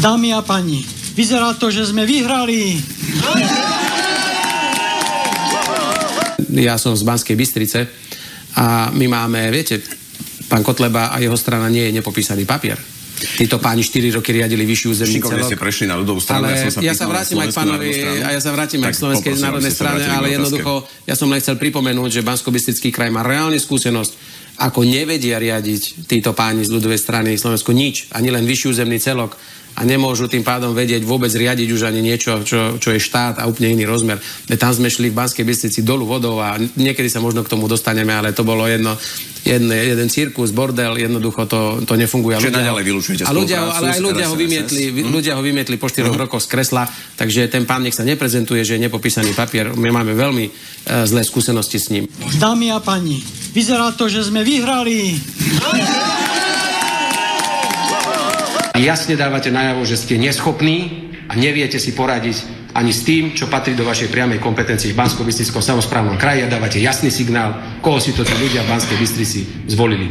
Dámy a pani, vyzerá to, že sme vyhrali. Ja som z Banskej Bystrice a my máme, viete, pán Kotleba a jeho strana nie je nepopísaný papier. Títo páni 4 roky riadili vyššiu územný Šikovne celok. ste prešli na ľudovú stranu, Ale ja som sa ja sa na vrátim aj k pánovi, a ja sa vrátim aj k Slovenskej národnej strane, ale jednoducho, ja som len chcel pripomenúť, že bansko kraj má reálne skúsenosť, ako nevedia riadiť títo páni z ľudovej strany Slovensko nič, ani len vyšší územný celok a nemôžu tým pádom vedieť vôbec riadiť už ani niečo, čo, čo je štát a úplne iný rozmer. Tam sme šli v Banskej Bystrici dolu vodou a niekedy sa možno k tomu dostaneme, ale to bolo jedno, jedne, jeden cirkus, bordel, jednoducho to, to nefunguje. Čiže ľudia naďalej vylučujete a ľudia, ale aj ľudia ho vymietli, Mhm. ľudia ho vymietli po 4 rokoch z kresla, takže ten pán nech sa neprezentuje, že je nepopísaný papier. My máme veľmi e, zlé skúsenosti s ním. Dámy a pani, vyzerá to, že sme vyhrali. Jasne dávate najavo, že ste neschopní a neviete si poradiť ani s tým, čo patrí do vašej priamej kompetencii v bansko bystriskom samozprávnom kraji a dávate jasný signál, koho si to tí ľudia v Banskej Bystrici zvolili.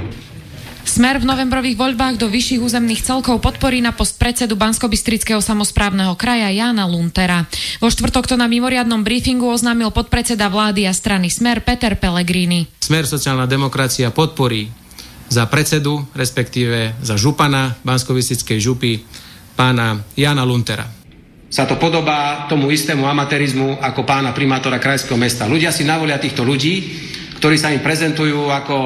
Smer v novembrových voľbách do vyšších územných celkov podporí na post predsedu Banskobystrického samozprávneho kraja Jana Luntera. Vo štvrtok to na mimoriadnom briefingu oznámil podpredseda vlády a strany Smer Peter Pellegrini. Smer sociálna demokracia podporí za predsedu, respektíve za župana bansko župy, pána Jana Luntera. Sa to podobá tomu istému amatérizmu ako pána primátora krajského mesta. Ľudia si navolia týchto ľudí, ktorí sa im prezentujú ako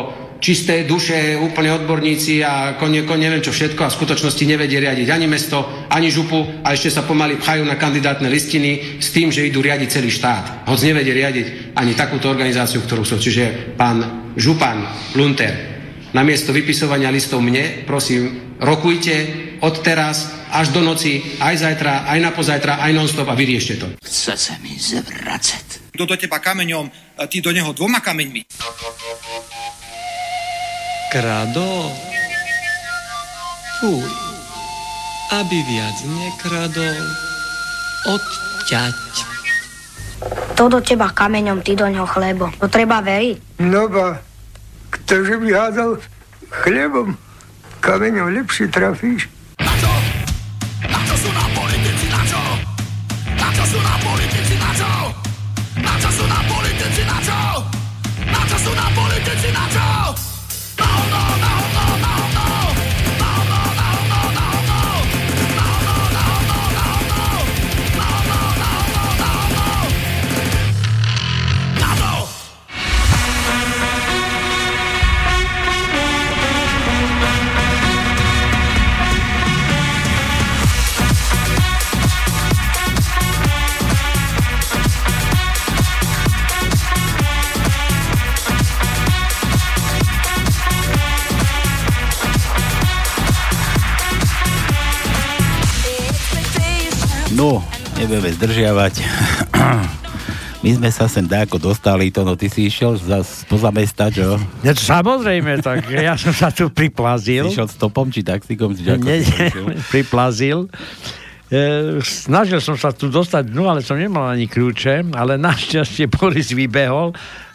čisté duše, úplne odborníci a kon, kon neviem čo všetko a v skutočnosti nevedie riadiť ani mesto, ani župu a ešte sa pomaly pchajú na kandidátne listiny s tým, že idú riadiť celý štát. Hoď nevedie riadiť ani takúto organizáciu, ktorú sú. Čiže pán župan Lunter, namiesto vypisovania listov mne, prosím, rokujte od teraz až do noci, aj zajtra, aj na pozajtra, aj non-stop a vyriešte to. Chce sa mi zvracať. Kto do teba kameňom, a ty do neho dvoma kameňmi. Kradol? Fuj. Aby viac nekradol, odťať. To do teba kameňom, ty do ňoho chlebo. To treba veriť. No ba, ktože by hádal chlebom, kameňom lepšie trafíš. Na No, nebudeme zdržiavať. My sme sa sem dáko dostali, to no ty si išiel za, spoza mesta, čo? Ja, samozrejme, tak ja som sa tu priplazil. Si išiel stopom či taxikom? Či ako Nie, priplazil. E, snažil som sa tu dostať dnu, ale som nemal ani kľúče, ale našťastie Boris vybehol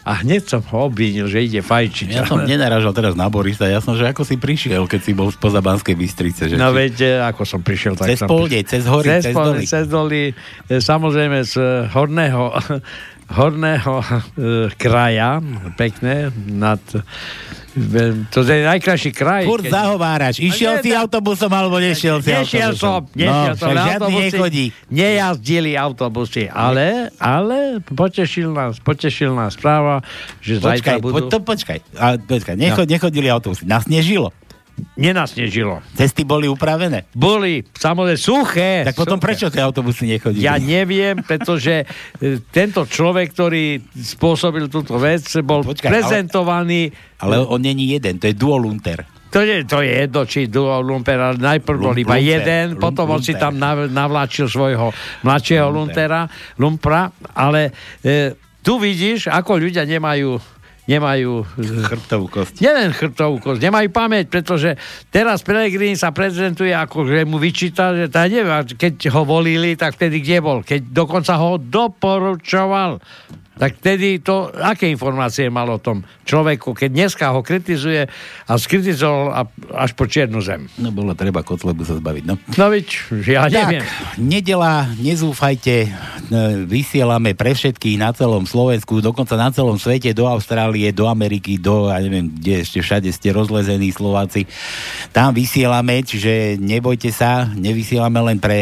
a hneď som ho obvinil, že ide fajčiť. Ja som nenaražal teraz na Borisa, ja som, že ako si prišiel, keď si bol spoza Banskej Bystrice. Že No či- veď, ako som prišiel, tak Cez som polde, prišiel. cez hory, cez polde, doly. Cez doly, e, samozrejme z e, horného, horného e, kraja, pekné, nad, to je najkrajší kraj. Furt zahováraš. Išiel nie, si autobusom alebo nešiel si Nešiel som, autobusom? nešiel no, som. žiadny autobusy nechodí. Nejazdili autobusy, ale, ale potešil nás, potešil nás správa, že zajtra Počkaj, budú... poď to počkaj. A, počkaj, nechod, nechodili autobusy. Nasnežilo. Nenasnežilo. Cesty boli upravené. Boli, samozrejme, suché. Tak potom suché. prečo tie autobusy nechodili? Ja neviem, pretože e, tento človek, ktorý spôsobil túto vec, bol Počkaj, prezentovaný... Ale on není jeden, to je duolunter. To je, to je jedno, či duo Lumper, ale najprv bol iba Lumper, jeden, Lum- potom on si Lumper. tam nav, navláčil svojho mladšieho Luntera, Lumpra, ale e, tu vidíš, ako ľudia nemajú nemajú chrbtovú kosť. Nielen chrbtovú kosť, nemajú pamäť, pretože teraz Pelegrini sa prezentuje ako, že mu vyčíta, že tá neviem, keď ho volili, tak vtedy kde bol? Keď dokonca ho doporučoval tak vtedy to, aké informácie mal o tom človeku, keď dneska ho kritizuje a skritizoval a, až po čiernu zem. No bolo treba Kotlebu sa zbaviť, no. No viď, ja tak, neviem. nedela, nezúfajte, no, vysielame pre všetkých na celom Slovensku, dokonca na celom svete, do Austrálie, do Ameriky, do, ja neviem, kde ešte všade ste rozlezení Slováci. Tam vysielame, čiže nebojte sa, nevysielame len pre,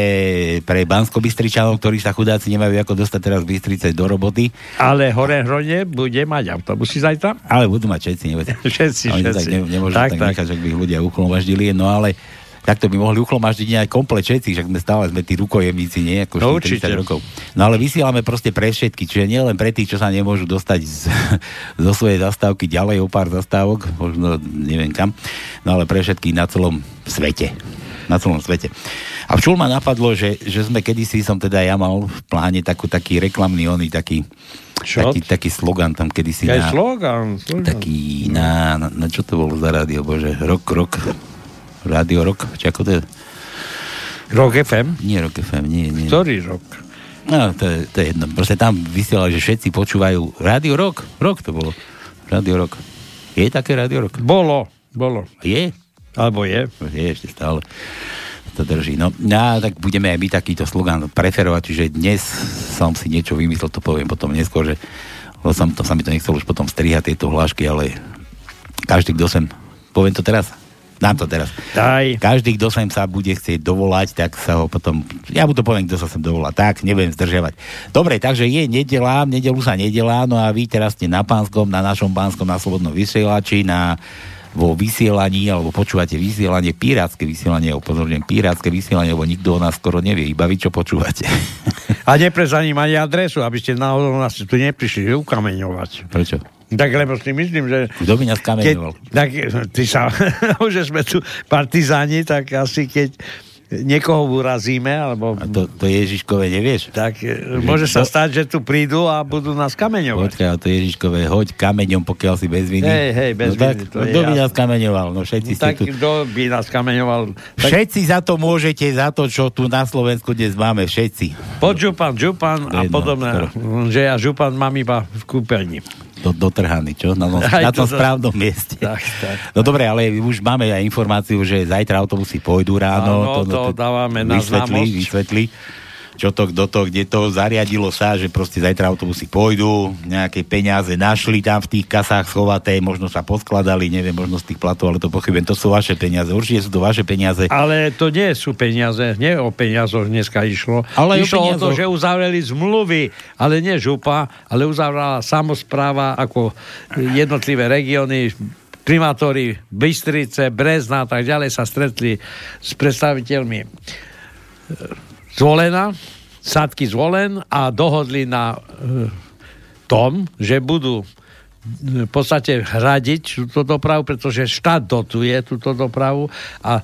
pre bansko ktorí sa chudáci nemajú ako dostať teraz Bystrice do roboty. A ale hore hrone bude mať autobusy zajtra? Ale budú mať všetci, nebude. všetci, Oni všetci. tak ne, nemôžu tak, tak, tak. nechať, že by ich ľudia uchlomaždili, no ale takto by mohli uchlomaždiť aj komplet všetci, však sme stále sme tí rukojemníci, nie? Ako no, 40 rokov. No ale vysielame proste pre všetky, čiže nie len pre tých, čo sa nemôžu dostať z, zo svojej zastávky ďalej o pár zastávok, možno neviem kam, no ale pre všetkých na celom svete. Na celom svete. A v ma napadlo, že, že sme kedysi, som teda ja mal v pláne takú, taký reklamný oný, taký čo? Taký, taký slogan tam kedysi. Aj na, slogan, slogan. Taký na, na, na, čo to bolo za rádio, bože, rok, rok, rádio rok, či ako to je? Rok FM? Nie Rok FM, nie, nie. Ktorý rok? No, to je, to je jedno. Proste tam vysielali, že všetci počúvajú rádio rok, rok to bolo. Rádio rok. Je také rádio rok? Bolo, bolo. Je? Alebo je? Je ešte stále to drží. No, ja, tak budeme aj my takýto slogan preferovať, čiže dnes som si niečo vymyslel, to poviem potom neskôr, že som, to sa mi to nechcel už potom strihať tieto hlášky, ale každý, kto sem, poviem to teraz, dám to teraz. Daj. Každý, kto sem sa bude chcieť dovolať, tak sa ho potom, ja mu to poviem, kto sa sem dovolá, tak, nebudem zdržiavať. Dobre, takže je nedela, nedelu sa nedela, no a vy teraz ste na Pánskom, na našom Pánskom, na Slobodnom vysielači, na vo vysielaní, alebo počúvate vysielanie, pirátske vysielanie, upozorňujem, pirátske vysielanie, lebo nikto o nás skoro nevie, iba vy čo počúvate. A neprezaním ani adresu, aby ste náhodou nás tu neprišli ukameňovať. Prečo? Tak lebo si myslím, že... Kto by nás kameňoval? Keď, tak ty sa, že sme tu partizáni, tak asi keď niekoho urazíme, alebo... A to, to Ježiškové nevieš? Tak že môže sa to... stať, že tu prídu a budú nás kameňovať. Počkaj, to Ježiškové, hoď kameňom, pokiaľ si bez viny. Hej, hej, bez no viny, tak, to no, kto by nás kameňoval? No všetci No, tak tu... kto by nás kameňoval? Tak... Všetci za to môžete, za to, čo tu na Slovensku dnes máme, všetci. Pod župan, župan a podobné. Že ja župan mám iba v kúpeľni. Do, dotrhaný, čo? Na, no, na tom to, správnom mieste. Tak, tak. No dobre, ale už máme aj informáciu, že zajtra autobusy pôjdu ráno. Áno, to, to, to dávame na vysvetli, známosť. vysvetli čo to, kto to, kde to zariadilo sa, že proste zajtra autobusy pôjdu, nejaké peniaze našli tam v tých kasách schovaté, možno sa poskladali, neviem, možno z tých platov, ale to pochybujem, to sú vaše peniaze, určite sú to vaše peniaze. Ale to nie sú peniaze, nie o peniazoch dneska išlo. Ale išlo o, o, to, že uzavreli zmluvy, ale nie župa, ale uzavrala samozpráva ako jednotlivé regióny, primátori Bystrice, Brezna a tak ďalej sa stretli s predstaviteľmi zvolená, sadky zvolen a dohodli na e, tom, že budú v podstate hradiť túto dopravu, pretože štát dotuje túto dopravu a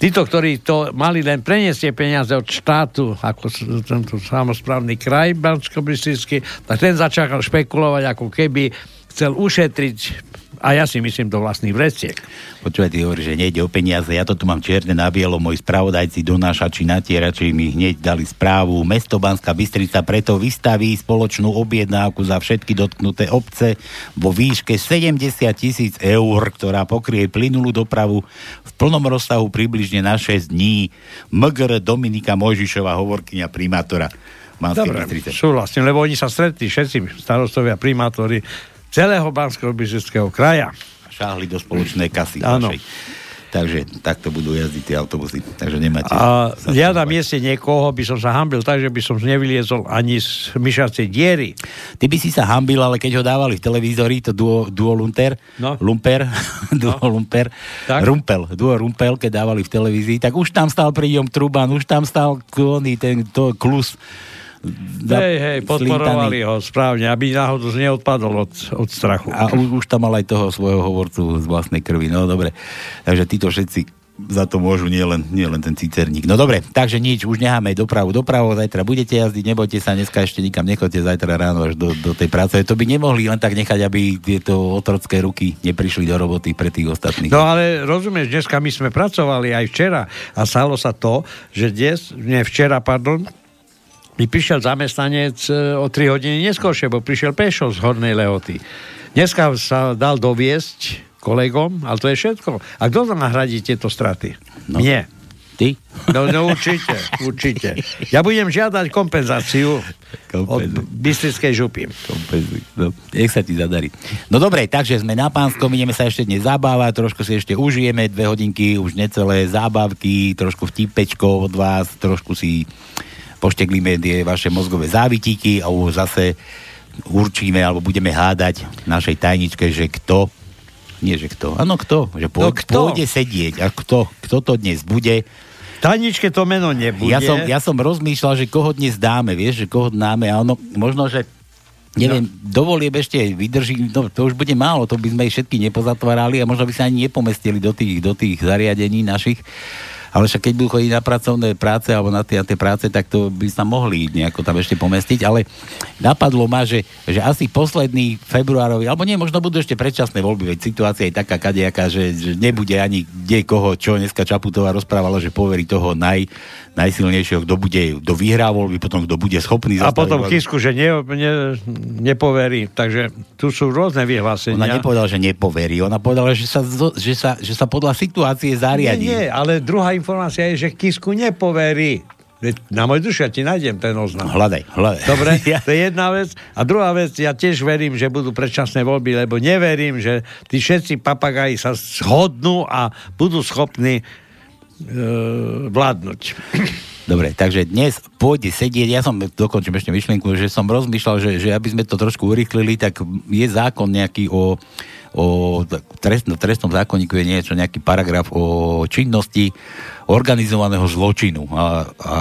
títo, ktorí to mali len preniesť peniaze od štátu, ako tento samozprávny kraj bansko tak ten začal špekulovať, ako keby chcel ušetriť a ja si myslím do vlastných vreciek. Počúvaj, ty hovoríš, že nejde o peniaze. Ja to tu mám čierne na bielo. Moji spravodajci, donášači, natierači mi hneď dali správu. Mesto Banská Bystrica preto vystaví spoločnú objednávku za všetky dotknuté obce vo výške 70 tisíc eur, ktorá pokrie plynulú dopravu v plnom rozsahu približne na 6 dní. MGR Dominika Mojžišová, hovorkyňa primátora Banskej Dobre, Bystrice. súhlasím, lebo oni sa stretli všetci starostovia, primátori celého banského bystrického kraja. Šáhli do spoločnej kasy. Áno. Našej. Takže takto budú jazdiť tie autobusy. Takže nemáte... A ja na mieste niekoho by som sa hambil tak, že by som nevyliezol ani z myšacej diery. Ty by si sa hambil, ale keď ho dávali v televízori, to duo, duo Lunter, no. Lumper, duo no. Lumper, tak? Rumpel, duo Rumpel, keď dávali v televízii, tak už tam stal príďom Truban, už tam stal oný, ten to, klus Hej, hej, podporovali ho správne, aby náhodou neodpadol od, od strachu. A už, už tam mal aj toho svojho hovorcu z vlastnej krvi. No dobre. Takže títo všetci za to môžu nie len, nie len ten cicerník. No dobre, takže nič, už necháme dopravu dopravu, zajtra budete jazdiť, nebojte sa, dneska ešte nikam nechoďte zajtra ráno až do, do tej práce. To by nemohli len tak nechať, aby tieto otrocké ruky neprišli do roboty pre tých ostatných. No ale rozumieš, dneska my sme pracovali aj včera a stalo sa to, že dnes, nie včera, pardon, mi prišiel zamestnanec e, o 3 hodiny neskôršie, bo prišiel pešo z Hornej Lehoty. Dneska sa dal doviesť kolegom, ale to je všetko. A kto to nahradí tieto straty? No. Nie. Ty? No, no určite, určite. Ja budem žiadať kompenzáciu od Bystrickej župy. No, nech sa ti zadarí. No dobre, takže sme na Pánskom, ideme sa ešte dnes zabávať, trošku si ešte užijeme, dve hodinky, už necelé zábavky, trošku vtipečko od vás, trošku si pošteklíme tie vaše mozgové závitíky a už zase určíme alebo budeme hádať našej tajničke, že kto nie, že kto. Áno, kto. Že pôjde, no, kto? pôjde sedieť. A kto, kto to dnes bude? Tajničke to meno nebude. Ja som, ja som rozmýšľal, že koho dnes dáme, vieš, že koho dáme. A ono, možno, že neviem, no. dovolieb ešte vydrží, no, to už bude málo, to by sme ich všetky nepozatvárali a možno by sa ani nepomestili do tých, do tých zariadení našich ale však keď budú chodiť na pracovné práce alebo na tie, tie práce, tak to by sa mohli nejako tam ešte pomestiť, ale napadlo ma, že, že asi posledný februárový, alebo nie, možno budú ešte predčasné voľby, veď situácia je taká kadejaká, že, že nebude ani kde koho, čo dneska Čaputová rozprávala, že poverí toho naj, najsilnejšieho, kto bude, kto vyhrá voľby, potom kto bude schopný A potom voľby. Kisku, že ne, ne, nepoverí. Takže tu sú rôzne vyhlásenia. Ona nepovedala, že nepoverí. Ona povedala, že sa, že sa, že sa podľa situácie zariadí. Nie, nie, ale druhá informácia je, že Kisku nepoverí. Na môj duši ja ti nájdem ten oznam. Hľadaj, hľadaj. Dobre, to je jedna vec. A druhá vec, ja tiež verím, že budú predčasné voľby, lebo neverím, že tí všetci papagaji sa shodnú a budú schopní vládnuť. Dobre, takže dnes pôjde sedieť, ja som, dokončím ešte myšlienku, že som rozmýšľal, že, že aby sme to trošku urychlili, tak je zákon nejaký o, o trest, v trestnom zákonníku je niečo, nejaký paragraf o činnosti organizovaného zločinu. A, a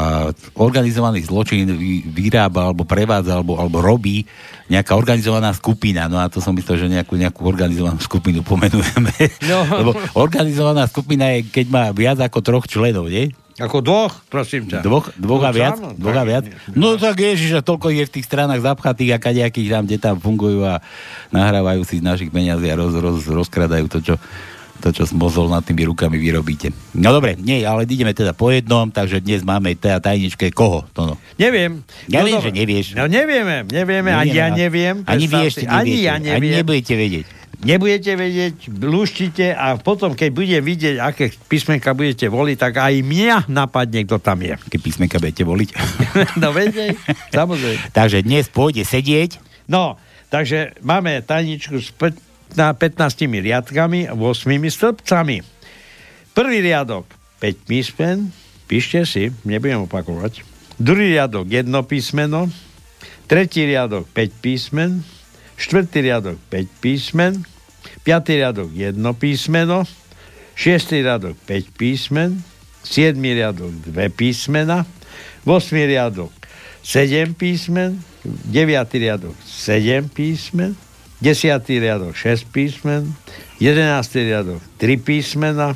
organizovaný zločin vyrába, alebo prevádza, alebo, alebo robí nejaká organizovaná skupina. No a to som myslel, že nejakú, nejakú organizovanú skupinu pomenujeme. No. Lebo organizovaná skupina je, keď má viac ako troch členov, nie? Ako dvoch, prosím ťa. Dvoch, dvoch a viac? Áno, dvoch a viac? No tak ježiš, že toľko je v tých stranách zapchatých a kadejakých tam, kde tam fungujú a nahrávajú si z našich peniazí a roz, roz, rozkradajú to, čo to, čo smozol nad tými rukami vyrobíte. No dobre, nie, ale ideme teda po jednom, takže dnes máme teda tajničke koho? To no. Neviem. Ja no, viem, že nevieš. No nevieme, nevieme, ani ja neviem. Ani neviete. Ani ja neviem. Ani nebudete vedieť nebudete vedieť, lúštite a potom, keď bude vidieť, aké písmenka budete voliť, tak aj mňa napadne, kto tam je. Keď písmenka budete voliť? no vedej, samozrejme. takže dnes pôjde sedieť. No, takže máme tajničku s 15 riadkami a 8 stĺpcami. Prvý riadok 5 písmen, píšte si, nebudem opakovať. Druhý riadok jedno písmeno, tretí riadok 5 písmen, štvrtý riadok 5 písmen, 5. riadok jedno písmeno, 6. riadok 5 písmen, 7. riadok 2 písmena, 8. riadok 7 písmen, 9. riadok 7 písmen, 10. riadok 6 písmen, 11. riadok 3 písmena,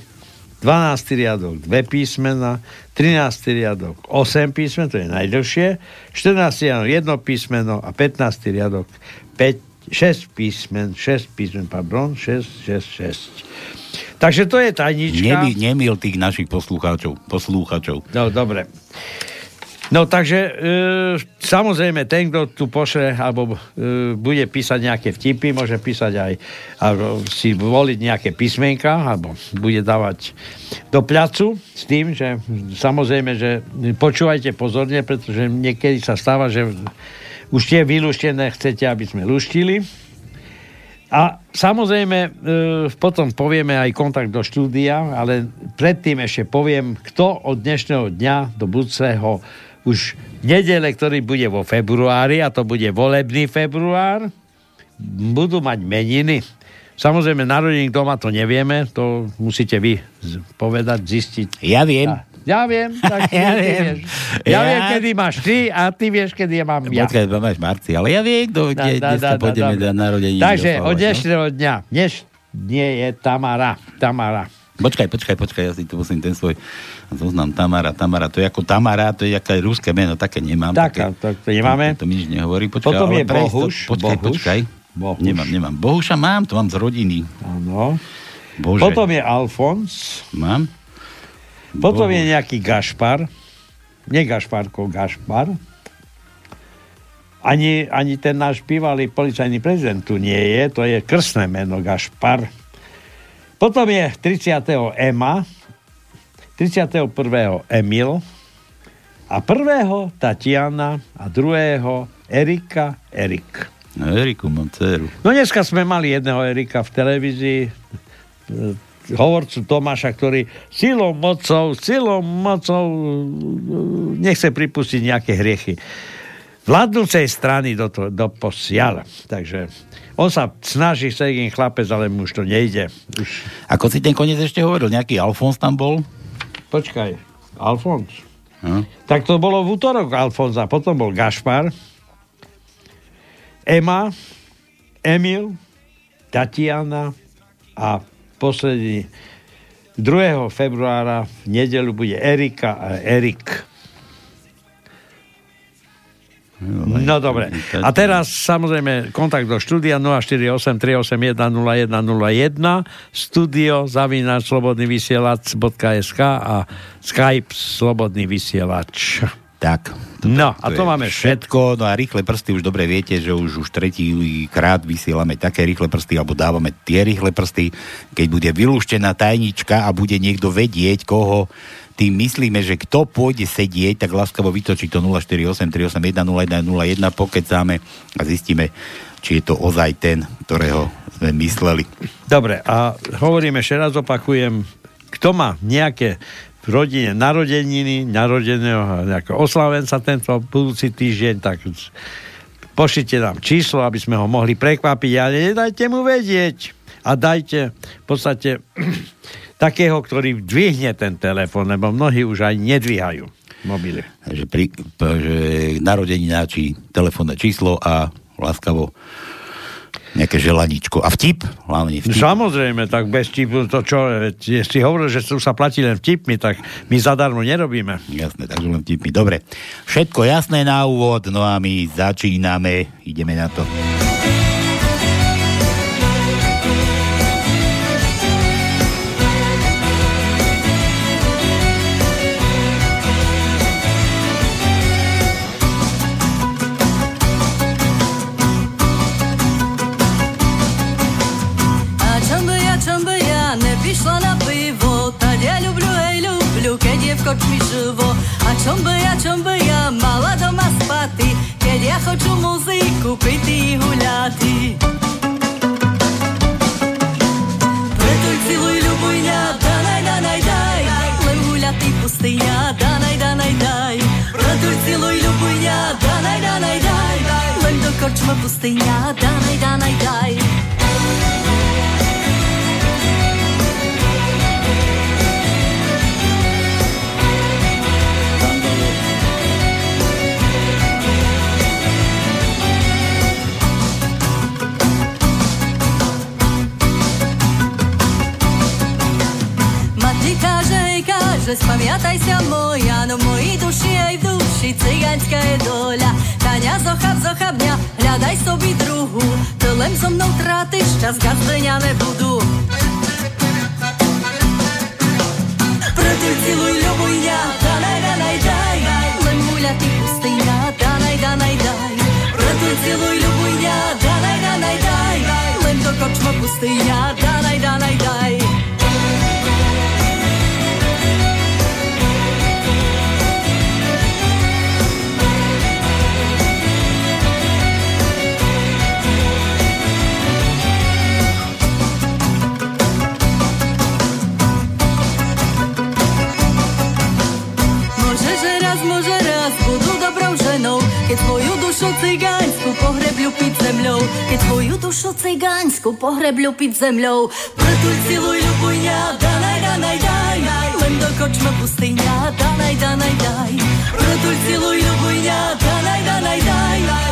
12. riadok 2 písmena, 13. riadok 8 písmen, to je najdlhšie, 14. riadok 1 písmeno a 15. riadok 5 6 písmen, 6 písmen, pardon, 6, 6, 6. Takže to je tajnička. Nemy, nemil tých našich poslúchačov. poslúchačov. No, dobre. No takže e, samozrejme ten, kto tu pošle alebo e, bude písať nejaké vtipy, môže písať aj alebo si voliť nejaké písmenka alebo bude dávať do placu s tým, že samozrejme, že počúvajte pozorne, pretože niekedy sa stáva, že už tie vylúštené chcete, aby sme luštili. A samozrejme, e, potom povieme aj kontakt do štúdia, ale predtým ešte poviem, kto od dnešného dňa do budúceho už nedele, ktorý bude vo februári, a to bude volebný február, budú mať meniny. Samozrejme, narodení doma to nevieme, to musíte vy povedať, zistiť. Ja viem. A ja viem, tak ja, viem. Vieš. Ja, ja, viem, kedy máš ty a ty vieš, kedy ja mám ja. Počkaj, máš marci, ale ja viem, kto, kde, da, da, da, pôjdeme na narodení. Takže od no. dnešného dňa, dneš nie je Tamara. Tamara. Počkaj, počkaj, počkaj, ja si tu musím ten svoj zoznam Tamara, Tamara, to je ako Tamara, to je aké ruské meno, také nemám. Tak, také, to, to nemáme. To, to mi nič nehovorí. Počkaj, Potom je prejsť Bohuš, počkaj, Bohuš. počkaj. Bohuš. Nemám, nemám. Bohuša mám, to mám z rodiny. Áno. Bože. Potom je Alfons. Mám. Potom Bohuš. je nejaký Gašpar. Nie Gašparko, Gašpar. Ani, ani ten náš bývalý policajný prezident tu nie je, to je krstné meno Gašpar. Potom je 30. Ema, 31. Emil a 1. Tatiana a 2. Erika Erik. No, Eriku, mám dceru. No dneska sme mali jedného Erika v televízii, hovorcu Tomáša, ktorý silou mocou, silou mocou nechce pripustiť nejaké hriechy vládnúcej strany do, to, do posiaľ. Takže on sa snaží segin chlapec, ale mu už to nejde. Už... Ako si ten koniec ešte hovoril, nejaký Alfons tam bol? Počkaj, Alfons. Hm? Tak to bolo v útorok Alfonza, potom bol Gašpar, Ema, Emil, Tatiana a posledný 2. februára v nedelu bude Erika a Erik. No dobre. A teraz samozrejme kontakt do štúdia 048 381 0101 studio zavínač slobodnyvysielac.sk a Skype slobodný vysielač. Tak. No, a to máme všetko. No a rýchle prsty už dobre viete, že už už tretí krát vysielame také rýchle prsty, alebo dávame tie rýchle prsty, keď bude vylúštená tajnička a bude niekto vedieť, koho tým myslíme, že kto pôjde sedieť, tak láskavo vytočí to 048 381 0101, pokecáme a zistíme, či je to ozaj ten, ktorého sme mysleli. Dobre, a hovorím ešte raz, opakujem, kto má nejaké v rodine narodeniny, narodeného nejakého oslavenca tento budúci týždeň, tak pošlite nám číslo, aby sme ho mohli prekvapiť, ale nedajte mu vedieť a dajte v podstate takého, ktorý dvihne ten telefon, lebo mnohí už aj nedvíhajú mobily. Takže pri, že narodenina, či telefónne číslo a láskavo nejaké želaníčko. A vtip? Hlavne vtip. Samozrejme, tak bez vtipu, to čo, si hovoril, že tu sa platí len vtipmi, tak my zadarmo nerobíme. Jasné, takže len vtipmi. Dobre, všetko jasné na úvod, no a my začíname, ideme na to. Keď je v kočmi živo. A čom by ja, čom by ja mala doma spaty, keď ja chcú muziku, pity huľaty. Preto ciluj, ľubuj ňa, danaj, danaj, daj, len huľaty pustyňa, danaj, danaj, daj. Preto ciluj, ľubuj ňa, danaj, danaj, daj, len do kočma pustyňa, danaj, danaj, daj. Hej, kaže, spamiataj sa moja, no moji duši aj v duši, cigánska je doľa. Taňa zochab, zochab mňa, hľadaj sobi druhu, to len so mnou trátiš čas, gazdenia nebudú. Preto ciluj, ľubuj mňa, danaj, danaj, daj, len muľa ty pustýňa, danaj, danaj, daj. Preto ciluj, ľubuj mňa, danaj, danaj, daj, len do kočma pustýňa, danaj, tvoju dušu cigáňsku pohrebľu piť zemľou, keď tvoju dušu cigáňsku pohrebľu piť zemľou. Pretuľ siluj, ľubuj ňa, danaj, danaj, daj, len do kočma pustyňa, danaj, danaj, daj. Pretuľ siluj, ľubuj ňa, danaj, danaj, daj, len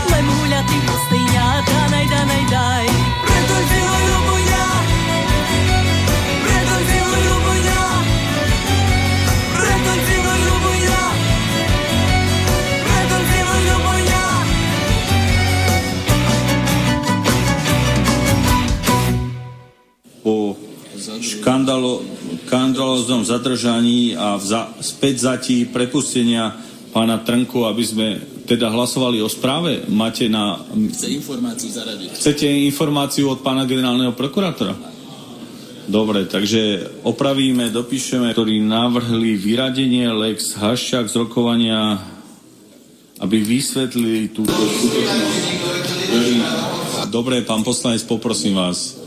škandalo, škandaloznom zadržaní a za, späť zatí prepustenia pána Trnku, aby sme teda hlasovali o správe. Máte na... Chce informáciu zaradiť. Chcete informáciu od pána generálneho prokurátora? Dobre, takže opravíme, dopíšeme, ktorí navrhli vyradenie Lex Haščák z rokovania, aby vysvetlili túto skutočnosť. Dobre, pán poslanec, poprosím vás.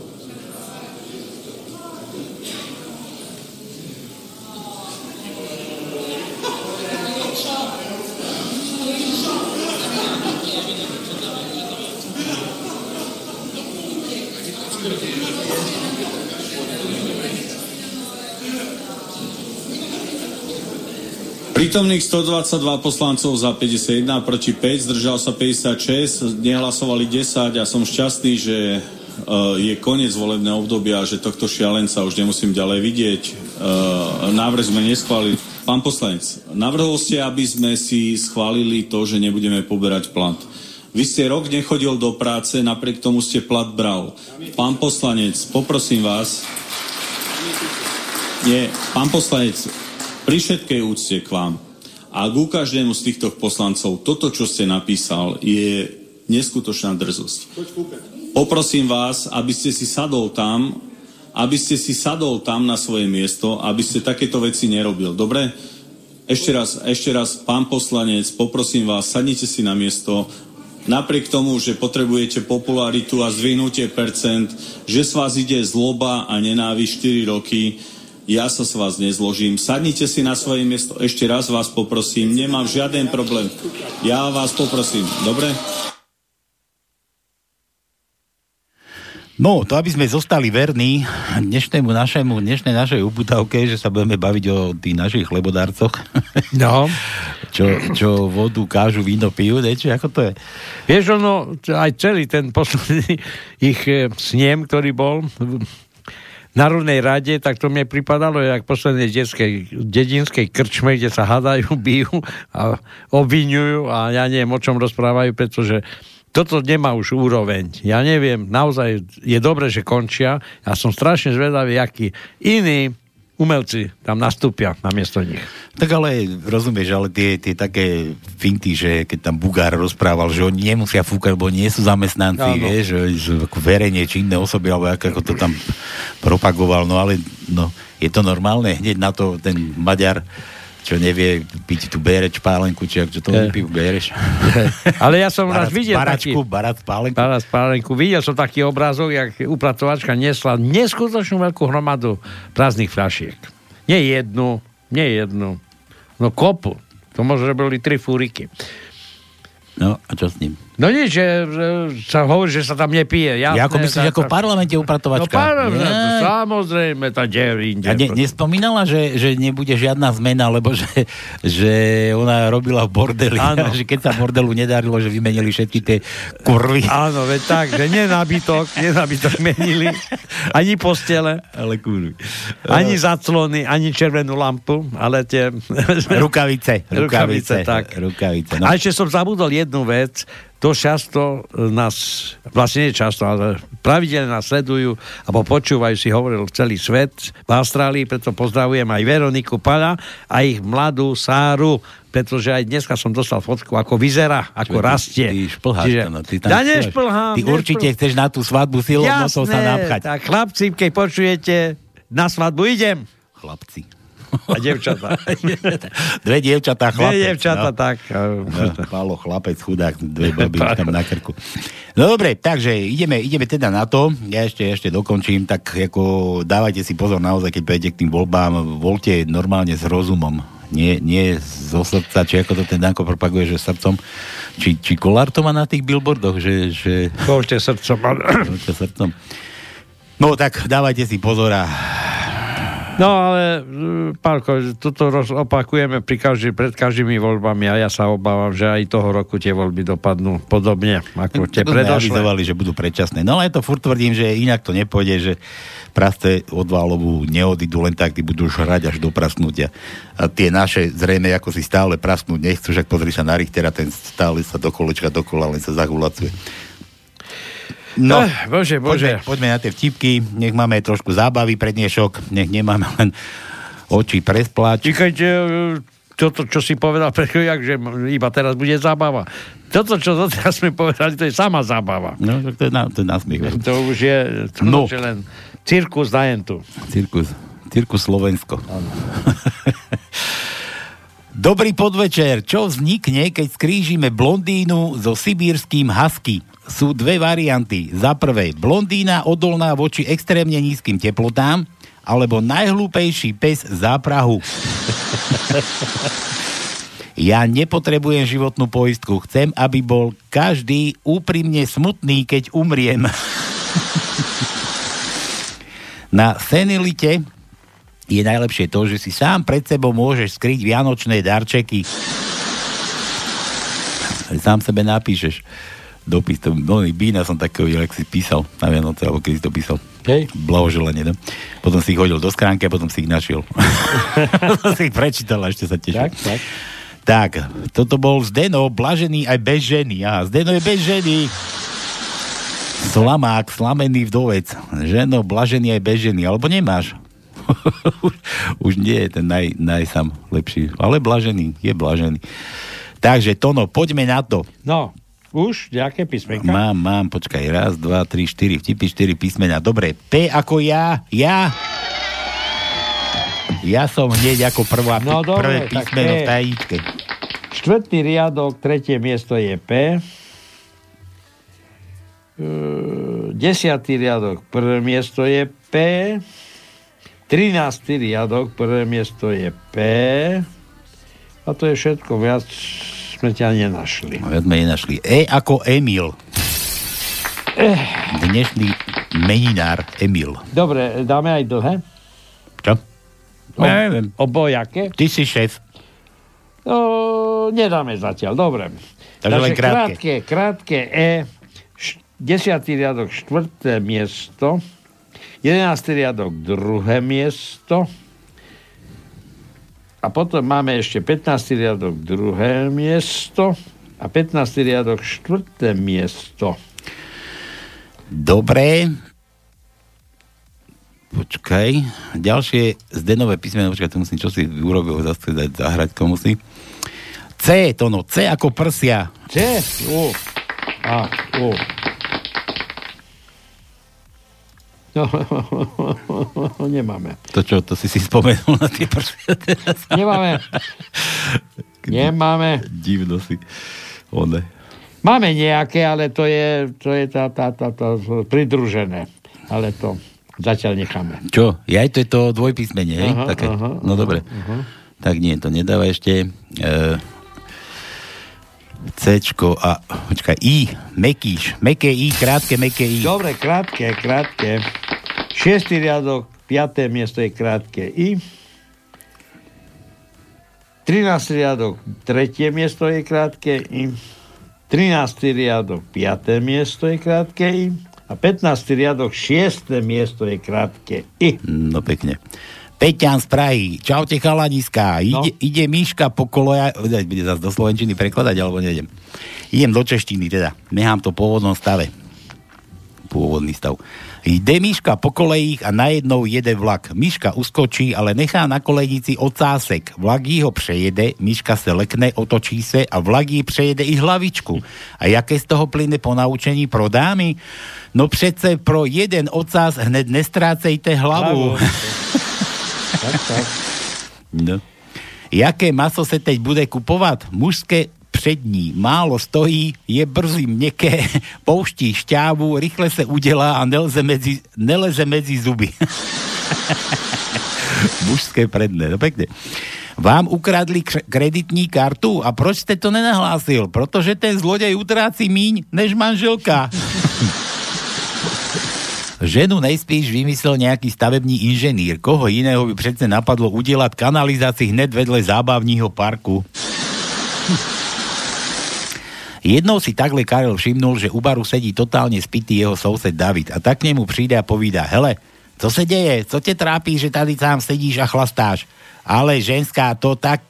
Prítomných 122 poslancov za 51, proti 5, zdržal sa 56, nehlasovali 10 a som šťastný, že uh, je koniec volebného obdobia, že tohto šialenca už nemusím ďalej vidieť. Uh, návrh sme neschválili. Pán poslanec, navrhol ste, aby sme si schválili to, že nebudeme poberať plat. Vy ste rok nechodil do práce, napriek tomu ste plat bral. Pán poslanec, poprosím vás. Nie, pán poslanec, pri všetkej úcte k vám a ku každému z týchto poslancov toto, čo ste napísal, je neskutočná drzosť. Poprosím vás, aby ste si sadol tam, aby ste si sadol tam na svoje miesto, aby ste takéto veci nerobil. Dobre? Ešte raz, ešte raz, pán poslanec, poprosím vás, sadnite si na miesto, napriek tomu, že potrebujete popularitu a zvihnutie percent, že s vás ide zloba a nenávisť 4 roky, ja sa s vás nezložím. Sadnite si na svoje miesto. Ešte raz vás poprosím. Nemám žiaden problém. Ja vás poprosím. Dobre? No, to aby sme zostali verní dnešnému našemu, dnešnej našej ubudavke, že sa budeme baviť o tých našich chlebodárcoch. No. čo, čo vodu, kážu, víno pijú, či ako to je? Vieš, ono, aj celý ten posledný ich eh, snem, ktorý bol Národnej rade, tak to mne pripadalo, jak poslednej detskej, dedinskej krčme, kde sa hadajú, bijú a obvinujú a ja neviem, o čom rozprávajú, pretože toto nemá už úroveň. Ja neviem, naozaj je dobre, že končia. Ja som strašne zvedavý, aký iný umelci tam nastúpia na miesto nich. Tak ale rozumieš, ale tie, tie také finty, že keď tam Bugár rozprával, že oni nemusia fúkať, lebo nie sú zamestnanci, Áno. vieš, že, že ako verejne činné osoby, alebo ako, ako to tam propagoval, no ale no, je to normálne, hneď na to ten Maďar čo nevie piť tú béreč pálenku, či ak čo to pijú, bereš. Ale ja som raz videl baračku, taký... Barat pálenku. Barat pálenku. Videl som taký obrázok, jak upratovačka nesla neskutočnú veľkú hromadu prázdnych fľašiek. Nie jednu, nie jednu. No kopu. To možno, boli tri fúriky. No a čo s ním? No nič, že, že sa hovorí, že sa tam nepije. Jasné, ja ako myslíš, ako v parlamente upratovačka? No parlament, ja. samozrejme, tá inde. A ne, nespomínala, že, že nebude žiadna zmena, lebo že, že ona robila v bordeli. Áno. že keď sa bordelu nedarilo, že vymenili všetky tie kurvy. Áno, veď tak, že nenabytok, nenabytok menili. Ani postele. Ale kurvy. Ani zaclony, ani červenú lampu, ale tie... Rukavice. Rukavice, rukavice tak. Rukavice, no. A ešte som zabudol jednu vec to často nás, vlastne nie často, ale pravidelne nás sledujú alebo počúvajú, si hovoril celý svet v Austrálii, preto pozdravujem aj Veroniku Pala a ich mladú Sáru, pretože aj dneska som dostal fotku, ako vyzerá, ako Čo, rastie. Ty, ty šplháš, Čiže, no, ty tam ja nešplhám. Ty určite nešplhám. chceš na tú svadbu silou nosou sa napchať. tak chlapci, keď počujete, na svadbu idem. Chlapci. A devčatá. dve dievčatá, chlapec. Dve dievčatá, no. tak. No, Pálo, chlapec, chudák, dve baby tam na krku. No dobre, takže ideme, ideme teda na to. Ja ešte, ešte dokončím, tak ako dávajte si pozor naozaj, keď pôjdete k tým voľbám, voľte normálne s rozumom. Nie, nie zo srdca, či ako to ten Danko propaguje, že srdcom. Či, či Kolár to má na tých billboardoch, že... že... Voľte srdcom. Voľte srdcom. No tak dávajte si pozor a No ale, Pálko, toto opakujeme pri každý, pred každými voľbami a ja sa obávam, že aj toho roku tie voľby dopadnú podobne ako tie predošlé. že budú predčasné. No ale to furt tvrdím, že inak to nepôjde, že praste od válovu neodídu len tak, tí budú žrať až do prasnutia. A tie naše zrejme ako si stále prasnúť nechcú, však pozri sa na Richtera, ten stále sa do kolečka dokola len sa zahulacuje. No, Eh, bože, bože. Poďme, poďme na tie vtipky, nech máme trošku zábavy pre dnešok, nech nemáme len oči presplať. Čakajte, e, toto, čo si povedal pre chvíľak, že iba teraz bude zábava. Toto, čo doteraz sme povedali, to je sama zábava. No, to je, na, to je nasmiech. To už je No. no. len cirkus na entu. Cirkus, cirkus Slovensko. Dobrý podvečer. Čo vznikne, keď skrížime blondínu so sibírským husky? Sú dve varianty. Za prvé, blondína odolná voči extrémne nízkym teplotám, alebo najhlúpejší pes záprahu. Ja nepotrebujem životnú poistku. Chcem, aby bol každý úprimne smutný, keď umriem. Na senilite je najlepšie to, že si sám pred sebou môžeš skryť vianočné darčeky. Sám sebe napíšeš dopis. To, no, Bína som takého videl, ak si písal na Vianoce, alebo keď si to písal. Hej. Blahoželanie, no. Potom si ich hodil do schránky a potom si ich našiel. potom si ich prečítal a ešte sa tešil. Tak, tak. Tak, toto bol Zdeno, blažený aj bez ženy. Aha, Zdeno je bez ženy. Slamák, slamený vdovec. Ženo, blažený aj bez ženy. Alebo nemáš. už, nie je ten naj, najsam lepší. Ale blažený, je blažený. Takže, Tono, poďme na to. No, už nejaké písmenka? Mám, mám, počkaj. Raz, dva, tri, štyri. Vtipy, štyri písmena. Dobre, P ako ja. Ja. Ja som hneď ako prvá, No, prvé dobre, tak písmeno v tajíčke. Štvrtý riadok, tretie miesto je P. Desiatý riadok, prvé miesto je P. Trináctý riadok, prvé miesto je P. A to je všetko, viac sme ťa nenašli. No, sme nenašli. E ako Emil. Eh. Dnešný meninár Emil. Dobre, dáme aj dlhé? Čo? O, Ja neviem. obojaké? Ty si šéf. No, nedáme zatiaľ, dobre. Takže len krátke. krátke. Krátke E, š- desiatý riadok, štvrté miesto, jedenáctý riadok, druhé miesto, a potom máme ešte 15. riadok, druhé miesto a 15. riadok, štvrté miesto. Dobre. Počkaj. Ďalšie zdenové písmeno, počkaj, to musím, čo si urobil, zase dať zahrať komu si. C, to no, C ako prsia. C, U, A, U. No, nemáme. To čo, to si si spomenul na tie prsia teraz. Nemáme. Nemáme. Divno si. One. Máme nejaké, ale to je, to je tá, tá, tá, tá, pridružené. Ale to zatiaľ necháme. Čo? Ja to je to dvojpísmenie, hej? Aha, Také. aha, no dobre. aha. Tak nie, to nedáva ešte. E, Cčko a... Počkaj, I. Mekíš. Meké I, krátke, meké I. Dobre, krátke, krátke. Šiestý riadok, piaté miesto je krátke I. 13. riadok, tretie miesto je krátke I. 13. riadok, piaté miesto je krátke I. A 15. riadok, šiesté miesto je krátke I. No pekne. Peťan z Prahy. Čaute chalaniska. No. Ide, ide po koleja... Bude zase do Slovenčiny prekladať, alebo nejdem. Idem do češtiny teda. Nechám to v pôvodnom stave. Pôvodný stav. Ide Miška po kolejích a najednou jede vlak. Miška uskočí, ale nechá na kolejnici ocásek. Vlak ho přejede, Miška se lekne, otočí se a vlak jí přejede i hlavičku. A jaké z toho plyne po naučení pro dámy? No přece pro jeden ocás hned nestrácejte hlavu. No. Jaké maso se teď bude kupovat? Mužské přední. Málo stojí, je brzy měkké, pouští šťávu, rychle se udělá a nelze mezi, neleze mezi zuby. Mužské predné, no pekne. Vám ukradli kr- kreditní kartu a proč jste to nenahlásil? Protože ten zlodej utrácí míň než manželka. Ženu nejspíš vymyslel nejaký stavební inženýr. Koho iného by přece napadlo udelať kanalizácii hned vedle zábavního parku. Jednou si takhle Karel všimnul, že u baru sedí totálne spitý jeho soused David a tak k nemu príde a povída, hele, co se deje, co te trápí, že tady sám sedíš a chlastáš? Ale ženská, to tak,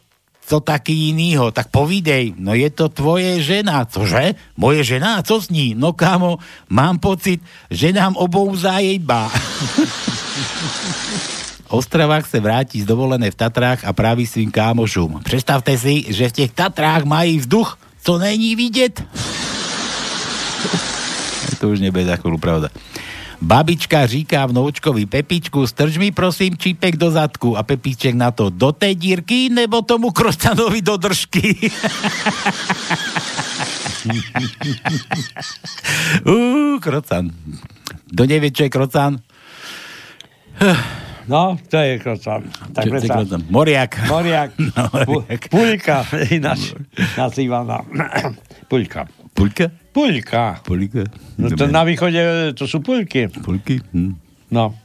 co taký inýho, tak povidej, no je to tvoje žena, cože? Moje žena, co s ní? No kámo, mám pocit, že nám obou zajeba. Ostravák se vráti z dovolené v Tatrách a praví svým kámošům. Představte si, že v těch Tatrách mají vzduch, co není vidět. to už nebude za chvíľu pravda. Babička říká vnoučkovi Pepičku, strž mi prosím čípek do zadku a Pepiček na to, do té dírky nebo tomu krostanovi do držky. Uuu, krocan. Kto nevie, čo je krocan? No, to je krocan. Tak Čo krocan? Moriak. Moriak. No, Pu- moriak. Puľka, ináč nazývaná. Puľka. Puľka? Puľka. Puľka. No to na východe, to sú puľky. Puľky? Hm. No.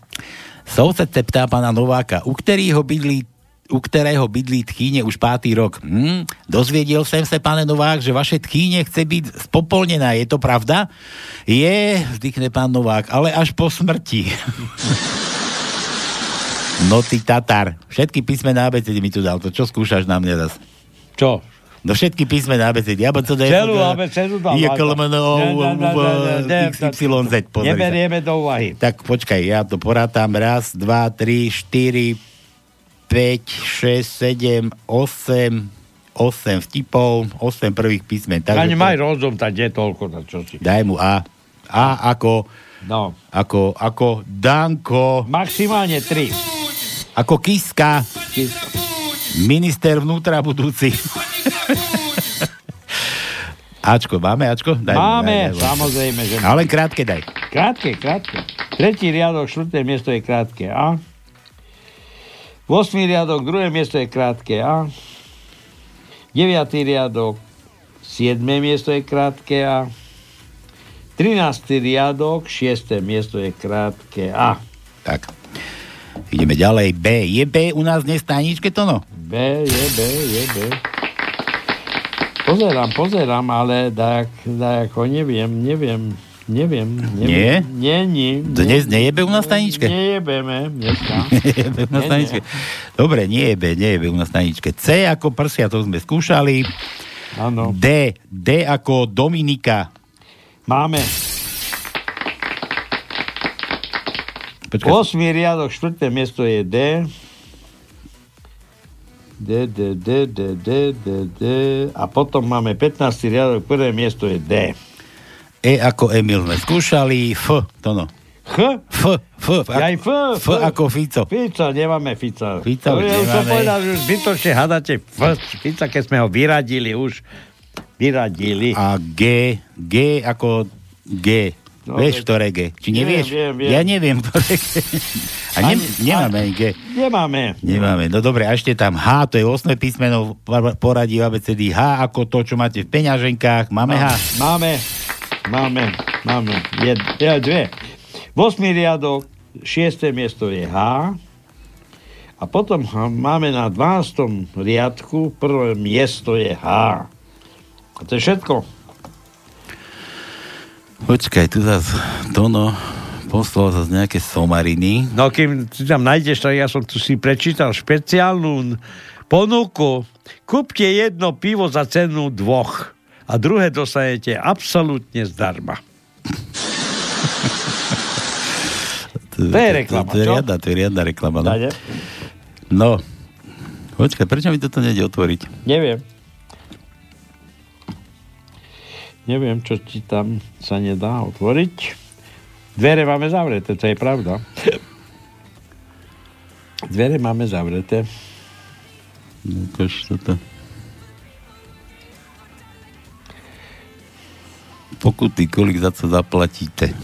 Soused se ptá pana Nováka, u kterého bydlí u kterého bydlí tchýně už pátý rok. Hm, dozvěděl jsem se, pane Novák, že vaše tchýně chce být spopolněná. Je to pravda? Je, vzdychne pán Novák, ale až po smrti. no ty Tatar, všetky písmená abecedy mi tu dal. To čo skúšaš na mne zase? Čo? No všetky písmená abecedy. Ja to Celú abecedu ne, XYZ. pozri. Neberieme do úvahy. Tak počkaj, ja to porátam. Raz, dva, tri, štyri, 5, 6, 7, 8, 8 vtipov, 8 prvých písmen. Ani to- maj rozum, tak je toľko, na čo si. Daj mu A. A ako, No. ako, ako Danko, Maximálne 3. ako Kiska, minister vnútra budúci. Ačko, máme Ačko? Daj, Máme, daj, daj, samozrejme, že Ale krátke daj. Krátke, krátke. Tretí riadok, štvrté miesto je krátke A. 8. riadok, druhé miesto je krátke A. 9. riadok, 7. miesto je krátke A. 13. riadok, 6. miesto je krátke A. Tak. Ideme ďalej. B. Je B u nás dnes v tajničke to no? B, je B, je B. Pozerám, pozerám, ale tak, tak, neviem, neviem, neviem. Nie? neviem. Nie, nie. Dnes nejebe u nás tajničke? Nejebeme dneska. Nejebe u nás Nie, tajničke. Dobre, nie je B, nie je B u nás tajničke. C ako prsia, to sme skúšali. Áno. D. D ako Dominika. Máme. Počkaj. 8. riadok, 4. miesto je D. D, D, D, D, D, D, D. A potom máme 15. riadok, prvé miesto je D. E ako Emil sme skúšali. F, to no. H? F, F, F, Aj F, F, F. ako Fico. Fica, nemáme Fica. Fica už už som nemáme. povedal, že už zbytočne hádate F, Fica, keď sme ho vyradili už. Vyradili. A G, G ako G. No, Vieš, ktoré G? Či Viem, nevieš? viem, viem. Ja neviem, ktoré G. A ne, Ani- nemáme ani G. Nemáme. Nemáme. No dobre, a ešte tam H, to je 8 písmeno v poradí ABCD. H ako to, čo máte v peňaženkách. Máme H. Máme, máme, máme. Jed, je, dve. 8. riadok, 6. miesto je H. A potom máme na 12. riadku, prvé miesto je H. A to je všetko. Počkaj, tu zase Tono poslal zase nejaké somariny. No kým si tam nájdeš, tak ja som tu si prečítal špeciálnu ponuku. Kúpte jedno pivo za cenu dvoch a druhé dostanete absolútne zdarma. To, To je reklama, To, to, je riadna, to je riadna reklama. No. No. Počkaj, prečo mi toto nejde otvoriť? Neviem. Neviem, čo ti tam sa nedá otvoriť. Dvere máme zavreté, to je pravda. Dvere máme zavreté. Ukáž toto. Pokuty, kolik za co zaplatíte?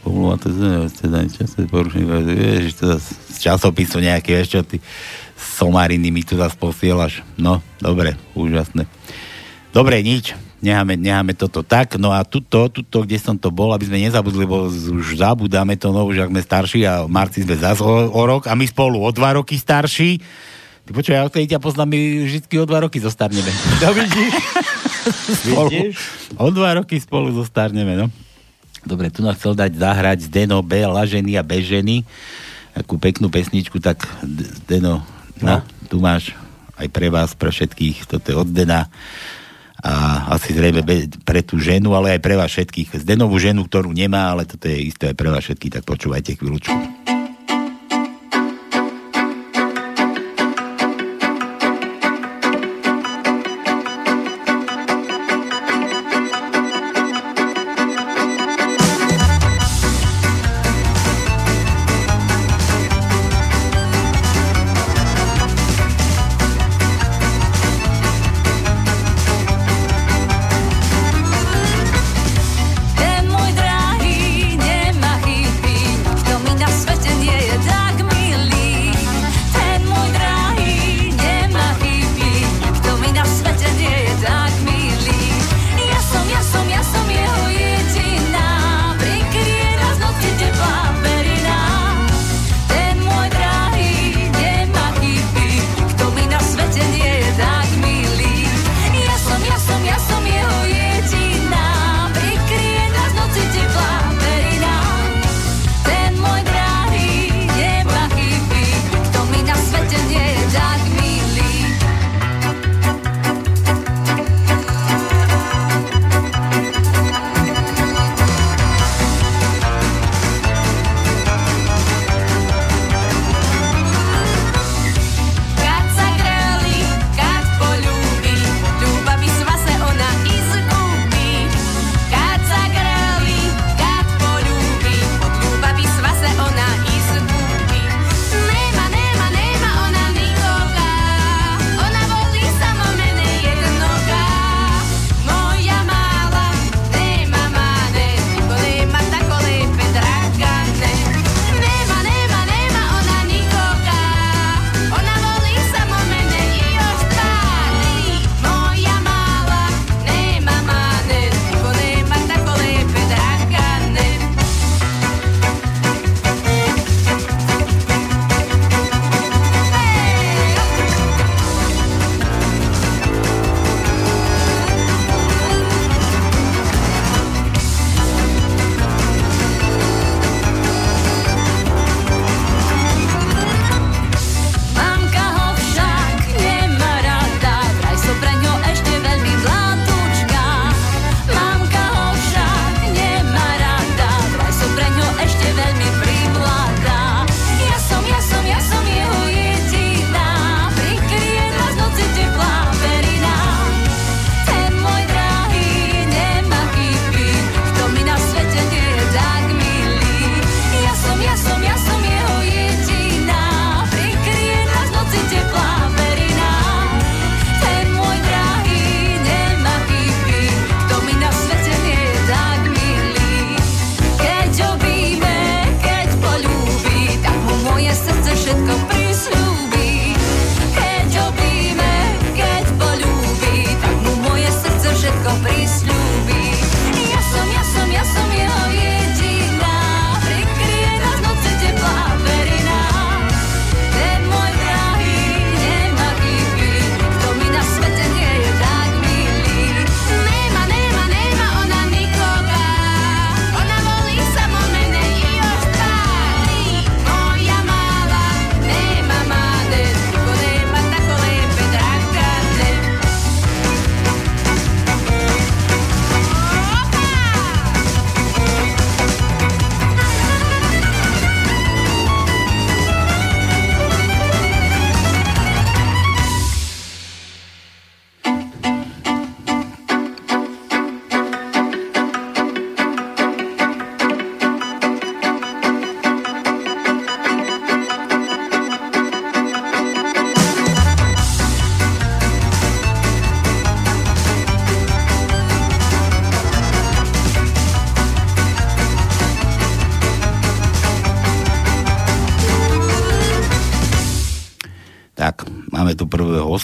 Pomluva to teda časové porušenie. To zase z časopisu nejaké, vieš čo, ty somariny mi tu zase posielaš. No, dobre, úžasné. Dobre, nič. Necháme, necháme toto tak. No a tuto, tuto, kde som to bol, aby sme nezabudli, lebo už zabudáme to, no už ak sme starší a marci sme zase o, o rok a my spolu o dva roky starší. Ty počuj, ja odtedy ťa poznám, my vždy o dva roky zostarneme. No vidíš? spolu. O dva roky spolu zostarneme, no. Dobre, tu nás chcel dať zahrať Zdeno B, Laženy a bežený. Takú peknú pesničku, tak Zdeno, no. na, tu máš aj pre vás, pre všetkých, toto je od Dena a asi zrejme pre tú ženu, ale aj pre vás všetkých. Zdenovú ženu, ktorú nemá, ale toto je isté aj pre vás všetkých, tak počúvajte chvíľučku.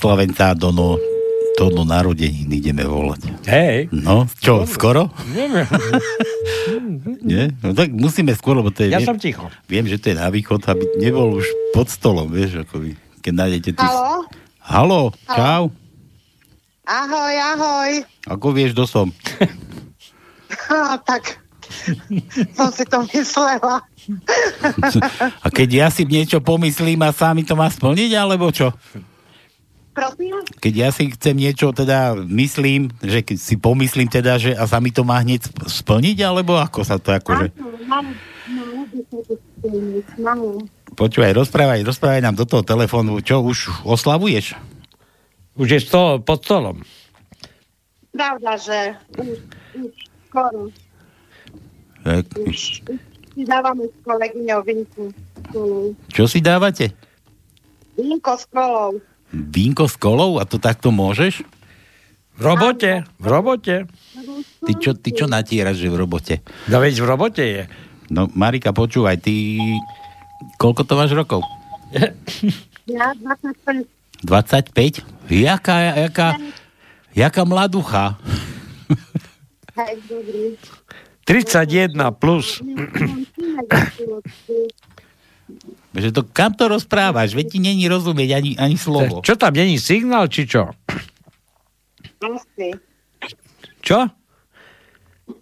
oslavenca do no, do no narodení ideme volať. Hej. No, čo, Dobre. skoro? Nie? No tak musíme skôr, lebo to je... Ja viem, som ticho. Viem, že to je na východ, aby nebol už pod stolom, vieš, ako vy, keď nájdete tu... Halo? Halo, čau. Ahoj, ahoj. Ako vieš, kto som? no, tak som si to myslela. A keď ja si niečo pomyslím a sami to má splniť, alebo čo? Prosím? Keď ja si chcem niečo, teda myslím, že keď si pomyslím teda, že a sa mi to má hneď sp- splniť, alebo ako sa to akože... Počúvaj, rozprávaj, rozprávaj nám do toho telefónu, čo už oslavuješ? Už je stôl pod stolom. Pravda, že už, už skoro. Tak, Už, už si dávame s kolegyňou spolu. Čo si dávate? Vínko s kolou. Vínko s kolou? A to takto môžeš? V robote, v robote. Ty čo, ty čo natieraš, že v robote? No veď v robote je. No, Marika, počúvaj, ty... Koľko to máš rokov? Ja 25. 25? Jaká, jaká, jaká mladucha? Hej, dobrý. 31 plus. Že to, kam to rozprávaš? Veď ti není rozumieť ani, ani slovo. Čo tam, není signál, či čo? Asi. Čo?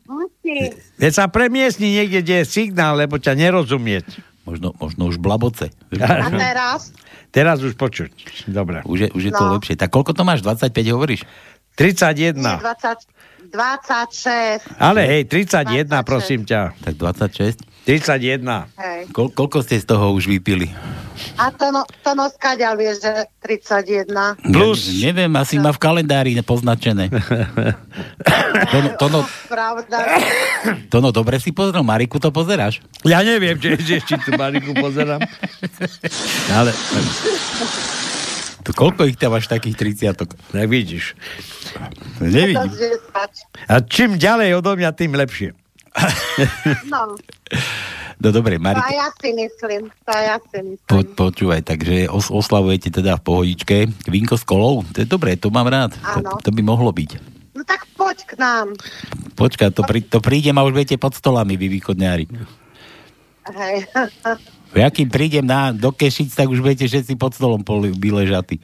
Asi. Veď sa premiesni niekde, kde je signál, lebo ťa nerozumieť. Možno, možno už blaboce. A teraz? Teraz už počuť. Dobre. Už je, už je to No. lepšie. Tak koľko to máš? 25 hovoríš? 31. 20, 26. Ale hej, 31, prosím ťa. Tak 26. 31. Hej. Koľ, koľko ste z toho už vypili? A to, no, to no skaďal vie, že 31. Plus. Ja, neviem, asi má v kalendári poznačené. to, no, to, no, Pravda. to no, dobre si pozrel. Mariku to pozeráš? Ja neviem, či, či, či tú Mariku pozerám. Ale... To koľko ich tam máš takých 30 Tak vidíš. Nevidím. A čím ďalej odo mňa, tým lepšie. No, No dobre, to Marika. aj ja si myslím. To ja si myslím. Po, počúvaj, takže os, oslavujete teda v pohodičke. Vínko s kolou? To je dobré, to mám rád. Áno. To, to by mohlo byť. No tak poď k nám. Počkaj, to, prí, to prídem a už budete pod stolami, vy východňári. Hej. Ja kým prídem na, do Kešic, tak už budete všetci pod stolom poli, vyležatí.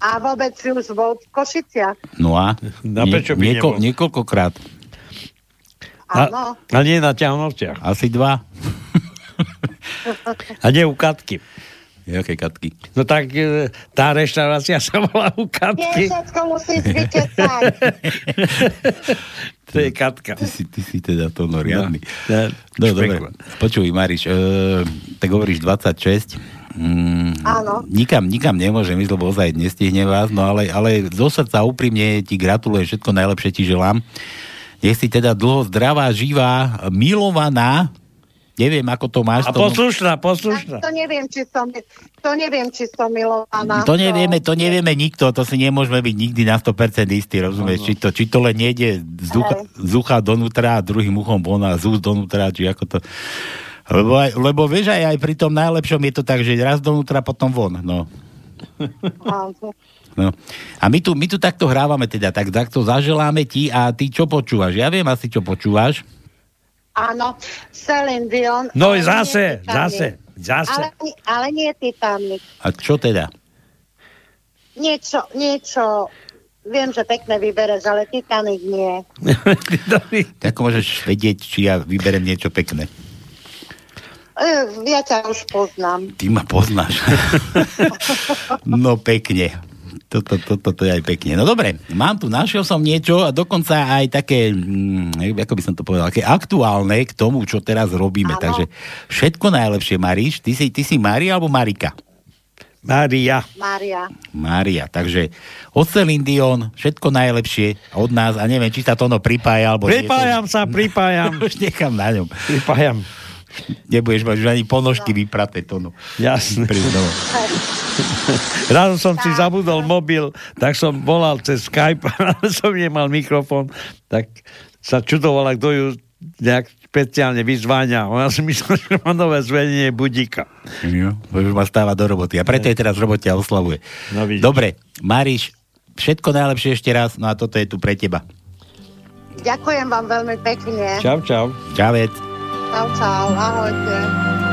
A vôbec si už bol v Košiciach. No a? A prečo by nieko, niekoľkokrát. Áno. A nie na ťahnostiach. Asi dva. A nie u Katky. Jaké katky? No tak e, tá reštaurácia sa volá u Nie, Katky. všetko musí vytesať. To je Katka. Ty si, ty si teda to no riadny. No, No, dobre. Počuj, Mariš, e, tak hovoríš 26. Mm, Áno. Nikam, nikam nemôžem ísť, lebo ozaj nestihne vás, no ale, ale zo srdca úprimne ti gratulujem, všetko najlepšie ti želám. Nech si teda dlho zdravá, živá, milovaná, neviem, ako to máš. A to, poslušná, poslušná. To neviem, či som, to neviem, či som milovaná. to nevieme, to nevieme nikto, to si nemôžeme byť nikdy na 100% istí, rozumieš? Či to, či to len nejde z ucha, z ucha donútra a druhým uchom von a z úst donútra, či ako to... Lebo, aj, lebo vieš, aj, aj pri tom najlepšom je to tak, že raz donútra, potom von, no. No. A my tu, my tu takto hrávame teda, tak takto zaželáme ti a ty čo počúvaš? Ja viem asi, čo počúvaš. Áno, Celine Dion. No zase, zase, zase. Ale, ale nie Titanic. A čo teda? Niečo, niečo, viem, že pekné vybereš, ale Titanic nie. Ako môžeš vedieť, či ja vyberem niečo pekné? E, ja ťa už poznám. Ty ma poznáš. no pekne. Toto, toto, toto je aj pekne. No dobre, mám tu, našiel som niečo a dokonca aj také, mm, ako by som to povedal, také aktuálne k tomu, čo teraz robíme. Áno. Takže všetko najlepšie, Maríš. Ty si, ty si Mária alebo Marika? Mária. Mária. Mária. Takže od Celine Dion všetko najlepšie od nás a neviem, či sa to ono pripája alebo nie. Pripájam sa, pripájam. Už nechám na ňom. Pripájam. Nebudeš mať už ani ponožky vypraté to. No. Jasné. Priznám. Raz som si zabudol mobil, tak som volal cez Skype, ale som nemal mikrofón, tak sa čudovala, kto ju nejak špeciálne vyzváňa. Ona si myslela, že má nové zvenenie budíka. Jo, už ma stáva do roboty. A preto je teraz v robote a oslavuje. No, vidíš. Dobre, Mariš, všetko najlepšie ešte raz, no a toto je tu pre teba. Ďakujem vám veľmi pekne. Čau, čau. Čavec. Čau, čau. Ahojte. Ave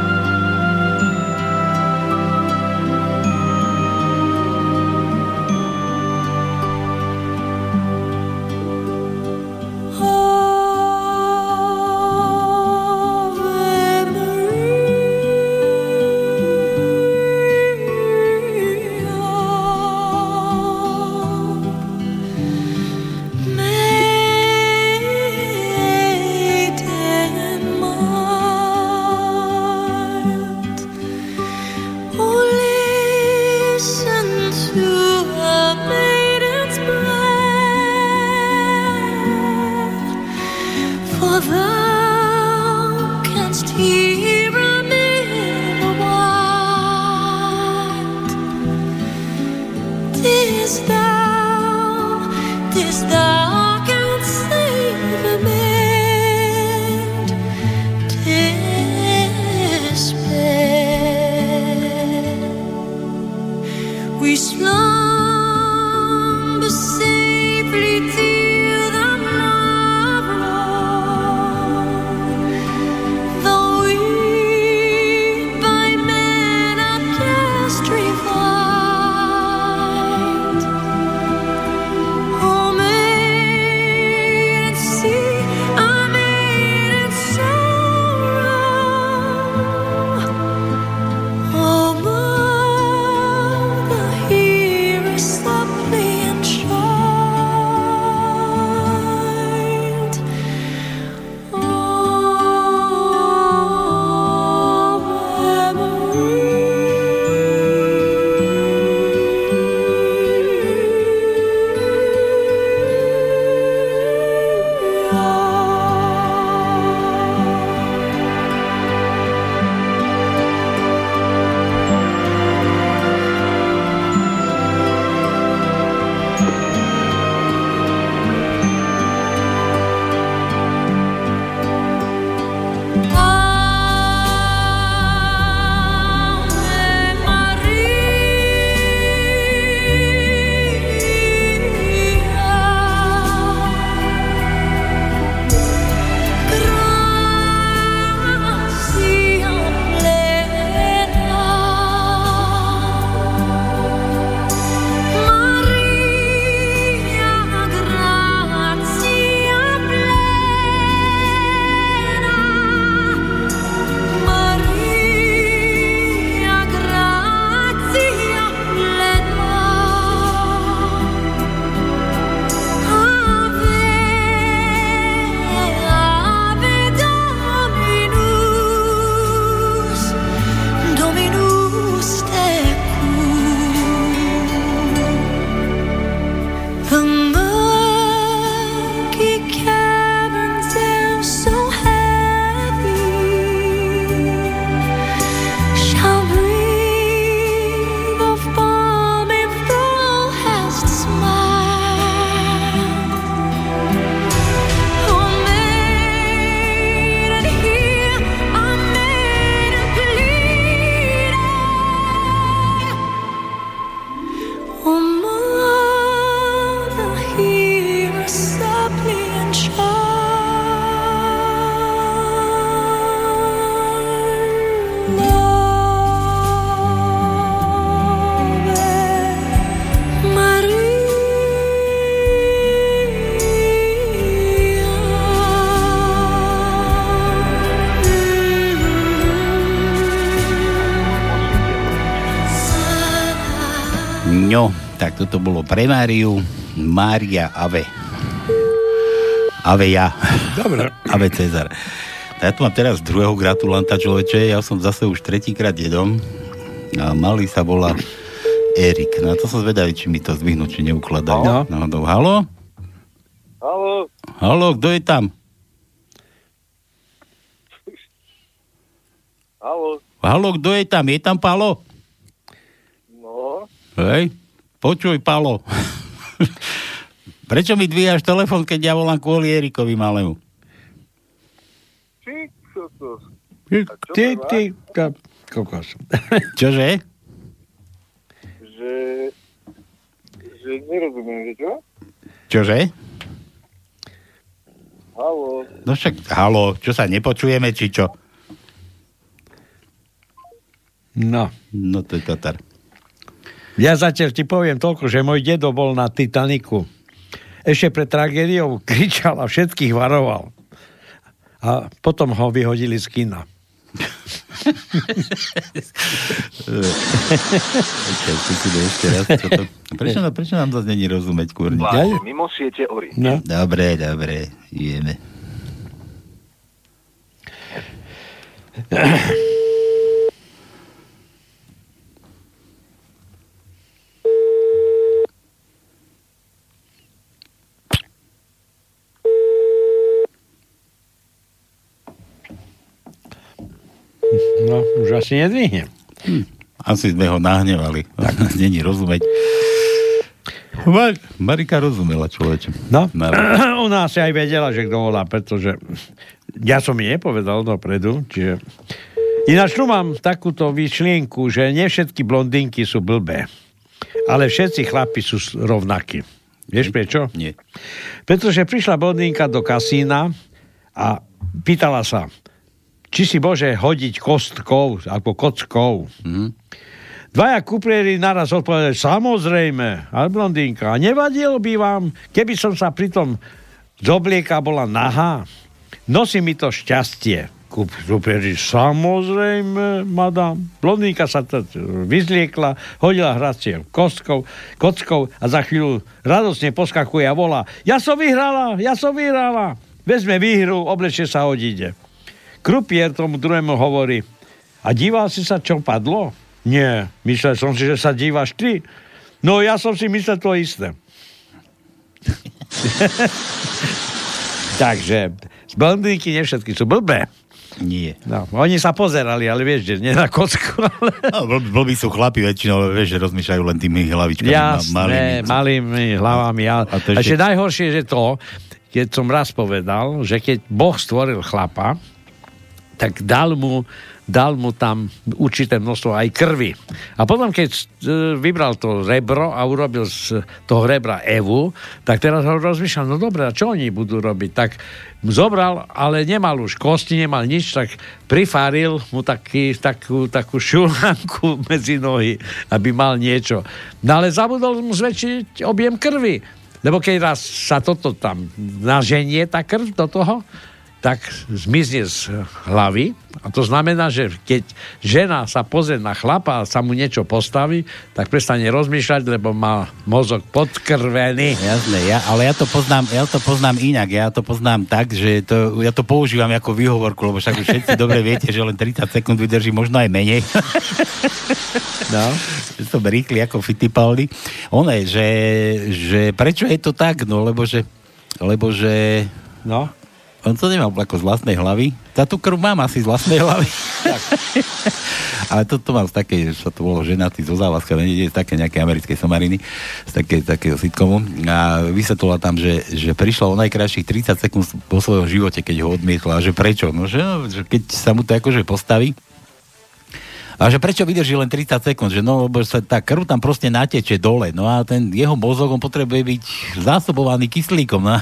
No, tak toto bolo pre Máriu. Mária Ave. Ave ja. Dobre. Ave Cezar. Ja tu mám teraz druhého gratulanta človeče, ja som zase už tretíkrát jedom. A malý sa volá Erik. No a to som zvedavý, či mi to zvyhnú, či neukladajú. No. no, no halo? Halo, Halo, kto je tam? halo, Halo, kto je tam? Je tam Palo? no, Hej, počuj, Palo. Prečo mi dvíjaš telefon, keď ja volám kvôli Erikovi malému? či čo to? Ty, ty, ty, kokos. Čože? Že, že nerozumiem, že čo? Čože? Halo, No však, halo, čo sa nepočujeme, či čo? No. No to je Tatar. Ja zatiaľ ti poviem toľko, že môj dedo bol na Titaniku. Ešte pred tragédiou kričal a všetkých varoval. A potom ho vyhodili z kina. Ešte raz. To... prečo, no, prečo nám to není rozumieť, kurník? Vláde mimo siete Ori. No. Dobre, dobre, ideme. No, už asi. Hm. Asi sme ho nahnevali. Tak. Není rozumieť. Mar- Marika rozumela človeče. No, ona asi aj vedela, že kto volá, pretože ja som jej nepovedal dopredu, čiže... Ináč tu mám takúto vyšlienku, že nie všetky blondinky sú blbé, ale všetci chlapi sú rovnakí. Vieš prečo? Nie. Pretože prišla blondinka do kasína a pýtala sa, či si môže hodiť kostkou, alebo kockou. Mhm. Dvaja kuprieri naraz odpovedali, samozrejme, ale blondínka, a nevadilo by vám, keby som sa pritom z oblieka bola nahá? Nosí mi to šťastie. Kup- Kuprieri, samozrejme, madam. Blondínka sa t- vyzliekla, hodila hracie kostkou, kockou a za chvíľu radosne poskakuje a volá, ja som vyhrala, ja som vyhrala. Vezme výhru, oblečie sa odíde. Krupier tomu druhému hovorí, a díval si sa, čo padlo? Nie, myslel som si, že sa dívaš ty. No ja som si myslel to isté. Takže, z blondínky nie všetky sú blbé. Nie. No, oni sa pozerali, ale vieš, že nie na kocku, ale... No, bl- blbí sú chlapi väčšinou, ale vieš, že rozmýšľajú len tými hlavičkami Jasné, malými. malými hlavami. A, A to ešte najhoršie je to, keď som raz povedal, že keď Boh stvoril chlapa, tak dal mu, dal mu tam určité množstvo aj krvi. A potom, keď e, vybral to rebro a urobil z toho rebra Evu, tak teraz ho rozmýšľal, no dobre, a čo oni budú robiť? Tak zobral, ale nemal už kosti, nemal nič, tak prifáril mu taký, takú, takú šulánku medzi nohy, aby mal niečo. No ale zabudol mu zväčšiť objem krvi. Lebo keď raz sa toto tam naženie, tá krv do toho, tak zmizne z hlavy. A to znamená, že keď žena sa pozrie na chlapa a sa mu niečo postaví, tak prestane rozmýšľať, lebo má mozog podkrvený. Jasné, ja, ale ja to, poznám, ja to poznám inak. Ja to poznám tak, že to, ja to používam ako výhovorku, lebo však už všetci dobre viete, že len 30 sekúnd vydrží, možno aj menej. No. Som rýchly ako Fittipaldi. Ono je, že, že prečo je to tak? No, lebo že, lebo že No. On to nemal ako z vlastnej hlavy. Tá tú krv mám asi z vlastnej hlavy. Ale toto mám z také, že sa to bolo ženatý zo závaska, nie z také nejaké americké somariny, z také, takého sitcomu. A vysvetlila tam, že, že prišla o najkrajších 30 sekúnd po svojom živote, keď ho odmietla. A že prečo? No, že, že keď sa mu to akože postaví, a že prečo vydrží len 30 sekúnd? Že no, lebo sa tá krv tam proste nateče dole. No a ten jeho mozog, on potrebuje byť zásobovaný kyslíkom. No a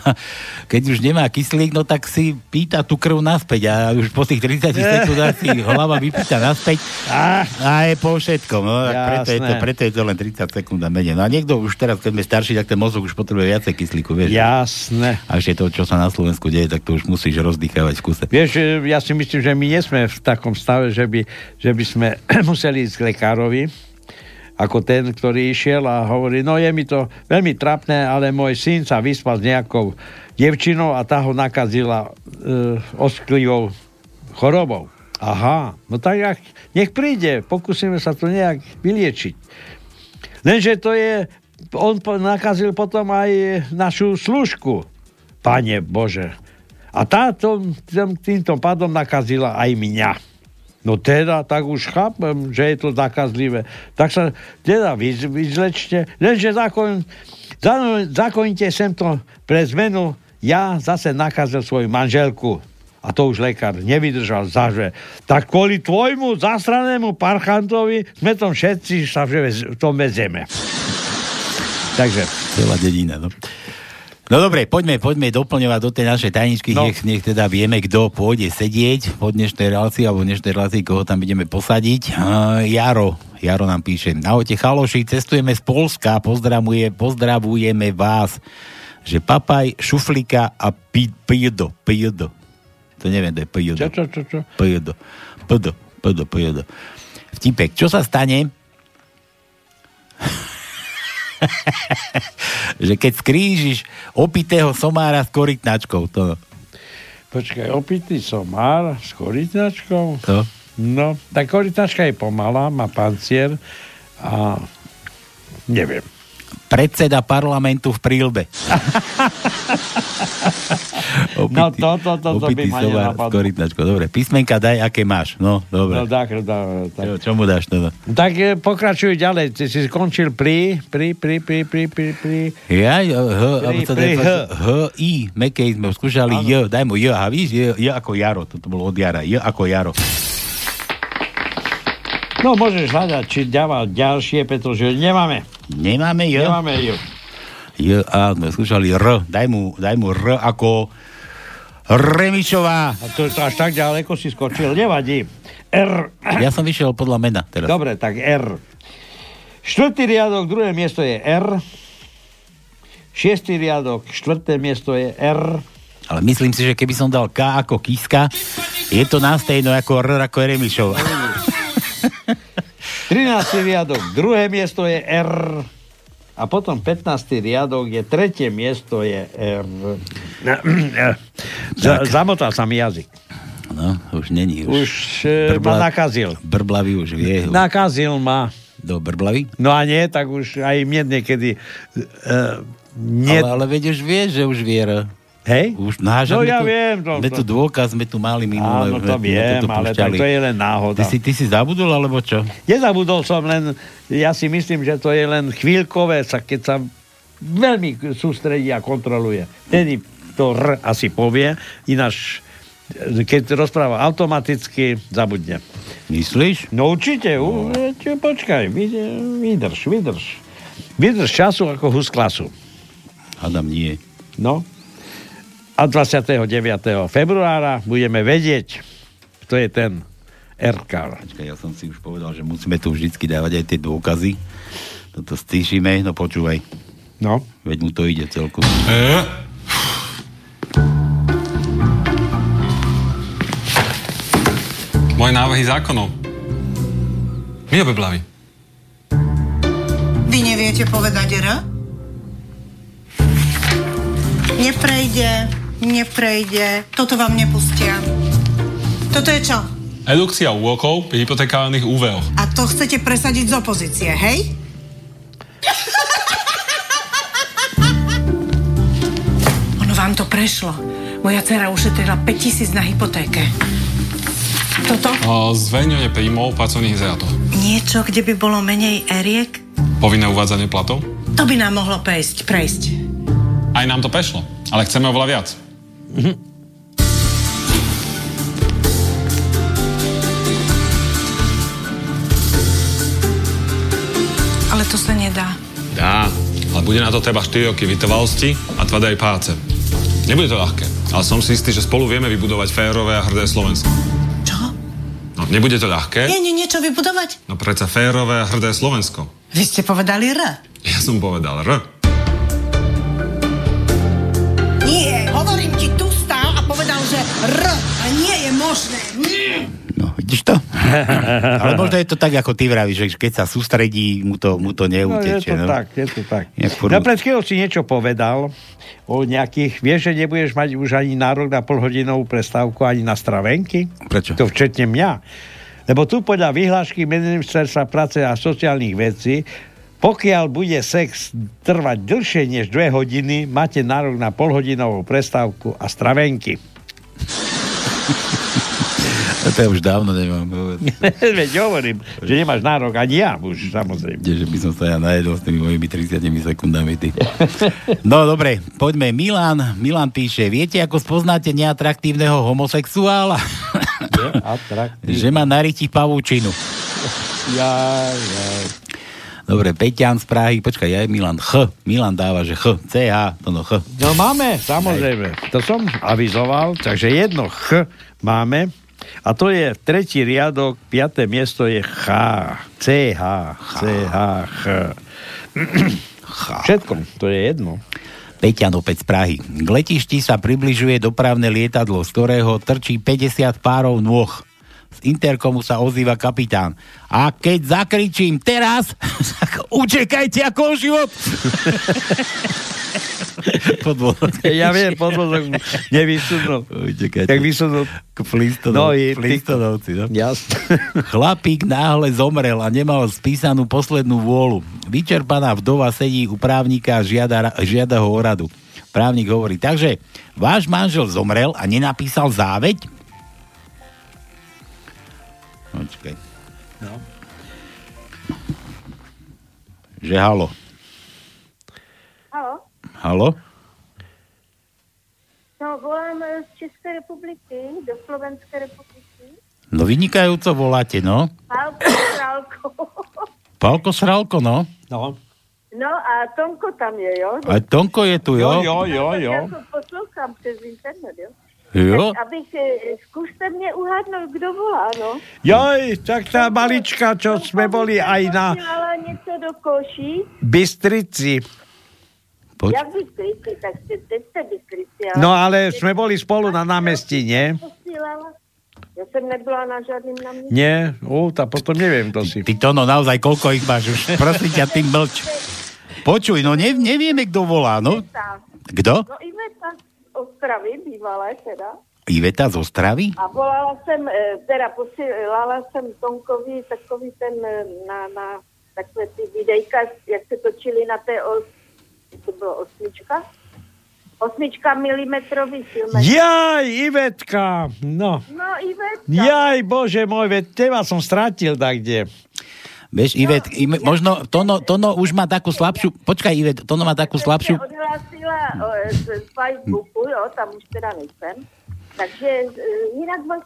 keď už nemá kyslík, no tak si pýta tú krv naspäť a už po tých 30 sekundách si hlava vypýta naspäť Ah. a je po všetkom. No, tak preto, je to, preto je to len 30 sekúnd a menej. No a niekto už teraz, keď sme starší, tak ten mozog už potrebuje viacej kyslíku, vieš. Jasné. A ešte to, čo sa na Slovensku deje, tak to už musíš rozdýchavať v kuse. Vieš, ja si myslím, že my nie sme v takom stave, že by, že by sme museli ísť k lekárovi, ako ten, ktorý išiel a hovorí, no je mi to veľmi trapné, ale môj syn sa vyspal s nejakou devčinou a tá ho nakazila e, osklivou chorobou. Aha, no tak jak, nech príde, pokúsime sa to nejak vyliečiť. Lenže to je, on nakazil potom aj našu služku. Pane Bože. A táto tým, týmto pádom nakazila aj mňa. No teda, tak už chápem, že je to nakazlivé. Tak sa teda vyz, vyzlečte. Lenže zákon, zakonite sem to pre zmenu. Ja zase nakazil svoju manželku. A to už lekár nevydržal, zaže. Tak kvôli tvojmu zasranému parchantovi sme tom všetci sa v tom vezeme. Takže. Celá dedina, no. No dobre, poďme, poďme doplňovať do tej našej tajničky, no. nech, nech teda vieme, kto pôjde sedieť po dnešnej relácii, alebo v dnešnej relácii, koho tam ideme posadiť. Uh, Jaro, Jaro nám píše, ahojte chaloši, cestujeme z Polska, pozdravuje, pozdravujeme vás, že papaj, šuflika a pijdo, pijdo. To neviem, to je pijdo. Čo, čo, čo, čo? Pijdo, pijdo, pijdo. Vtipek, čo sa stane, že keď skrížiš opitého somára s korytnačkou, to... Počkaj, opitý somár s korytnačkou? To? No, tá korytnačka je pomalá, má pancier a neviem. Predseda parlamentu v prílbe. No to, to, to, to by ma nenapadlo. Dobre, písmenka daj, aké máš. No, dobre. No tak, tak, tak. Čo, čo mu dáš teda? Tak e, pokračuj ďalej. Ty si skončil pri, pri, pri, pri, pri, pri, pri. Ja, H, Pri- to pri H. H, I, mekej sme skúšali J, daj mu J, a víš, J, J ako Jaro, toto bolo od Jara, J ako Jaro. No môžeš hľadať, či ďava ďalšie, pretože nemáme. Nemáme J? Nemáme ju. J, A, sme skúšali R, daj mu, daj mu R ako Remišová. A to, to až tak ďaleko si skočil, nevadí. R. Ja som vyšiel podľa mena teraz. Dobre, tak R. Štvrtý riadok, druhé miesto je R. Šiestý riadok, štvrté miesto je R. Ale myslím si, že keby som dal K ako Kiska, je to nastejno ako R ako Remišová. 13. riadok, druhé miesto je R. A potom 15. riadok je tretie miesto je R. Z- zamotal sa mi jazyk. No, už není. Už e, ma nakazil. Brblavý už vie. Nakazil ma. Do brblavy? No a nie, tak už aj mne niekedy... Uh, nie... Ale, ale veď už vie, že už vie R. Hej? Už, no, a že No sme ja tu, viem, to- Sme tu dôkaz, sme tu mali minulé. Áno, to viem, ale tak to je len náhoda. Ty si, ty si zabudol, alebo čo? Nezabudol som len, ja si myslím, že to je len chvíľkové, sa, keď sa veľmi sústredí a kontroluje. Tedy to R asi povie, ináč keď rozpráva automaticky, zabudne. Myslíš? No určite, u, čo, počkaj, vyd- vydrž, vydrž. Vydrž času ako hus klasu. Hádam nie. No. A 29. februára budeme vedieť, kto je ten RK. Počkaj, ja som si už povedal, že musíme tu vždycky dávať aj tie dôkazy. Toto stíšime, no počúvaj. No. Veď mu to ide celku. Moje návrhy zákonov. My obeblaví. Vy neviete povedať R? Neprejde, neprejde, toto vám nepustia. Toto je čo? Redukcia úrokov pri hypotekárnych úveroch. A to chcete presadiť z opozície, hej? Ono vám to prešlo. Moja dcera ušetrila 5000 na hypotéke. Toto? O zverejňovanie príjmov pracovných inzerátov. Niečo, kde by bolo menej eriek? Povinné uvádzanie platov. To by nám mohlo prejsť, prejsť. Aj nám to prešlo, ale chceme oveľa viac. Ale to sa nedá. Dá, ale bude na to treba 4 roky vytrvalosti a tvrdej práce. Nebude to ľahké, ale som si istý, že spolu vieme vybudovať férové a hrdé Slovensko. Čo? No, nebude to ľahké, Nie, nie, niečo vybudovať? no predsa férové a hrdé Slovensko. Vy ste povedali R. Ja som povedal R. R. A nie je možné. Mm. Vidíš to? Ale možno je to tak, ako ty vravíš, že keď sa sústredí, mu to, mu to No, je neuteče. to tak, je to tak. Furt- pred chvíľou si niečo povedal o nejakých, vieš, že nebudeš mať už ani nárok na polhodinovú prestávku, ani na stravenky? Prečo? To včetne mňa. Lebo tu podľa vyhlášky Ministerstva práce a sociálnych vecí pokiaľ bude sex trvať dlhšie než dve hodiny, máte nárok na polhodinovú prestávku a stravenky. To ja už dávno nemám. Veď hovorím, že nemáš nárok ani ja už, samozrejme. Že by som sa ja najedol s tými mojimi 30 sekundami. Ty. No dobre, poďme. Milan, Milan píše, viete, ako spoznáte neatraktívneho homosexuála? že má na riti pavúčinu. Jaj, jaj. Dobre, Peťan z Prahy, počkaj, ja je Milan Ch. Milan dáva, že Ch, CH, to no Ch. No máme, samozrejme. To som avizoval, takže jedno Ch máme. A to je tretí riadok, piaté miesto je Ch. CH, CH, Ch. Všetko, to je jedno. Peťan opäť z Prahy. K letišti sa približuje dopravné lietadlo, z ktorého trčí 50 párov nôh. Z interkomu sa ozýva kapitán. A keď zakričím teraz, tak utekajte ako život. Podvodok. Ja viem, podvodok nevysunul. Utekajte. Jak vysunul. K Flintstone- No, i- Flintstonovci, no. Jasne. Chlapík náhle zomrel a nemal spísanú poslednú vôľu. Vyčerpaná vdova sedí u právnika a žiada, žiada ho o radu. právnik hovorí. Takže váš manžel zomrel a nenapísal záveď? Počkaj. No. Že halo. Halo? Halo? No, volám eh, z České republiky do Slovenské republiky. No vynikajúco voláte, no. Pálko, Králko. Pálko Sralko, no. No. No a Tonko tam je, jo? A Tonko je tu, jo? Jo, jo, Tak jo. Já to poslouchám přes internet, jo? Jo? Tak abych, eh, zkuste mě uhádnout, kdo volá, no. Joj, tak tá malička, čo sme boli aj na něco do koší. Bystrici. Poď. Jak Bystrici, tak jste, teď jste Bystrici. No ale sme boli spolu na námestí, nie? Já jsem nebyla na žádným náměstí. Nie? U, tak potom neviem, to si. Ty to no naozaj, koľko ich máš už? Prosím ťa, tým mlč. Počuj, no ne, nevieme, kto volá, no. Kto? No Iveta Ostravy, bývalé teda. Iveta z Ostravy? A volala jsem, eh, teda posílala jsem Tonkovi takový ten eh, na, na takové ty videjka, jak se točili na té os, to bylo osmička? Osmička milimetrový film. Jaj, Ivetka! No. No Iveta. Jaj, bože môj, veď teba som stratil tak kde. Vieš, Ivet, im, možno Tono, Tono už má takú slabšiu... Počkaj, Ivet, Tono má takú slabšiu... Se odhlásila z, Facebooku, jo, tam už teda nejsem. Takže eh, jinak vás.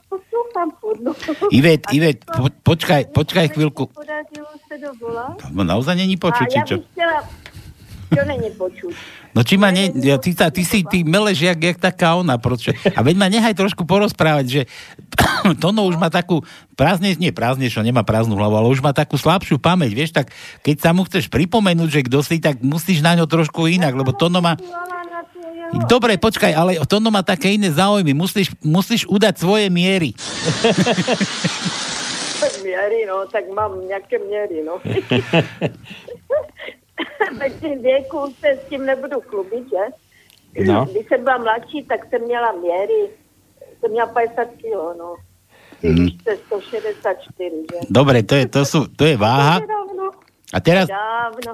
No. Ivet, Ivet, po, počkaj, počkaj chvíľku. Podařilo se dovolat. No, naozaj není počuť, A čo? bych chtěla... Čo není počuť? No či ma ne, ja, ty, sa, ty si, ty meleš jak, jak taká ona, proč? A veď ma nechaj trošku porozprávať, že Tono už má takú prázdne, nie prázdnejšie, nemá prázdnu hlavu, ale už má takú slabšiu pamäť, vieš, tak keď sa mu chceš pripomenúť, že kto si, tak musíš na ňo trošku inak, lebo Tono má... Dobre, počkaj, ale Tono má také iné záujmy, musíš, musíš udať svoje miery. Miery, no, tak mám nějaké měry, no. Ve svým věku se s tím nebudu chlubit, že? No. Když jsem byla mladší, tak jsem měla měry. Jsem měla 50 kilo, no. Mm. Jste 164, že? Dobre, to je, to sú, to je váha. A teraz,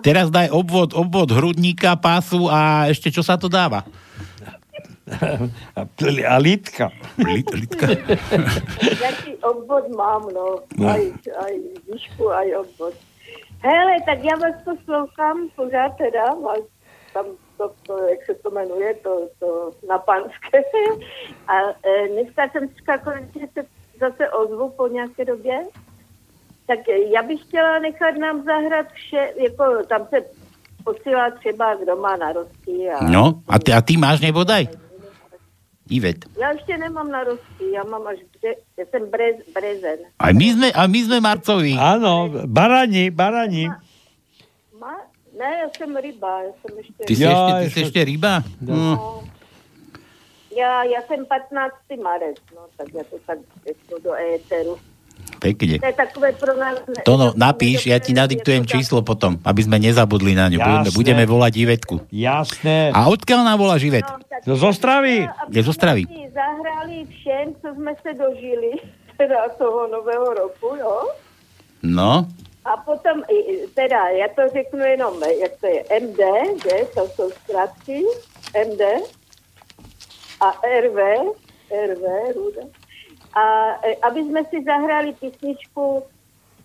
teraz daj obvod, obvod hrudníka, pásu a ešte čo sa to dáva? A, pl- a lítka. Lit, litka. Jaký obvod mám, no. No. Aj, aj výšku, aj obvod. Hele, tak já vás poslouchám pořád teda, vás tam to, to, jak se to jmenuje, to, to na panské. A e, dneska jsem říkala, konečně se zase ozvu po nějaké době. Tak e, já bych chtěla nechat nám zahrát vše, jako tam se posílá třeba, kdo má narostky. A... No, a ty, a ty máš nebodaj? Ivet. Já ještě nemám narostky, já mám až, bre, já jsem brez, brezen. A my sme, a my sme Marcovi. Áno, barani, barani. Ma? Ne, já jsem ryba, já jsem ještě... Ty si, ešte, ty si ešte ryba? Hm. Já, já jsem 15. marec, no, tak já to tak do éteru. Pekne. To je takové pro nás... To no, napíš, ja ti nadiktujem číslo potom, aby sme nezabudli na ňu. Budeme, Jasné. budeme volať Ivetku. Jasné. A odkiaľ nám volá Ivet? No zo Stravy. Je zo Stravy. Aby zahrali všem, co jsme se dožili, teda toho nového roku, jo? No, A potom, teda, já to řeknu jenom, jak to je, MD, že, to jsou zkrátky, MD, a RV, RV, Ruda. A e, aby jsme si zahrali písničku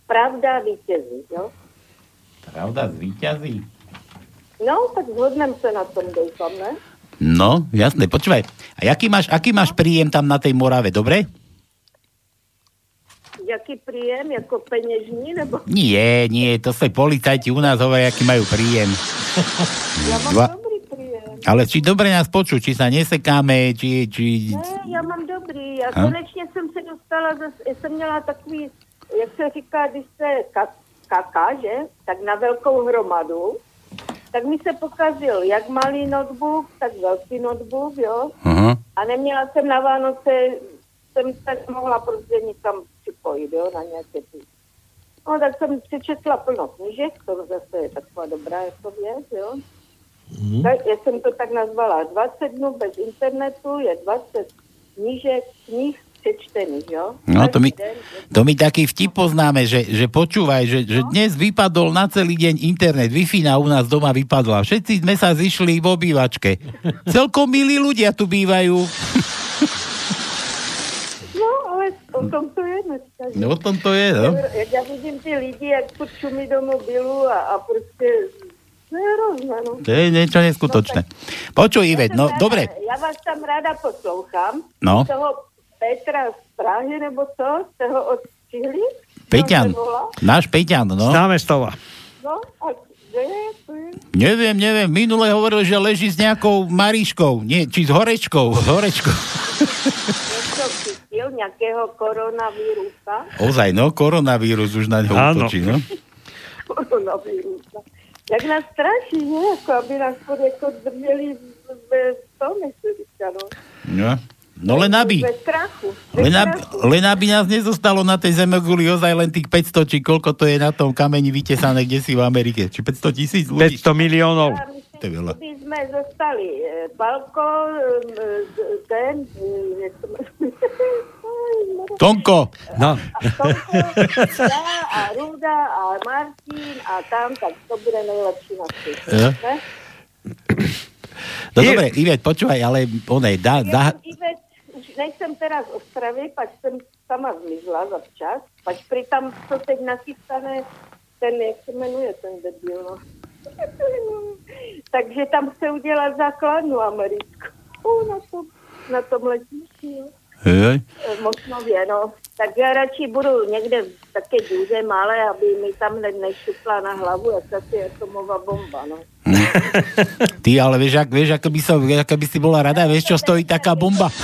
Pravda vítězí, jo? pravda zvíťazí. No, tak zhodneme se na tom, doufám, ne? No, jasné, počúvaj. A jaký máš, aký máš príjem tam na tej Morave, dobre? Jaký príjem, jako peněžní, nebo... Nie, nie, to sa policajti u nás hovoria, aký majú príjem. Mám Dva-. Ale či dobre nás počuť, či sa nesekáme, či... či... Ne, já mám dobrý. Já Ha? konečně jsem se dostala, zase, jsem měla takový, jak se říká, když se ka- kaká, že? Tak na velkou hromadu. Tak mi se pokazil jak malý notebook, tak velký notebook, jo. Aha. A neměla jsem na Vánoce, jsem se mohla prostě nikam připojit, jo, na nějaké ty. No, tak jsem přečetla plno knížek, to zase je taková dobrá jako věc, jo. Mhm. Tak, já jsem to tak nazvala. 20 dnů bez internetu je 20 knížek, knih přečtených, jo? No to my, to my taký vtip poznáme, že, že počúvaj, že, že dnes vypadol na celý deň internet, Wi-Fi u nás doma vypadla. Všetci sme sa zišli v obývačke. Celkom milí ľudia tu bývajú. No, ale o tom to je dneska. No o tom to je, no. Jak já vidím ty lidi, jak furt čumí do mobilu a, a prostě to je hrozné, no. To je niečo neskutočné. Počuj, Ivet, no Ráda- dobre. Já vás tam ráda poslouchám. No. Toho Petra z Prahy, nebo co? Jste ho odstřihli? Peťan, On se volá? náš Peťan, no. Známe stova. No, a kde je? Je? Neviem, neviem, minule hovoril, že leží s nejakou Mariškou, nie, či s Horečkou, s Horečkou. Nějakého koronavírusa. Ozaj, no, koronavírus už na ňo útočí, no. Koronavírusa. Jak nás straší, ne? Jako, aby nás pod jako drželi v, tom, no. no. No len aby, strachu. Len aby, len aby nás nezostalo na tej zemeguli ozaj len tých 500, či koľko to je na tom kameni vytesané, kde si v Amerike. Či 500 tisíc ľudí? 500 miliónov. To je veľa. Kdyby jsme zostali eh, Palko, eh, ten, Tonko. No. já a Ruda a Martin a tam, tak to bude nejlepší na ne? No dobre, Ivet, počúvaj, ale onej, dá, Já dá, Ivet, už nejsem teda z Ostravy, pak jsem sama zmizla za včas, pak pri tam, co teď nachystané, ten, jak se jmenuje ten debil, no. Takže tam chce udělat základnu americkou na tom, na tom letišti, jo. Hej, v Mosnově, no. Tak já radši budu někde v také díře malé, aby mi tam ne, nešupla na hlavu jakási atomová bomba, no. ty ale vieš, ak, vieš ako, by som, ako by si bola rada, vieš, čo stojí taká bomba?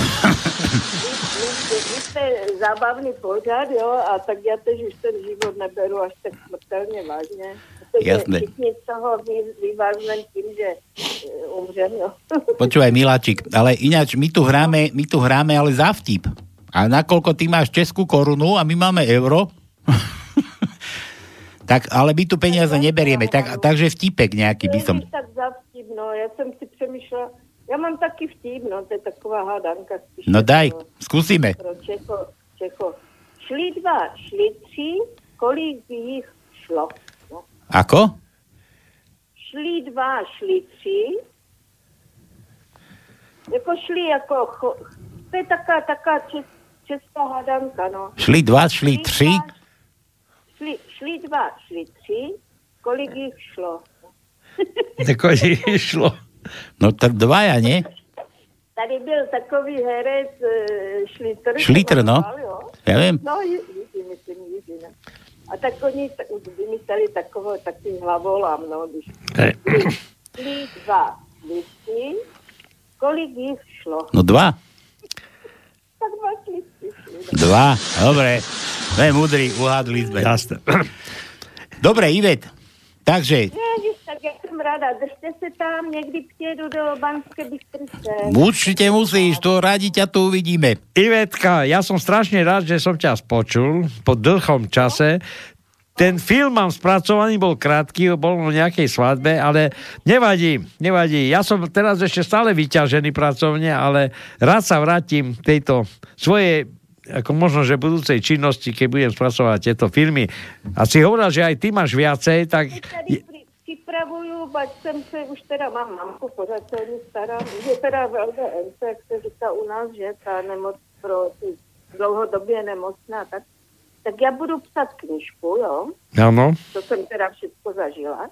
Zábavný pořád, jo, a tak já teď už ten život neberu až tak smrtelně vážně. Jasné. Všichni z toho vy, vyvážnem tím, že e, umřem, jo. Počúvaj, Miláčik, ale ináč my tu hráme, my tu hráme ale za vtip. A nakoľko ty máš českú korunu a my máme euro, tak ale my tu peniaze neberieme. Tak, takže vtipek nejaký by som... Tak za vtip, no. Já jsem si přemýšlela, já mám taky vtip, no, to je taková hádanka. No daj, skúsime. Čecho, Čecho. Šli dva, šli tři, kolik by jich šlo? Ako? Šli dva, šli tři, jako šli cho, to je taká, taká čes, česká hádanka, no. Šli dva, šli tři. Šli, šli dva, šli tři, kolik jich šlo? Tako išlo. No tak dvaja, nie? Tady byl takový herec eh, Šlitr. Šlitr, no. Ja viem. No, Jiří, myslím, Jiří. A tak oni t- už vymysleli takový hlavolám, no, když šli dva listy, kolik jich šlo? No dva. Tak dva listy šli. no. Dva, dobre. Sme mudrí, uhádli sme. Jasné. Dobre, Ivet. Takže, tak ja som rada, držte se tam, někdy přijedu do Banské Bystrice. určite musíš, to radi ťa tu uvidíme. Ivetka, ja som strašne rád, že som ťa spočul po dlhom čase. Ten film mám spracovaný, bol krátky, bol o nejakej svadbe, ale nevadí, nevadí. Ja som teraz ešte stále vyťažený pracovne, ale rád sa vrátim k tejto svojej ako možno, že budúcej činnosti, keď budem spracovať tieto filmy. A si hovoril, že aj ty máš viacej, tak... Pri, připravuju, bať jsem se, už teda mám mamku, pořád se o ní starám, že teda v LDNC, jak se říká u nás, že ta nemoc pro ty dlouhodobě nemocná, tak, tak já budu psat knižku, jo, Áno. to jsem teda všechno zažila.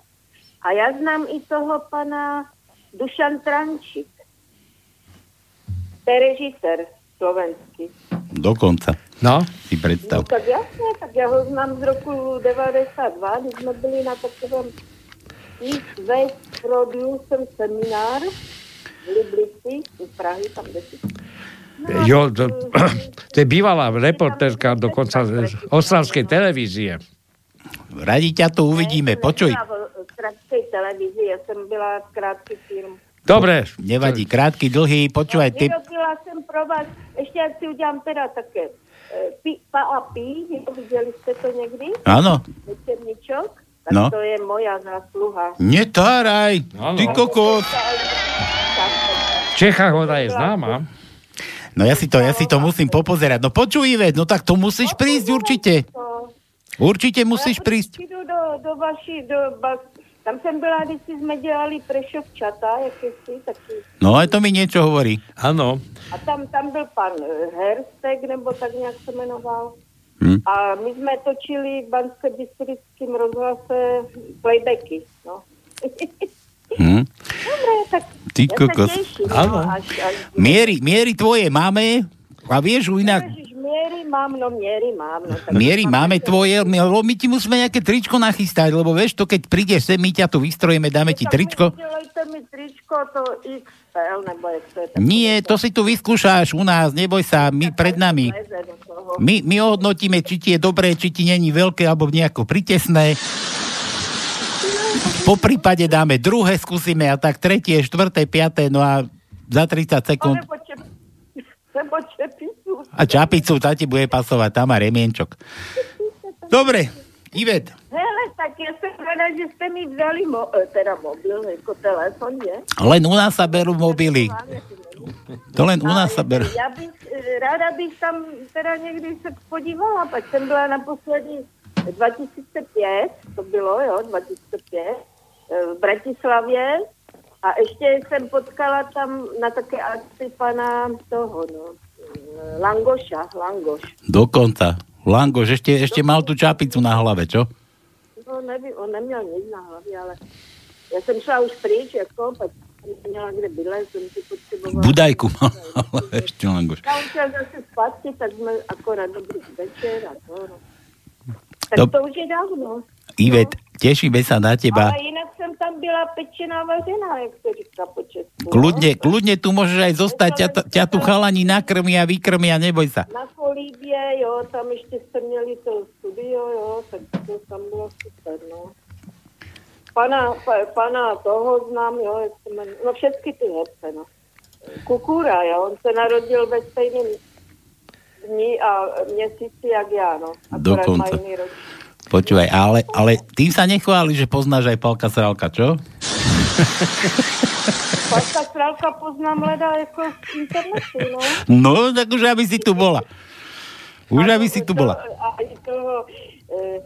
A já znám i toho pana Dušan Trančík. To je režisér slovenský. Dokonca. No. Si No predstav. tak jasně, tak já ho znám z roku 92, kdy jsme byli na takovém East West Producer seminár v Liblici, u Prahy, tam kde si. No, Jo, to, to je bývalá reportérka dokonca z ostravskej televízie. Radi ťa tu uvidíme, počuj. V krátké televizi, já jsem byla v krátký film. Dobre. Nevadí, krátky, dlhý, počúvaj, ty... Vyrobila jsem pro vás, ještě jak si udělám teda také eh, pi, pa a pí, viděli jste to někdy? Áno. Večerníčok? Tak No. to je moja zásluha. Netáraj, ty kokot. V Čechách ona je známa. No ja si to, ja si to musím popozerať. No počuj, Ivet, no tak to musíš prísť určite. Určite musíš prísť. Jdu do, do vaší, do, tam jsem byla, když jsme dělali Prešovčata, jakési, taky. No aj to mi niečo hovorí. Áno. A tam, tam byl pan Herstek, nebo tak nějak se jmenoval. Hm. A my jsme točili v Banské Bystrickém rozhlase playbacky, no. Hm. Dobre, tak Ty ja kokos. teším, Áno. no, až, až, Miery, miery tvoje máme a vieš, inak Ježiš, miery mám, no miery mám. No, tak Miery máme tvoje, my, lebo my ti musíme nejaké tričko nachystať, lebo vieš to, keď prídeš sem, my ťa tu vystrojíme, dáme ti tričko. udelejte mi tričko, to XL, nebo jak to je. Nie, to si tu vyskúšaš u nás, neboj sa, my pred nami. My, my ohodnotíme, či ti je dobré, či ti není veľké, alebo nejako pritesné. Po prípade dáme druhé, skúsime a tak tretie, štvrté, piaté, no a za 30 sekúnd. A čapicu, tá ti bude pasovať, tam má remienčok. Dobre, Ivet, Hele, tak ja som rada, že ste mi vzali mo- e, teda mobil, ako telefon, nie? len u nás sa berú mobily. To len u nás sa berú. Já bych, eh, ráda bych tam teda někdy se podívala, pak jsem byla naposledy 2005, to bylo, jo, 2005, eh, v Bratislavě a ještě jsem potkala tam na také akci pana toho, no, Langoša, Langoš. Dokonca. Langoš ešte, ešte mal tú čapicu na hlave, čo? No nevím, on neměl nic na hlavě, ale já jsem šla už pryč, jako, pak jsem neměla kde bydlet, jsem si potřebovala. Budajku mal, ale ešte Langoš. Já už zase zpátky, tak jsme akorát dobrý večer a to, no. Tak Dob- to už je dávno. Ivet, tešíme sa na teba. Ale tam byla pečená vařená, jak se říká po česku. Kľudne, kľudne tu môžeš aj zostať, ťa, ťa tu chalani nakrmia, vykrmia, neboj sa. Na Kolíbě, jo, tam ještě jste měli to studio, jo, tak to tam bylo super, no. Pana, pa, pana toho znám, jo, jak se jmenuje, no všechny ty herce, no. Kukura, jo, on se narodil ve stejném dni a měsíci jak já, no. Akorát Dokonca. mají jiný ročník. Počúvaj, ale, ale tým sa nechváli, že poznáš aj Palka Sralka, čo? Paška Strálka poznám leda jako z internetu, no. No, tak už aby si tu bola. Už aby si tu bola. Toho, eh,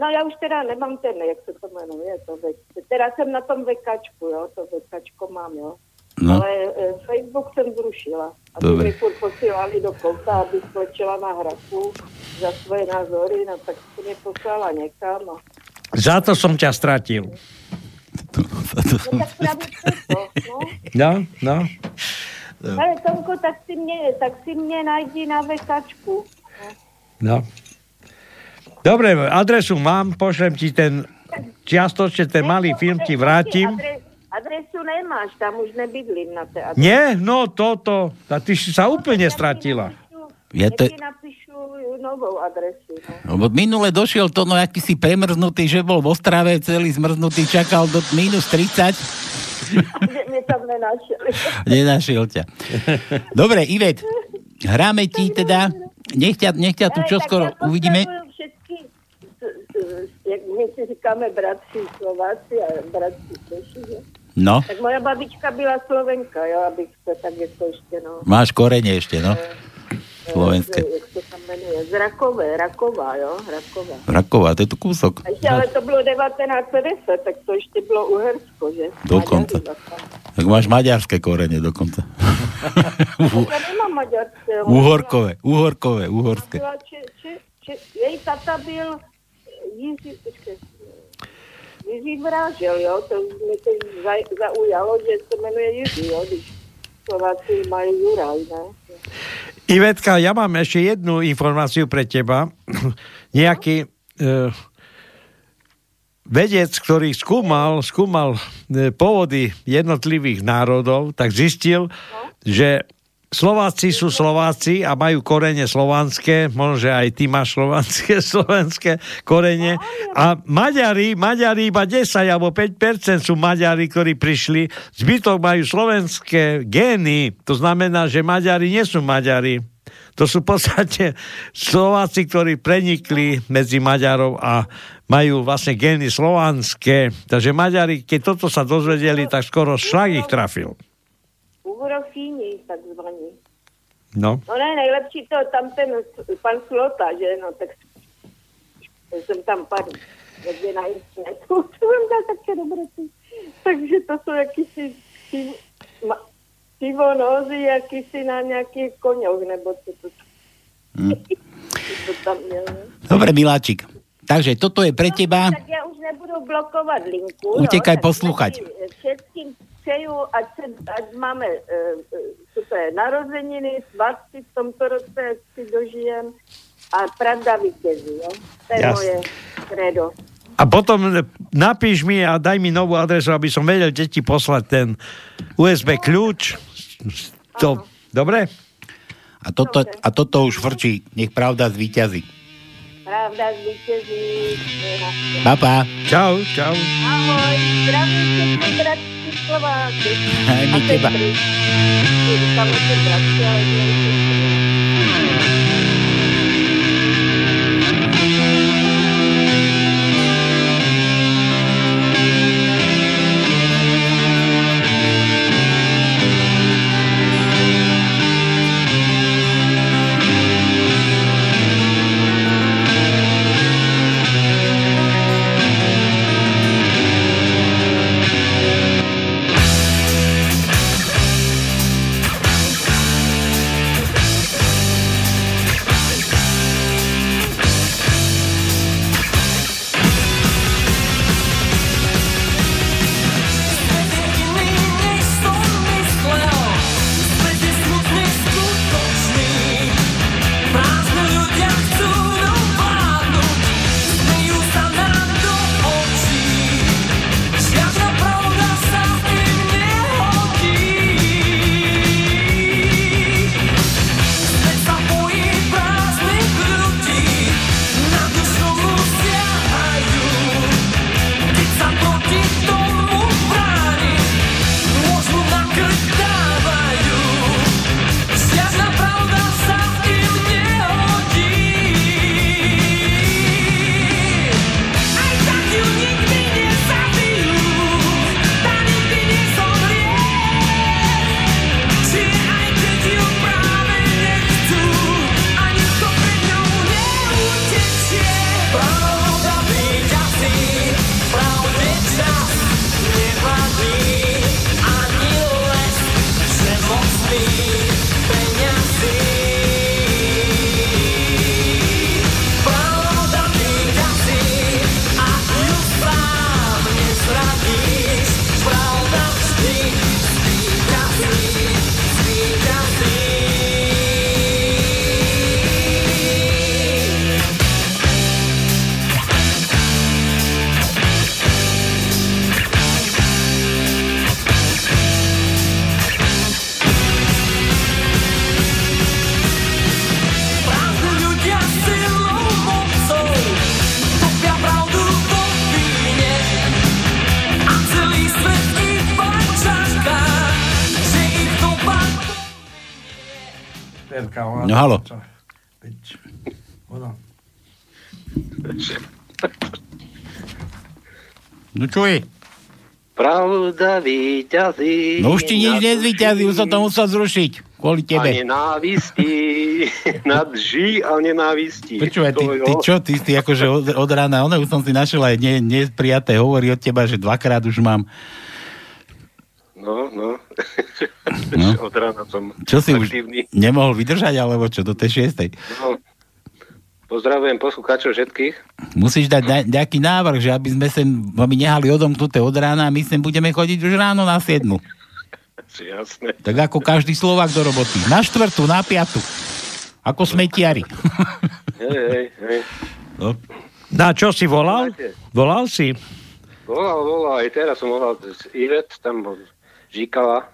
no já už teda nemám ten, jak se to jmenuje, to ve, teda jsem na tom vekačku, jo, to vekačko mám, jo. No. Ale eh, Facebook jsem zrušila. Aby Dobre. mi furt posílali do kouta, aby skočila na hraku za svoje názory, no tak to mě poslala někam. No, Za to som ťa stratil. no tak no. No, no. Ale Tomko, tak si mě, tak si mě najdi na vekačku. No. Dobre, adresu mám, pošlem ti ten čiastočne ten malý film ti vrátim. Adres, adresu nemáš, tam už nebydlím na té adrese. Nie, no toto. A ty si sa úplne stratila. Ja to, napíšu novou adresu. No. lebo minule došiel to, no aký si premrznutý, že bol v Ostrave celý zmrznutý, čakal do minus 30, Že mě tam nenašeli. nenašiel ťa. Dobre, Ivet, hráme ti teda, nech ťa, nech ťa tu čoskoro ja uvidíme. Všetky, my si říkáme bratři Slováci a bratři Češi, že? No, Tak moja babička byla Slovenka, jo, abych to tak ještě, no. máš korene ešte, no. eh, Slovenské. Jak se tam jmenuje? Z Rakové, Raková, jo, Raková. Raková, to je tu kúsok. A ještě, ale to bylo 1910, tak to ještě bylo Uhersko, že? Dokonca. Tak máš maďarské korene dokonca. Ja nemám maďarské. Uhorkové, uhorkové, uhorské. Jej tata byl Jiří, Jiří Vrážel, jo, to mě to zaujalo, že se jmenuje Jiří, jo, když Slováci mají Juraj, ne? Ivetka, ja mám ešte jednu informáciu pre teba. Nejaký e, vedec, ktorý skúmal, skúmal e, pôvody jednotlivých národov, tak zistil, že Slováci sú Slováci a majú korene slovanské, možno, že aj ty máš slovanské, slovenské korene. A Maďari, Maďari iba 10 alebo 5% sú Maďari, ktorí prišli. Zbytok majú slovenské gény. To znamená, že Maďari nie sú Maďari. To sú v podstate Slováci, ktorí prenikli medzi Maďarov a majú vlastne gény slovanské. Takže Maďari, keď toto sa dozvedeli, tak skoro šlak ich trafil. Uhrofíni, takzvaní. No. No ne, nejlepší to tam ten pan Slota, že no, tak jsem tam padl někde na internetu, to jsem dal také dobroty. Takže to jsou jakýsi pivonózy, jakýsi na nějakých koňoch, nebo co to, Hm. to tam měl. Dobre, Miláčik. Takže toto je pre teba. Tak já už nebudu blokovat linku. Utekaj no, poslúchať. všetkým- Přeju, ať, se, ať máme uh, super narozeniny, svatky v tomto roce, ať si dožijem a pravda vítězí, jo? To je Jasne. moje kredo. A potom e, napíš mi a daj mi novú adresu, aby som vedel deti poslať ten USB kľúč. To, dobre? A toto, a toto už frčí. Nech pravda zvíťazí. Pravda je naše. Papa. Čau, čau. Ahoj, zdravím bratři Slováky. Aj my A teba. sestry. Říkám, že bratři, Čo je? Pravda víťazí. No už ti nič nezvyťazí, už som to musel zrušiť. Kvôli A tebe. nenávisti. Nad ži a nenávisti. Počúvaj, ty, ty čo, ty, ty akože od, od rána, ono už som si našiel aj ne, neprijaté hovorí od teba, že dvakrát už mám. No, no. No. Od rána som Čo si už aktívny. nemohol vydržať, alebo čo, do tej šiestej? No. Pozdravujem poslucháčov všetkých. Musíš dať nejaký návrh, že aby sme sem aby nehali odomknuté od rána a my sem budeme chodiť už ráno na siedmu. Jasné. Tak ako každý Slovák do roboty. Na štvrtú, na piatu. Ako smetiari. Hej, hej, hej. No. Na čo si volal? Volal si? Volal, volal, aj teraz som volal z Ivet, tam bol Žikala.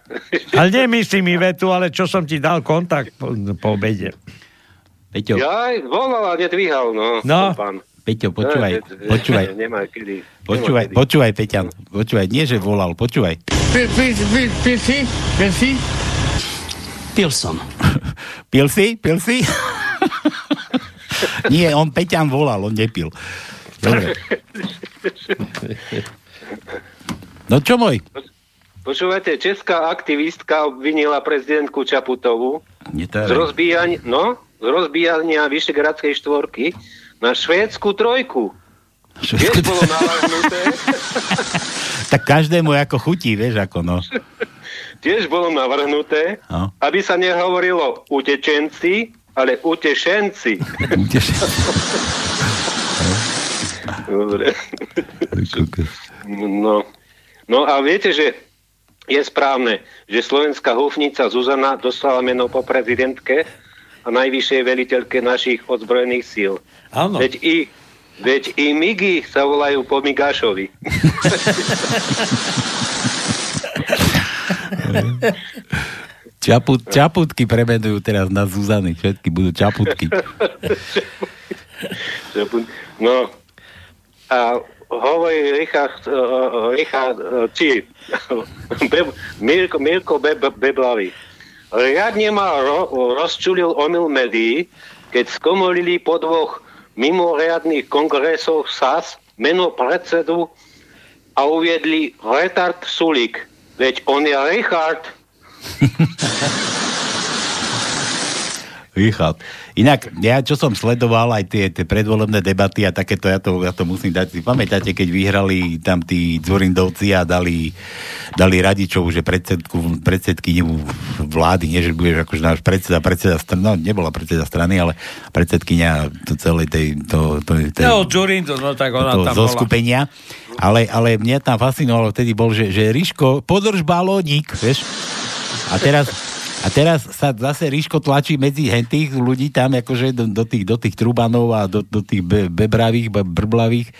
Ale nemyslím Ivetu, ale čo som ti dal kontakt po, po obede. Peťo, Ja aj volal a nedvíhal, no. No. Pán. Peťo, počúvaj, ne, počúvaj. Nemá kedy. Počúvaj, nemá kedy. počúvaj, Peťan. Počúvaj, nie, že volal, počúvaj. Pil, pil, pil, pil si? Pil si? Pil som. Pil si? Pil si? nie, on Peťan volal, on nepil. Dobre. No čo môj? Počúvajte, česká aktivistka obvinila prezidentku Neterén. z rozbíjania, no, z rozbíjania Vyšegradskej štvorky na švédsku trojku. Tiež bolo navrhnuté, Tak každému ako chutí, vieš, ako no. tiež bolo navrhnuté, No. aby sa nehovorilo utečenci, ale utešenci. Dobre. No. no a viete, že je správne, že slovenská húfnica Zuzana dostala meno po prezidentke a najvyššej veliteľke našich odzbrojených síl. Áno. Veď i, veď i Migy sa volajú po Migášovi. Čaput, čaputky premenujú teraz na Zuzany. Všetky budú čaputky. No a hovorí Richard, uh, Richard uh, či Mirko, Mirko Beb, Beblavý. Riadne ma ro, rozčulil omyl médií, keď skomolili po dvoch mimoriadných kongresoch SAS meno predsedu a uviedli Retard Sulik. Veď on je Richard. Richard. Inak, ja čo som sledoval aj tie, tie predvolebné debaty a takéto, ja to, ja to musím dať. Si pamätáte, keď vyhrali tam tí Dzurindovci a dali, dali Radičov, že predsedku, predsedkyniu vlády, nie že budeš akože náš predseda, predseda strany, no nebola predseda strany, ale predsedkynia to celej tej, to, to, tej, No, Džurindo, no tak ona to tam zo bola. skupenia. Ale, ale mňa tam fascinovalo vtedy bol, že, že Ríško, podrž balónik, vieš? A teraz, a teraz sa zase Ríško tlačí medzi hentých ľudí tam, akože do, do, tých, do tých trubanov a do, do tých be, bebravých, be, brblavých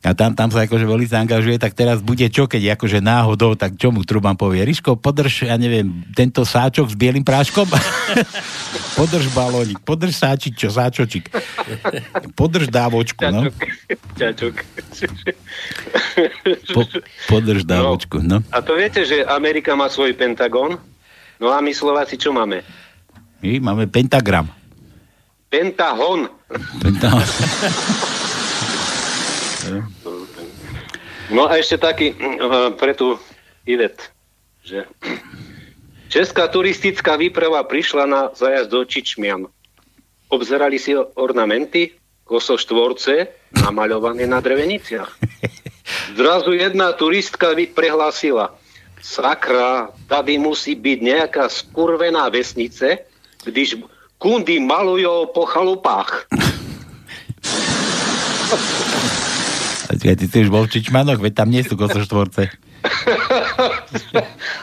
a tam, tam sa akože veľmi zaangažuje, tak teraz bude čo, keď akože náhodou, tak čo mu truban povie? Ríško, podrž, ja neviem, tento sáčok s bielým práškom? podrž balónik, podrž sáčik, čo sáčočik. Podrž dávočku, no. Ťačuk. Po, podrž dávočku, no. A to viete, že Amerika má svoj Pentagon? No a my Slováci čo máme? My máme pentagram. Pentahon. Pentagram. No a ešte taký uh, pre tú Ivet, že Česká turistická výprava prišla na zajazd do Čičmian. Obzerali si ornamenty, kosoštvorce namaľované na dreveniciach. Zrazu jedna turistka prehlásila, sakra, tady musí byť nejaká skurvená vesnice, když kundy malujú po chalupách. Počkaj, ty si už bol v Čičmanoch, veď tam nie sú kosoštvorce.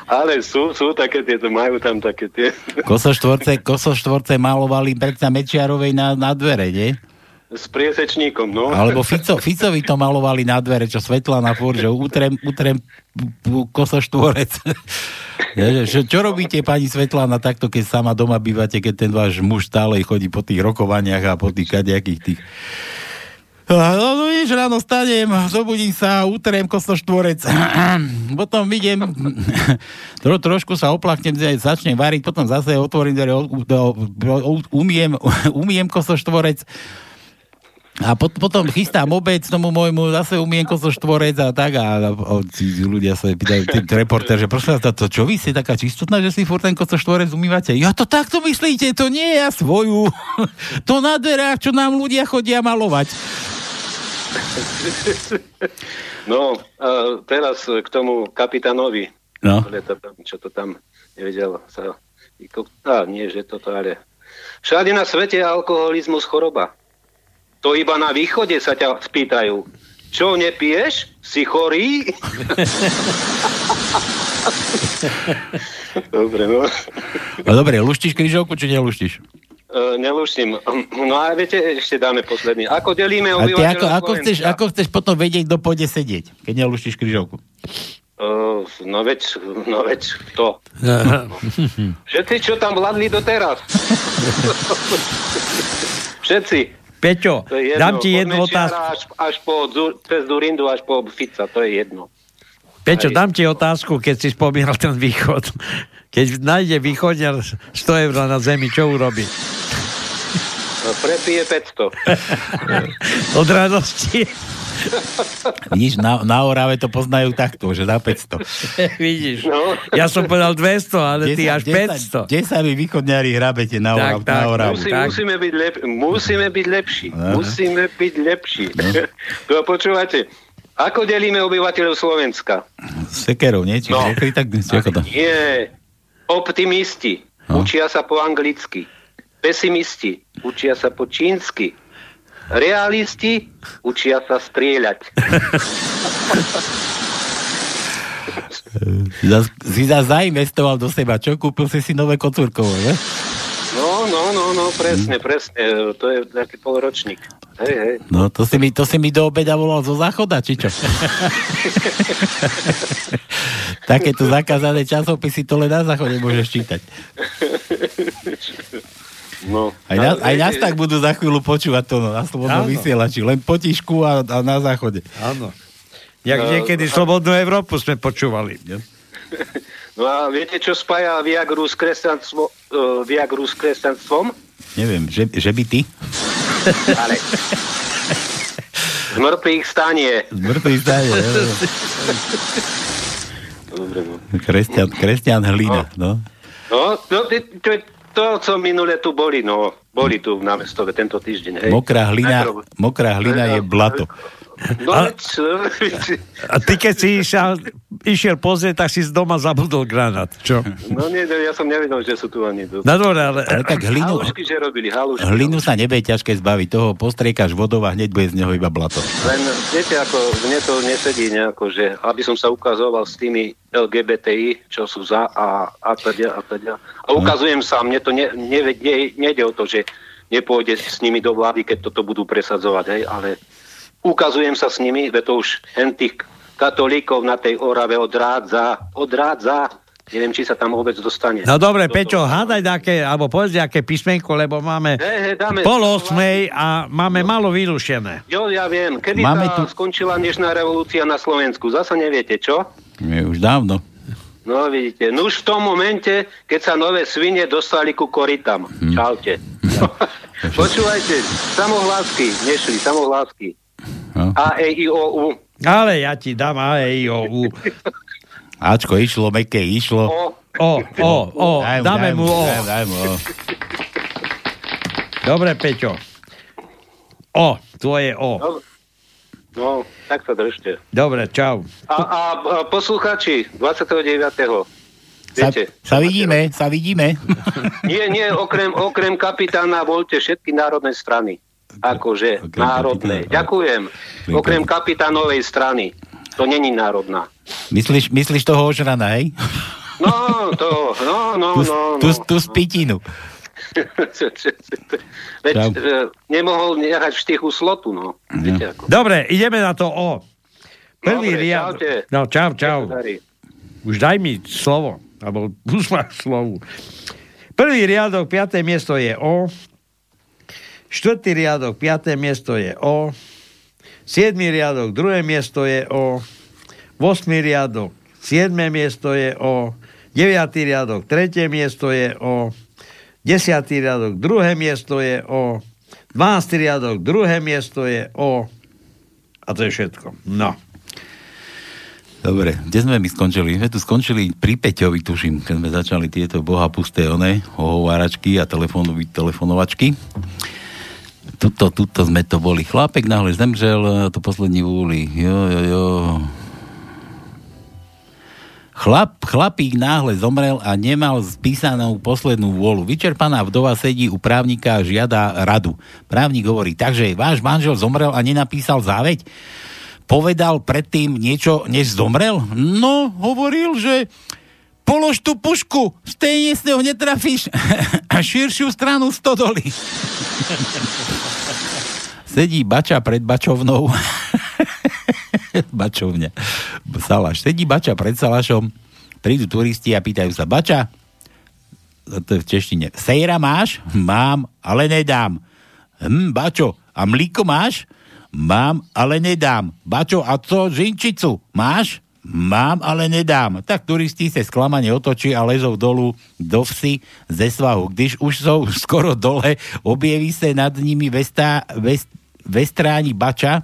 Ale sú, sú také tieto, majú tam také tie... Kosoštvorce, kosoštvorce malovali predsa Mečiarovej na, na dvere, nie? S priesečníkom, no. Alebo Fico, Ficovi to malovali na dvere, čo svetla na fúr, že utrem, utrem kosoštvorec. Že, čo robíte, pani Svetlana, takto, keď sama doma bývate, keď ten váš muž stále chodí po tých rokovaniach a po tých kadejakých tých No, no vieš, ráno stanem, zobudím sa, utrem kosoštvorec, potom idem, tro, trošku sa oplachnem, začnem variť, potom zase otvorím dvere, umiem, umiem kosoštvorec, a pot, potom chystám obed tomu môjmu, zase umiem kosoštvorec a tak a, a, a ľudia sa pýtajú, ten reporter, že prosím vás, to čo vy ste taká čistotná, že si furt ten kosoštvorec umývate? Ja to takto myslíte, to nie ja svoju. to na dverách, čo nám ľudia chodia malovať. No, a teraz k tomu kapitánovi. No. Čo to tam nevedel sa... Á, nie, že toto, ale... Všade na svete je alkoholizmus choroba. To iba na východe sa ťa spýtajú. Čo, nepiješ? Si chorý? Dobre, no. No dobre, luštíš kryžovku, či neluštíš? E, neluším. No a viete, ešte dáme posledný. Ako delíme obyvateľov ako, ako, chceš, ako chceš potom vedieť, kto pôjde sedieť, keď neluštíš kryžovku? Uh, no veď, no veď, to. Všetci, čo tam vládli doteraz. Všetci. Peťo, To je jedno. dám ti jednu otázku. Až, až po, cez Durindu, až po Fica, to je jedno. Peťo, dám ti otázku, keď si spomínal ten východ. Keď nájde východňar 100 eur na zemi, čo urobí? No, Prepije 500. Od radosti. Vidíš, na, na Orave to poznajú takto, že na 500. Vidíš, ja som povedal 200, ale ty až 500. Kde sa vy východňári hrabete na, Orav, tak, na Oravu? Musí, musíme, byť lep, musíme byť lepší. Musíme byť lepší. No. počúvate, ako delíme obyvateľov Slovenska? Sekerov, nie? Čiže No. no. tak, to? Nie. Optimisti No. učia sa po anglicky. Pesimisti učia sa po čínsky. Realisti učia sa strieľať. Si zas zainvestoval do seba. Čo? Kúpil si si nové kocúrkovo, ne? No, no, no, no, presne, presne. To je taký polročník. Hej, hej. No, to si, mi, to si mi do obeda volal zo záchoda, či čo? Takéto zakázané časopisy to len na záchode môžeš čítať. No, Aj, na, aj nás tak budú za chvíľu počúvať to no, na slobodnom vysielači. Len potišku a, a na záchode. Áno. Jak No, niekedy Slobodnú Európu sme počúvali. Ne? No a viete, čo spája Viagru s, kresťanstvo, uh, Viagru s kresťanstvom? Neviem, že, že by ty? Ale... Z mŕtvych stanie. Z mŕtvych jo. Dobre, no. Kresťan, kresťan hlina. No. No, to, to, to, to, co minule tu boli, no, boli tu na mestove tento týždeň, hej. Mokrá hlina, mokrá hlina je blato. No, A- veď, A ty keď si išiel, išiel pozrieť, tak si z doma zabudol granát. Čo? no nie, ja som nevedel, že sú tu ani tu. Na dvore, ale... Ale tak hlinu, Halušky, že robili, halušky. hlinu sa nebude ťažké zbaviť. Toho postriekaš vodou a hneď bude z neho iba blato. Len viete, ako mne to nesedí nejako, že aby som sa ukazoval s tými LGBTI, čo sú za a, a teda a teda. A ukazujem sa, mne to ne, ne, ne, nejde o to, že nepôjde s nimi do vlády, keď toto budú presadzovať, hej, ale ukazujem sa s nimi, veď to už hen tých katolíkov na tej Orave odrádza, odrádza. Neviem, či sa tam vôbec dostane. No dobre, Peťo, hádaj nejaké, alebo povedz nejaké písmenko, lebo máme dáme- pol osmej a máme malo vyrušené. Jo, ja viem. Kedy Máme sa tu- skončila dnešná revolúcia na Slovensku? Zasa neviete, čo? Je už dávno. No vidíte, no už v tom momente, keď sa nové svine dostali ku korytám. Hm. Čaute. Počúvajte, samohlásky, nešli, samohlásky. No. A, E, I, O, U. Ale ja ti dám A, E, I, O, U. Ačko išlo, meké išlo. O, O, o, o, Daj dáme mu O. Daj, daj mu o. Dobre, Peťo. O, tvoje O. no, no, tak sa držte. Dobre, čau. A, a, a posluchači, 29. Sa, Viete, sa vidíme, sa vidíme. nie, nie, okrem, okrem kapitána voľte všetky národné strany. Akože Okrem národné. kapitána. Ďakujem. Okrem kapitánovej strany. To není národná. Myslíš, myslíš toho ožrana, hej? No, to, no, no, Tu, no. tu, no. tu spitinu. Veď Čau. e, nemohol nehať v štichu slotu, no. Ako. Dobre, ideme na to O. Prvý Dobre, riad... čaute. No, čau, čau. Už daj mi slovo. Alebo už máš slovo. Prvý riadok, piaté miesto je O. Štvrtý riadok, piaté miesto je O. Siedmý riadok, druhé miesto je O. Vosmý riadok, siedme miesto je O. Deviatý riadok, tretie miesto je O. Desiatý riadok, druhé miesto je O. Dvanáctý riadok, druhé miesto je O. A to je všetko. No. Dobre, kde sme my skončili? My sme tu skončili pri Peťovi, tuším, keď sme začali tieto boha pusté one, ohováračky a telefonovačky. Tuto, tuto sme to boli. Chlápek náhle zemřel, to poslední vúli. Jo, jo, jo. Chlap, chlapík náhle zomrel a nemal spísanú poslednú vôľu. Vyčerpaná vdova sedí u právnika a žiada radu. Právnik hovorí, takže váš manžel zomrel a nenapísal záveď? Povedal predtým niečo, než zomrel? No, hovoril, že polož tú pušku, stejne s ňou netrafíš širšiu stranu stodoly. Sedí bača pred bačovnou. Bačovňa. Salaš. Sedí bača pred salašom. Prídu turisti a pýtajú sa, bača, to je v češtine, sejra máš? Mám, ale nedám. Hm, bačo, a mlíko máš? Mám, ale nedám. Bačo, a co žinčicu? Máš? Mám, ale nedám. Tak turisti sa sklamane otočí a lezou dolu do vsi ze svahu. Když už sú skoro dole, objeví sa nad nimi vestá, vest, vestráni bača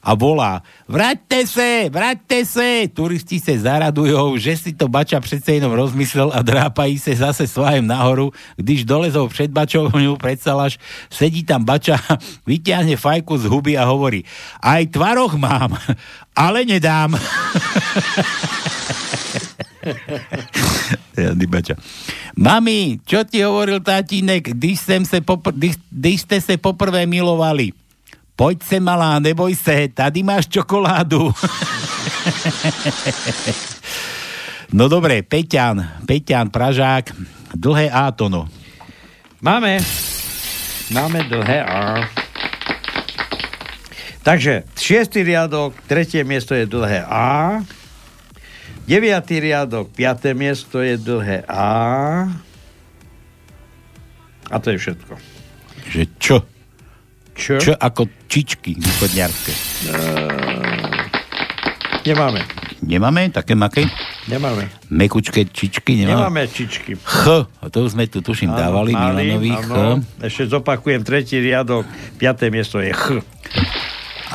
a volá Vraťte se, vraťte se! Turisti sa zaradujú, že si to bača přece jenom rozmyslel a drápají se zase svajem nahoru, když dolezou před bačovňu, predsalaš, sedí tam bača, vyťahne fajku z huby a hovorí aj tvaroch mám, ale nedám. Mami, čo ti hovoril tátínek, když, sem se popr- když, když ste se poprvé milovali? Poď se, malá, neboj se, tady máš čokoládu. no dobre, Peťan, Peťan, Pražák, dlhé A to no. Máme. Máme dlhé A. Takže šiestý riadok, tretie miesto je dlhé A. Deviatý riadok, piaté miesto je dlhé A. A to je všetko. Že čo? Čo? Čo ako čičky východňarské. Nemáme. Nemáme také maké? Nemáme. Mekučké čičky? Nemáme. Nemáme čičky. Ch, to už sme tu tuším dávali, Milanovi Ch. áno. Ešte zopakujem, tretí riadok, piaté miesto je Ch.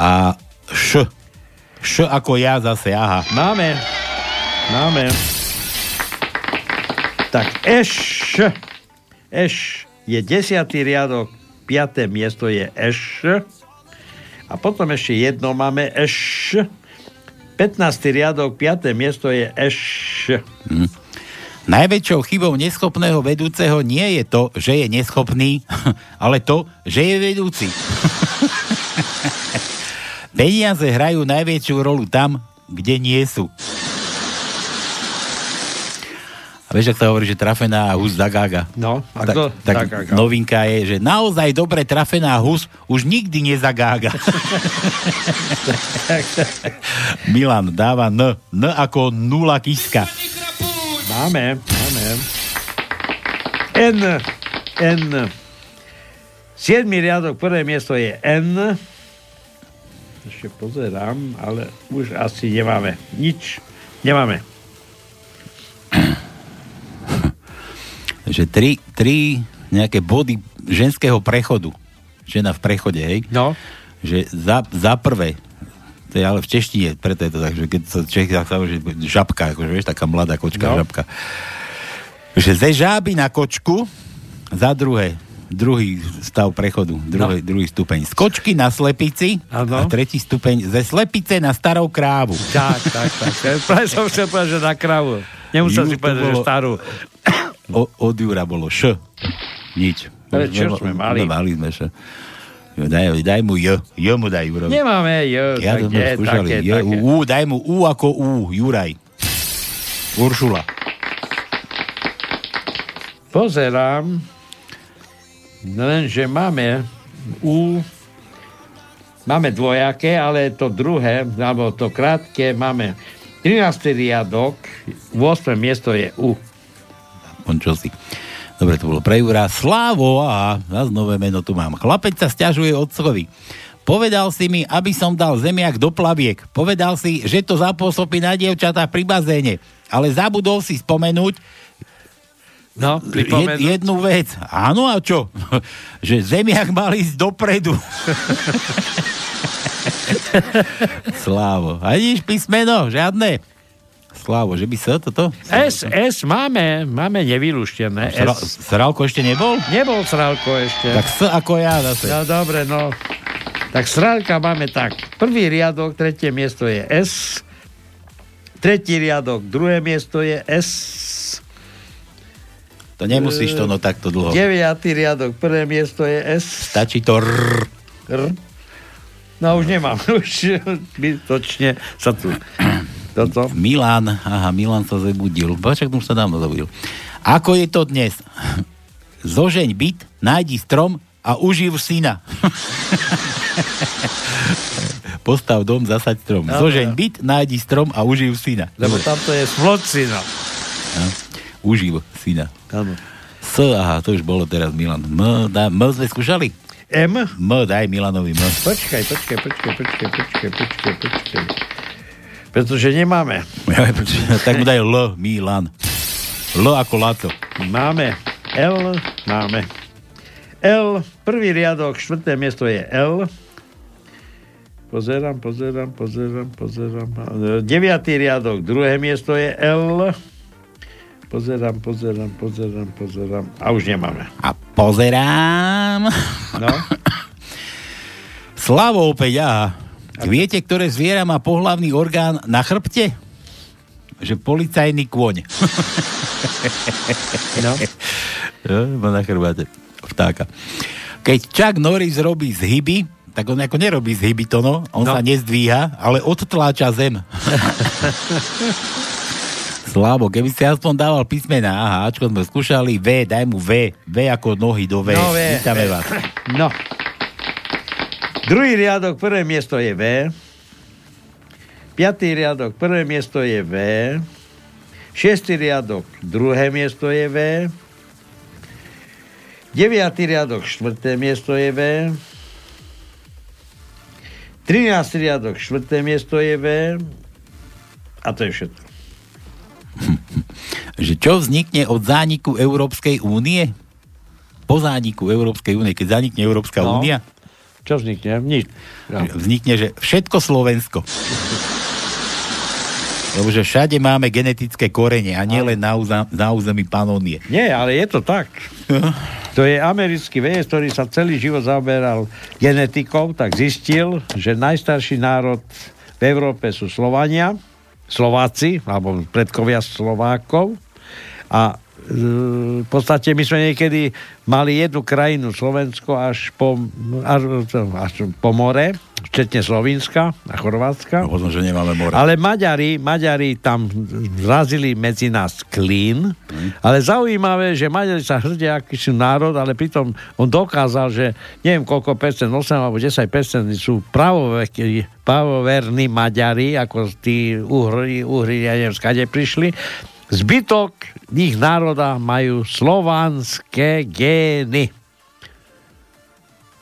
A Š. Š ako ja zase, aha. Máme. Máme. Tak Eš. Eš je desiatý riadok, piaté miesto je Eš. A potom ešte jedno máme Eš. 15. riadok, piaté miesto je Eš. Hm. Najväčšou chybou neschopného vedúceho nie je to, že je neschopný, ale to, že je vedúci. Peniaze hrajú najväčšiu rolu tam, kde nie sú. A vieš, ak sa hovorí, že trafená hus zagága. No, a tak, kto tak zagága? novinka je, že naozaj dobre trafená hus už nikdy nezagága. Milan dáva N. N ako nula kiska. Máme, máme. N. N. Siedmy riadok, prvé miesto je N. Ešte pozerám, ale už asi nemáme. Nič nemáme. Že tri, tri nejaké body ženského prechodu. Žena v prechode, hej? No. Že za, za prvé, to je ale v češtine, preto je to tak, že keď sa Čech že žabka, akože vieš, taká mladá kočka, No. žabka. Že ze žáby na kočku, za druhé, druhý stav prechodu, druhý, no. druhý stupeň. Z kočky na slepici Áno. a tretí stupeň ze slepice na starou krávu. Tak, tak, tak. Práve som chcel povedať, že na kravu. Nemusel Ju, si povedať, že bolo- starú. O, od Jura bolo Š. Nič. Ale čo sme mali? Mali sme Š. Daj, daj mu J. J mu daj Jurovi. Nemáme, jo, Ja tak je, skúšali. také, Je, také. U, daj mu U ako U. Juraj. Uršula. Pozerám, lenže máme U, máme dvojaké, ale to druhé, alebo to krátke, máme 13. riadok, 8. miesto je U. On čo si. Dobre, to bolo pre Jura. Slávo, a zase nové meno tu mám. Chlapec sa stiažuje otcovi. Povedal si mi, aby som dal zemiak do plaviek. Povedal si, že to zapôsobí na dievčatá pri bazéne. Ale zabudol si spomenúť No, jed, jednu vec. Áno a čo? že zemiak mal ísť dopredu. Slávo. A nič písmeno, žiadne. Slávo, že by sa toto... S, S máme, máme nevylúštené. Sra-. Sralko ešte nebol? Nebol Sralko ešte. Tak S ako ja zase. No dobre, no. Tak Sralka máme tak. Prvý riadok, tretie miesto je S. Tretí riadok, druhé miesto je S. To nemusíš to no takto dlho. Deviatý riadok, prvé miesto je S. Stačí to. R. No už nemám, už zbytočne sa tu... Toto. Milan, aha, Milan sa zobudil. Počak, už sa dávno zobudil. Ako je to dnes? Zožeň byt, nájdi strom a uživ syna. Postav dom, zasaď strom. Áno. Zožeň byt, nájdi strom a uživ syna. Lebo tamto je smlodcina. Ja. Uživ syna. S, aha, to už bolo teraz Milan. M, dá, M sme skúšali? M? M, daj Milanovi M. Počkaj, počkaj, počkaj, počkaj, počkaj, počkaj, počkaj. Pretože nemáme. Tak mu daj L, Milan. L ako Laco. Máme L, máme. L, prvý riadok, štvrté miesto je L. pozerám, pozerám, pozerám, pozerám. Deviatý riadok, druhé miesto je L. Pozerám, pozerám, pozerám, pozerám. A už nemáme. A pozerám. No. Slavo opäť, aha. Viete, ktoré zviera má pohlavný orgán na chrbte? Že policajný kôň. No. Má na chrbáte vtáka. Keď Chuck Norris robí zhyby, tak on ako nerobí zhyby to, no. On No. sa nezdvíha, ale odtláča zem. Slabo, keby si aspoň dával písmena, aha, Ačko sme skúšali, V, daj mu V, V ako nohy do V. No, V. Vítame vás. No. Druhý riadok, prvé miesto je V. Piatý riadok, prvé miesto je V. Šiestý riadok, druhé miesto je V. Deviatý riadok, štvrté miesto je V. 13. riadok, štvrté miesto je V. A to je všetko. Že čo vznikne od zániku Európskej únie? Po zániku Európskej únie, keď zanikne Európska No. únia? Čo vznikne? Nič. Že Vznikne, že všetko Slovensko. Lebo že všade máme genetické korene a nie len na, úza- na území Panónie. Nie, ale je to tak. To je americký vedec, ktorý sa celý život zaoberal genetikou, tak zistil, že najstarší národ v Európe sú Slovania, Slováci, alebo predkovia Slovákov. A v podstate my sme niekedy mali jednu krajinu, Slovensko, až po, až, až po more, včetne Slovinska a Chorvátska. No, možno, že nemáme more. Ale Maďari, Maďari tam zrazili medzi nás klín, ale zaujímavé, že Maďari sa hrdia, aký sú národ, ale pritom on dokázal, že neviem koľko percent, 8 alebo 10 percent sú pravoverní, Maďari, ako tí Uhry, Uhry, ja neviem, skade prišli. Zbytok ich národa majú slovanské gény.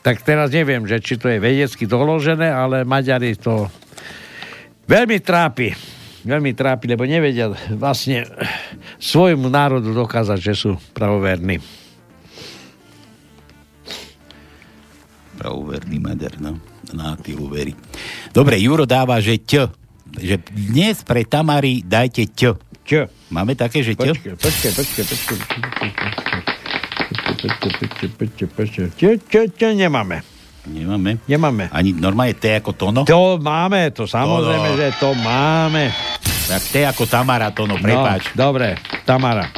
Tak teraz neviem, že či to je vedecky doložené, ale Maďari to veľmi trápi. Veľmi trápi, lebo nevedia vlastne svojmu národu dokázať, že sú pravoverní. Pravoverný Maďar, no. Na Atilu verí. Dobre, Juro dáva, že ť. Že dnes pre Tamary dajte ť. Č. Máme také, že ť? Počkaj, počkaj, počkaj, počkaj. Počkaj, počkaj, počkaj, počkaj. Č, č, č, nemáme. Nemáme. Nemáme. Ani normálne T ako Tono? To máme, to samozrejme, že to máme. Tak T ako Tamara Tono, prepáč. No, dobre, Tamara.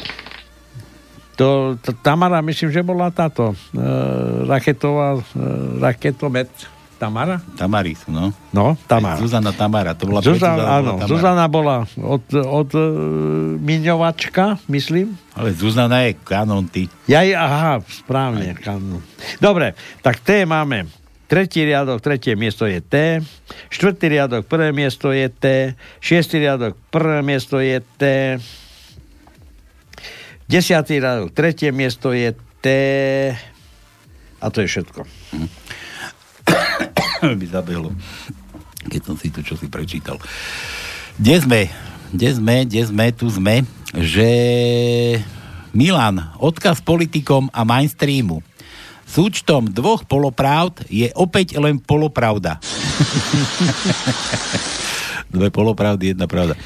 To, to, Tamara, myslím, že bola táto e, raketová, e, raketomet. Tamara? Tamaris, no. No, Tamara. Zuzana Tamara, to bola Zuzana, bola áno, Tamara. Zuzana bola od, od e, miňovačka, myslím. Ale Zuzana je kanon, ty. Ja, aha, správne. kanon. Dobre, tak T máme. Tretí riadok, tretie miesto je T. Štvrtý riadok, prvé miesto je T. Šiestý riadok, prvé miesto je T. Desiatý riadok, tretie miesto je T. A to je všetko. by zabehlo. Keď som si tu čo si prečítal. Kde sme? Kde sme? Kde sme? Tu sme. Že Milan, odkaz politikom a mainstreamu. Súčtom dvoch polopravd je opäť len polopravda. Dve polopravdy, jedna pravda.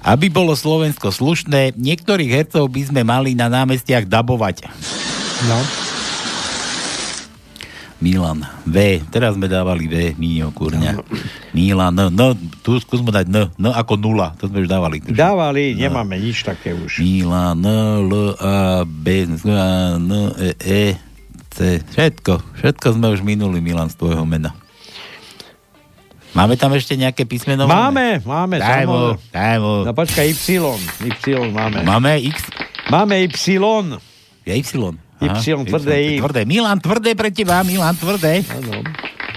Aby bolo Slovensko slušné, niektorých hercov by sme mali na námestiach dabovať. No. Milan. V. Teraz sme dávali V. Míňo, kurňa. Milan. N. N. Tu skúsme dať N. N ako nula. To sme už dávali. Dávali, nemáme nič také už. Milan. N. L. A. B. N. E. E. C. Všetko. Všetko sme už minuli, Milan, z tvojho mena. Máme tam ešte nejaké písmeno? Máme, máme, Daj mu, daj mu. No počkaj, Y. Y máme. Máme X? Máme Y. Je Y. Y, tvrdé. Tvrdé. Milan, tvrdé pre teba, Milan, tvrdé. Áno.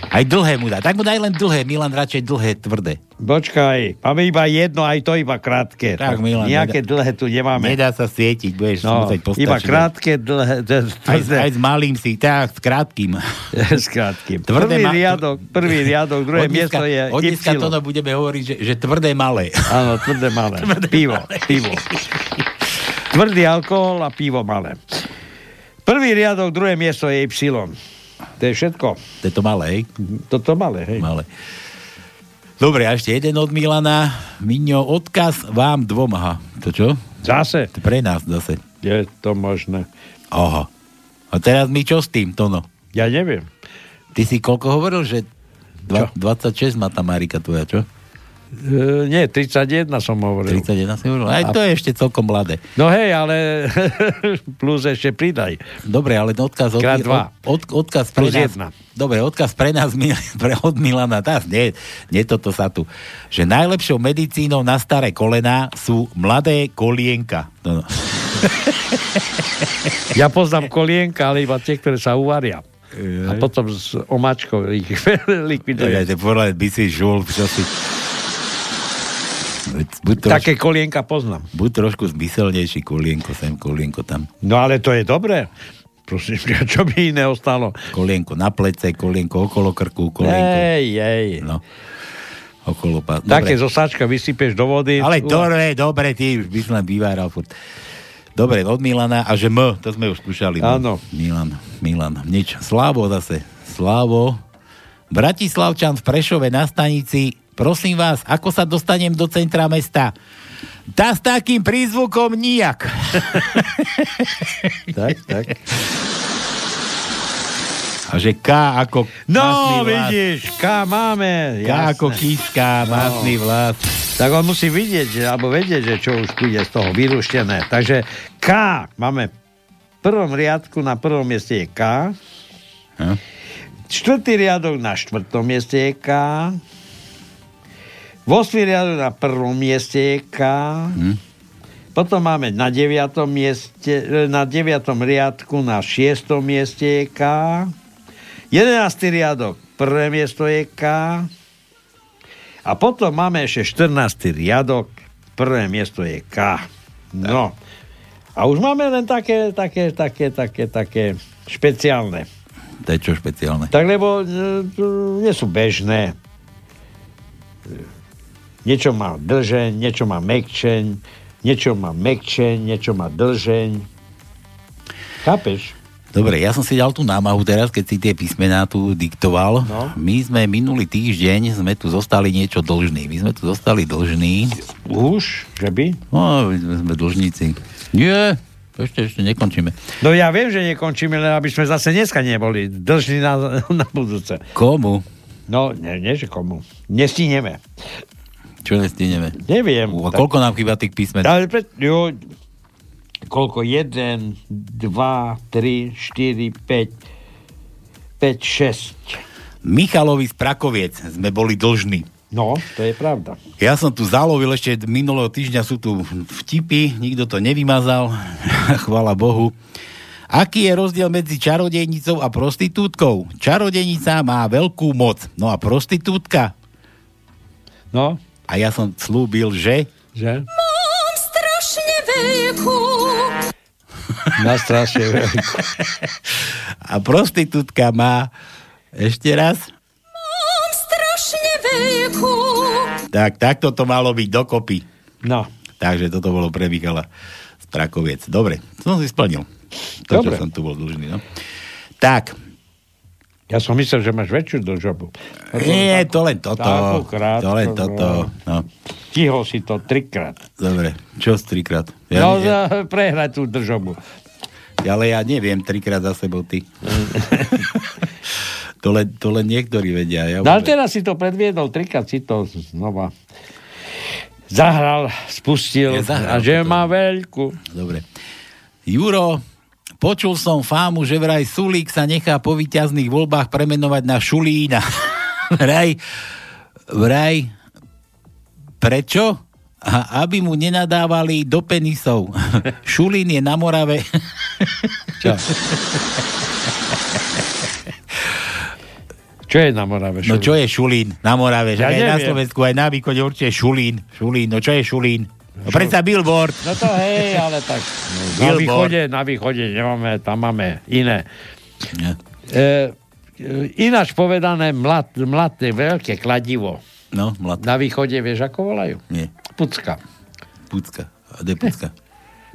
Aj dlhé mu dá. Tak mu daj len dlhé. Milan radšej dlhé, tvrdé. Počkaj, máme iba jedno, aj to iba krátke. Tak, Milan, Nejaké nedá- dlhé tu nemáme. Nedá sa svietiť, budeš No, musieť postačiť. iba krátke, dlhé, d- Aj, tvrdé. aj s malým si, tak, s krátkým. S krátkým. Tvrdé Prvý ma- riadok, prvý riadok, druhé Od miesto je Od dneska to budeme hovoriť, že, že tvrdé malé. Áno, tvrdé malé. pivo, pivo. Tvrdý alkohol a pivo malé. Prvý riadok, druhé miesto je Y. To je všetko. To je to malé, hej? Toto malé, hej. Malé. Dobre, a ešte jeden od Milana. Miňo, odkaz vám dvom. Aha, to čo? Zase? Pre nás zase. Je to možné. Aha. A teraz my čo s tým, Tono? Ja neviem. Ty si koľko hovoril, že dva, 26 má tá Marika tvoja, čo? E, nie, 31 som hovoril. 31 si hovoril. Aj to je ešte celkom mladé. No hej, ale plus ešte pridaj. Dobre, ale odkaz od, Krát dva. od, od, odkaz pre Plus nás, jedna. Dobre, odkaz pre nás pre, od Milana. Tá, nie, nie toto sa tu. Že najlepšou medicínou na staré kolená sú mladé kolienka. No, no. Ja poznám kolienka, ale iba tie, ktoré sa uvaria. A potom s omačkou ich likviduje. Ja, podľa by si žul, čo si... Buď troš, Také kolienka poznám. buď trošku zmyselnejší kolienko sem, kolienko tam. No ale to je dobré. Prosím, čo by iné ostalo? Kolienko na plece, kolienko okolo krku, kolienko... Ej, ej. No. Okolo pás. Také Dobre. zo sáčka vysypeš do vody. Ale dobre, dobre, ty už by som vyváral furt. Dobre, od Milana, a že M, to sme už skúšali. Áno. Milan, Milan, nič. Slávo zase, Slávo. Bratislavčan v Prešove na stanici, prosím vás, ako sa dostanem do centra mesta? Tá s takým prízvukom nijak. tak, tak. A že K ako No, vidíš, K máme. K ako kíska, masný vlas. Tak on musí vidieť, že, alebo vedieť, že čo už bude z toho vyruštené. Takže K máme v prvom riadku, na prvom mieste je K. Hm? Štvrtý riadok na štvrtom mieste je K. Vosmý riadok na prvom mieste je K. Hm? Potom máme na deviatom mieste, e, na deviatom riadku na šiestom mieste je K. Jedenáctý riadok, prvé miesto je K. A potom máme ešte 14. riadok, prvé miesto je K. No. A už máme len také, také, také, také, také špeciálne. To je čo špeciálne? Tak lebo e, nie sú bežné. Niečo má dlžeň, niečo má mekčeň, niečo má mekčeň, niečo má dlžeň. Chápeš? Dobre, ja som si dal tú námahu teraz, keď si tie písmená tu diktoval. No. My sme minulý týždeň, sme tu zostali niečo dlžní. My sme tu zostali dlžní. Už? Že by? No, my sme, dlžníci. Nie, ešte, ešte nekončíme. No ja viem, že nekončíme, len aby sme zase dneska neboli dlžní na, na budúce. Komu? No, nie, nie, že komu. Nestíneme. Čo nestíneme? Neviem. A koľko nám chýba tých písmen? Ale pre, jo, koľko? 1, 2, 3, 4, 5, 5, 6. Michalovi z Prakoviec sme boli dlžní. No, to je pravda. Ja som tu zalovil ešte minulého týždňa, sú tu vtipy, nikto to nevymazal, chvala Bohu. Aký je rozdiel medzi čarodejnicou a prostitútkou? Čarodejnica má veľkú moc, no a prostitútka? No? A ja som slúbil, že... Že? Mám strašne veľkú. Na strašne veľkú. A prostitútka má... Ešte raz? Mám strašne veľkú. Tak, takto to malo byť dokopy. No. Takže toto bolo pre Michala z Prakoviec. Dobre, som si splnil. To, Dobre. čo som tu bol dlžný, no. Tak, Ja som myslel, že máš väčšiu dlžobu. nie, to len toto. Krátku, To len toto. No. Stihol si to trikrát. Dobre, čo z trikrát? Ja, no, ja, prehrať tú držobu. ale ja neviem trikrát za sebou ty. to, len, to len niektorí vedia. Ja No ale teraz si to predviedol, trikrát si to znova zahral, spustil Ja zahral a že to. má veľkú. Dobre. Juro, počul som fámu, že vraj Sulík sa nechá po víťazných voľbách premenovať na Šulína. vraj, vraj, prečo? A aby mu nenadávali do penisov. Šulín je na Morave. Čo? Čo je na Morave? No čo je Šulín na Morave? Ja aj na neviem. Slovensku, aj na východe určite Šulín. Šulín, no čo je Šulín? No predsa billboard. No to hej, ale tak na Billboard. východe, na východe nemáme, tam máme iné. Ja. E, e, ináč povedané, mlad, mladé, veľké kladivo. No, mlad. Na východe vieš, ako volajú? Nie. Pucka. Pucka. A kde je Pucka?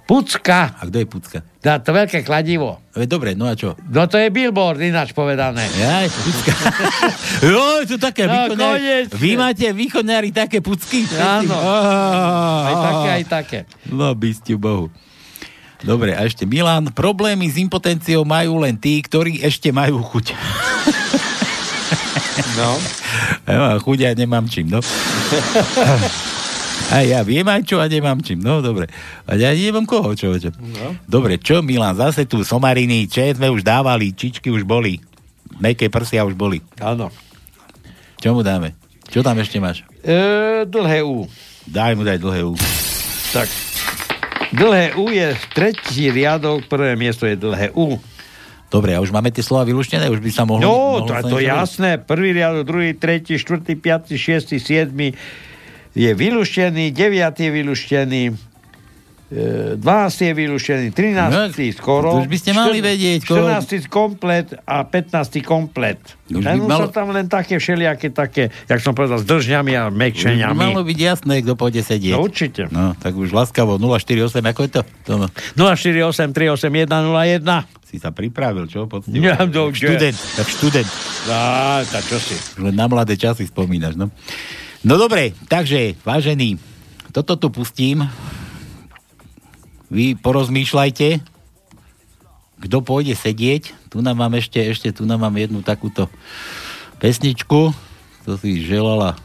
Pucka. A kto je Pucka? Dá to veľké kladivo. Dobre, no a čo? No to je billboard, ináč povedané. Jaj, pucka. jo, to také No, konečne. Vy máte východňári také pucky? Áno. Aj Aj také, aj také. No, bystiu Bohu. Dobre, a ešte Milan. Problémy s impotenciou majú len tí, ktorí ešte majú chuť. No. Ja mám chuť a nemám čím, no. A ja viem aj čo a nemám čím. No, dobre. A ja nemám koho, čo, čo. No. Dobre, čo Milan, zase tu somariny, če sme už dávali, čičky už boli. Meké prsia už boli. Áno. Čo mu dáme? Čo tam ešte máš? E, dlhé U. Daj mu daj dlhé U. Tak. Dlhé U je tretí riadok, prvé miesto je dlhé U. Dobre, a už máme tie slova vylúštené? Už by sa mohlo... No, mohlo to, to jasné. Prvý riadok, druhý, tretí, štvrtý, piatý, šiestý, siedmy je vylúštený, deviatý je vylúštený, e, 12. je vylúštený, 13. skoro, No, to už by ste mali vedieť, koho- 14. komplet a 15. komplet. Už by malo... sú tam len také všelijaké také, jak som povedal, s držňami a Už by malo byť jasné, kto pôjde sedieť. No určite. No, tak už láskavo 048, ako je to? to no. 048 381 01. Si sa pripravil, čo? Poctivo. Ja, no, kde? študent, tak študent. Á, tak čo si. Len na mladé časy spomínaš, no. No dobre, takže, vážení, toto tu pustím. Vy porozmýšľajte, kto pôjde sedieť. Tu nám mám ešte, ešte tu nám mám jednu takúto pesničku, to si želala.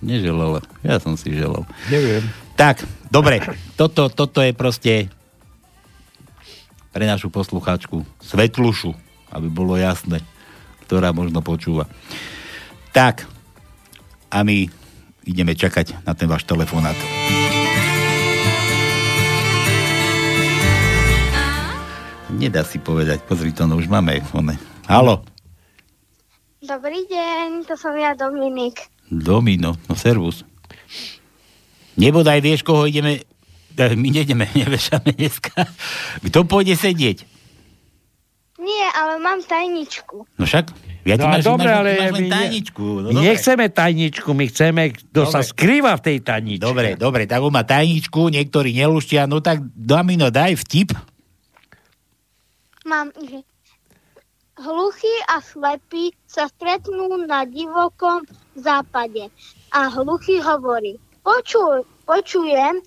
Neželala, ja som si želal. Neviem. Tak, dobre, toto, toto je proste pre našu poslucháčku Svetlušu, aby bolo jasné, ktorá možno počúva. Tak, a my ideme čakať na ten váš telefonát. Nedá si povedať, pozri to, no už máme one. Halo, Dobrý deň, to som ja Dominik. Domino, no servus. Nebodaj vieš, koho ideme... Eh, My nejdeme, nevešame dneska. Kto pôjde sedieť? Nie, ale mám tajničku. No však, ja No máš, dobre, máš, ale máš len tajničku. No, My dobre. nechceme tajničku, my chceme, kto sa skrýva v tej tajničke. Dobre, dobre, tak on má tajničku, niektorí neluštia, no tak Domino, daj vtip. Mám, že hluchý a slepý sa stretnú na divokom západe. A hluchý hovorí, Počuj, počujem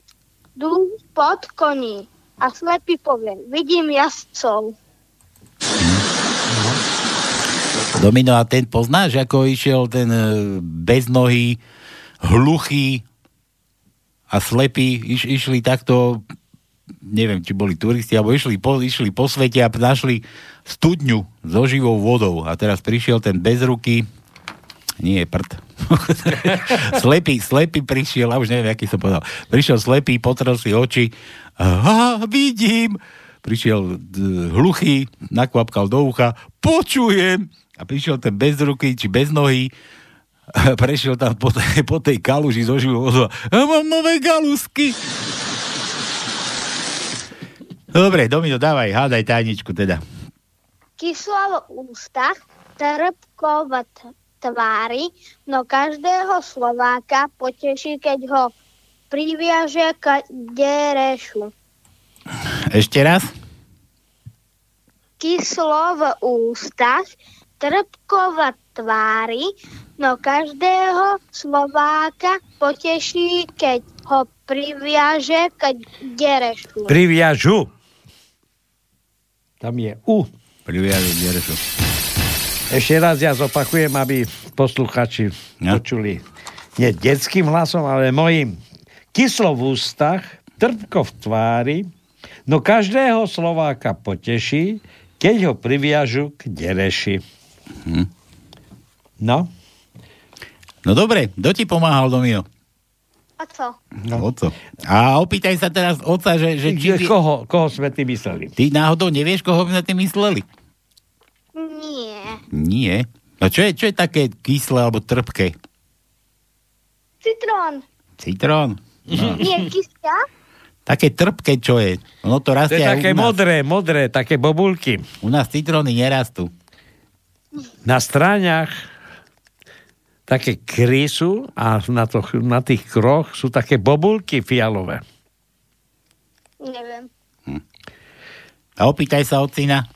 dú pod koní. A slepý povie, vidím jazdcov. Domino, a ten poznáš, ako išiel ten e, beznohý, hluchý a slepý, iš, išli takto, neviem, či boli turisti, alebo išli po, išli po svete a našli studňu so živou vodou. A teraz prišiel ten bez ruky, nie je prd. slepý, slepý prišiel, a už neviem, aký som povedal. Prišiel slepý, potrel si oči. Aha, vidím. Prišiel hluchý, nakvapkal do ucha. Počujem. A prišiel ten bez ruky, či bez nohy. Prešiel tam po tej, po tej kaluži zo živou. Ja mám nové galusky. Dobre, Domino, dávaj, hádaj tajničku teda. Kyslo v ústach, trpko v tvári, no každého Slováka poteší, keď ho priviaže k derešu. Ešte raz. Kyslo v ústach, trpko v tvári, no každého Slováka poteší, keď ho priviaže k derešu. Priviažu. Tam je U. Priviažu derešu. Ešte raz ja zopakujem, aby posluchači No. počuli nie detským hlasom, ale mojim. Kyslo v ústach, trpko v tvári, no každého Slováka poteší, keď ho priviažu k dereši. Hm. No, No dobre, kto ti pomáhal, Domino? A co? No. Oco. A opýtaj sa teraz oca, že, že či... Kde, koho, koho sme ty mysleli? Ty náhodou nevieš, koho by sme tým mysleli? Nie. Nie. No čo je, čo je také kyslé alebo trpké? Citrón. Citrón. No. Nie, kysia? Také trpké, čo je? Ono to To rastie je aj také u nás. modré, modré, také bobulky. U nás citróny nerastú. Na stráňach také krysu a na, to, na tých kroch sú také bobulky fialové. Neviem. A opýtaj sa od syna.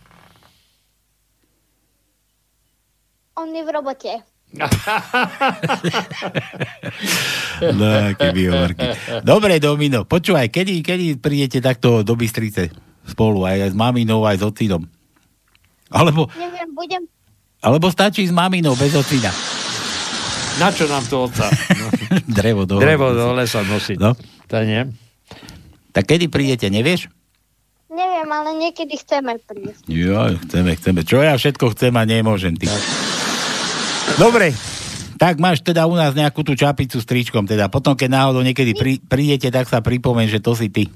On je v robote. No, aké výhovorky. Dobre, Domino, počúvaj, kedy, kedy prídete takto do Bystrice spolu, aj, aj s maminou, aj s ocinom? Alebo, Neviem, budem... alebo stačí s maminou, bez ocina. Na čo nám to oca? No. Drevo do Drevo do lesa nosiť. No. To nie? Tak kedy prídete, nevieš? Neviem, ale niekedy chceme prísť. Jo, chceme, chceme. Čo ja všetko chcem a nemôžem, ty. Dobre, tak máš teda u nás nejakú tú čapicu s tričkom, teda potom, keď náhodou niekedy prí, prídete, tak sa pripomeň, že to si ty.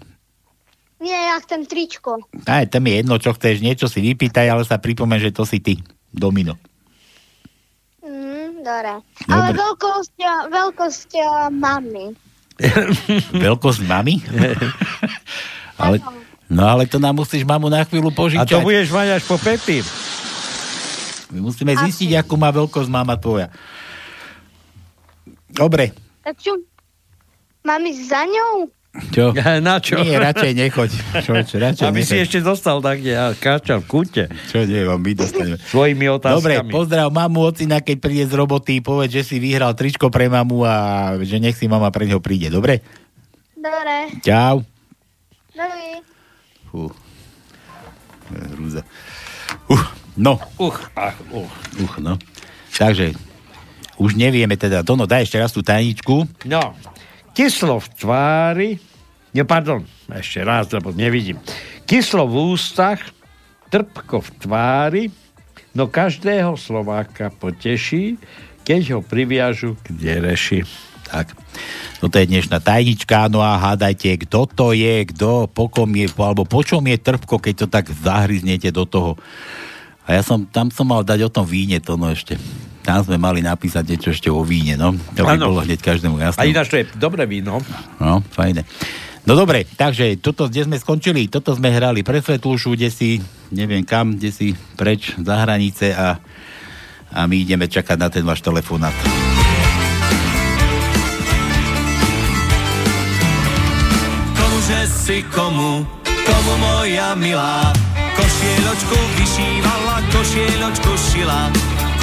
Nie, ja chcem tričko. Aj, tam je jedno, čo chceš, niečo si vypýtaj, ale sa pripomeň, že to si ty. Domino. Mm, dobre. Dobre. Ale veľkosť, veľkosť mami. Veľkosť mami? ale, no ale to nám musíš mamu na chvíľu A požičať. to budeš mať až po Pepi. My musíme zistiť, akú má veľkosť mama tvoja. Dobre, Tak čo? Ísť za ňou? Čo? Na čo? Nie, radšej nechoď. Čo, radšej Aby si nechoď. ešte dostal tak, ja káčal v kúte. Čo nie, vám my dostaneme. Svojimi Dobre, otázkami. pozdrav mamu, ocina, keď príde z roboty, povedz, že si vyhral tričko pre mamu a že nech si mama pre neho príde, dobre? Dobre. Čau. Fú. Hrúza. Uh, no. Uch, ach, uch. Uch, no. Takže, už nevieme teda. Dono, daj ešte raz tú tajničku. No, kyslo v tvári, nie, pardon, ešte raz, lebo nevidím. Kyslo v ústach, trpko v tvári, no každého Slováka poteší, keď ho priviažu k dereši. Tak. Toto je dnešná tajnička, no a hádajte, kto to je, kto, po kom je, alebo po čom je trpko, keď to tak zahryznete do toho. A ja som, tam som mal dať o tom víne, to no ešte. Tam sme mali napísať niečo ešte o víne, no. To by Áno. bolo hneď každému jasné. A ináč to je dobré víno. No, fajne. No dobre, takže toto, kde sme skončili? Toto sme hrali pre Svetlušu, kde si, neviem kam, kde si preč za hranice a, a my ideme čakať na ten váš telefonát. Komuže si komu, komu moja milá Košieločku vyšívala, košieločku šila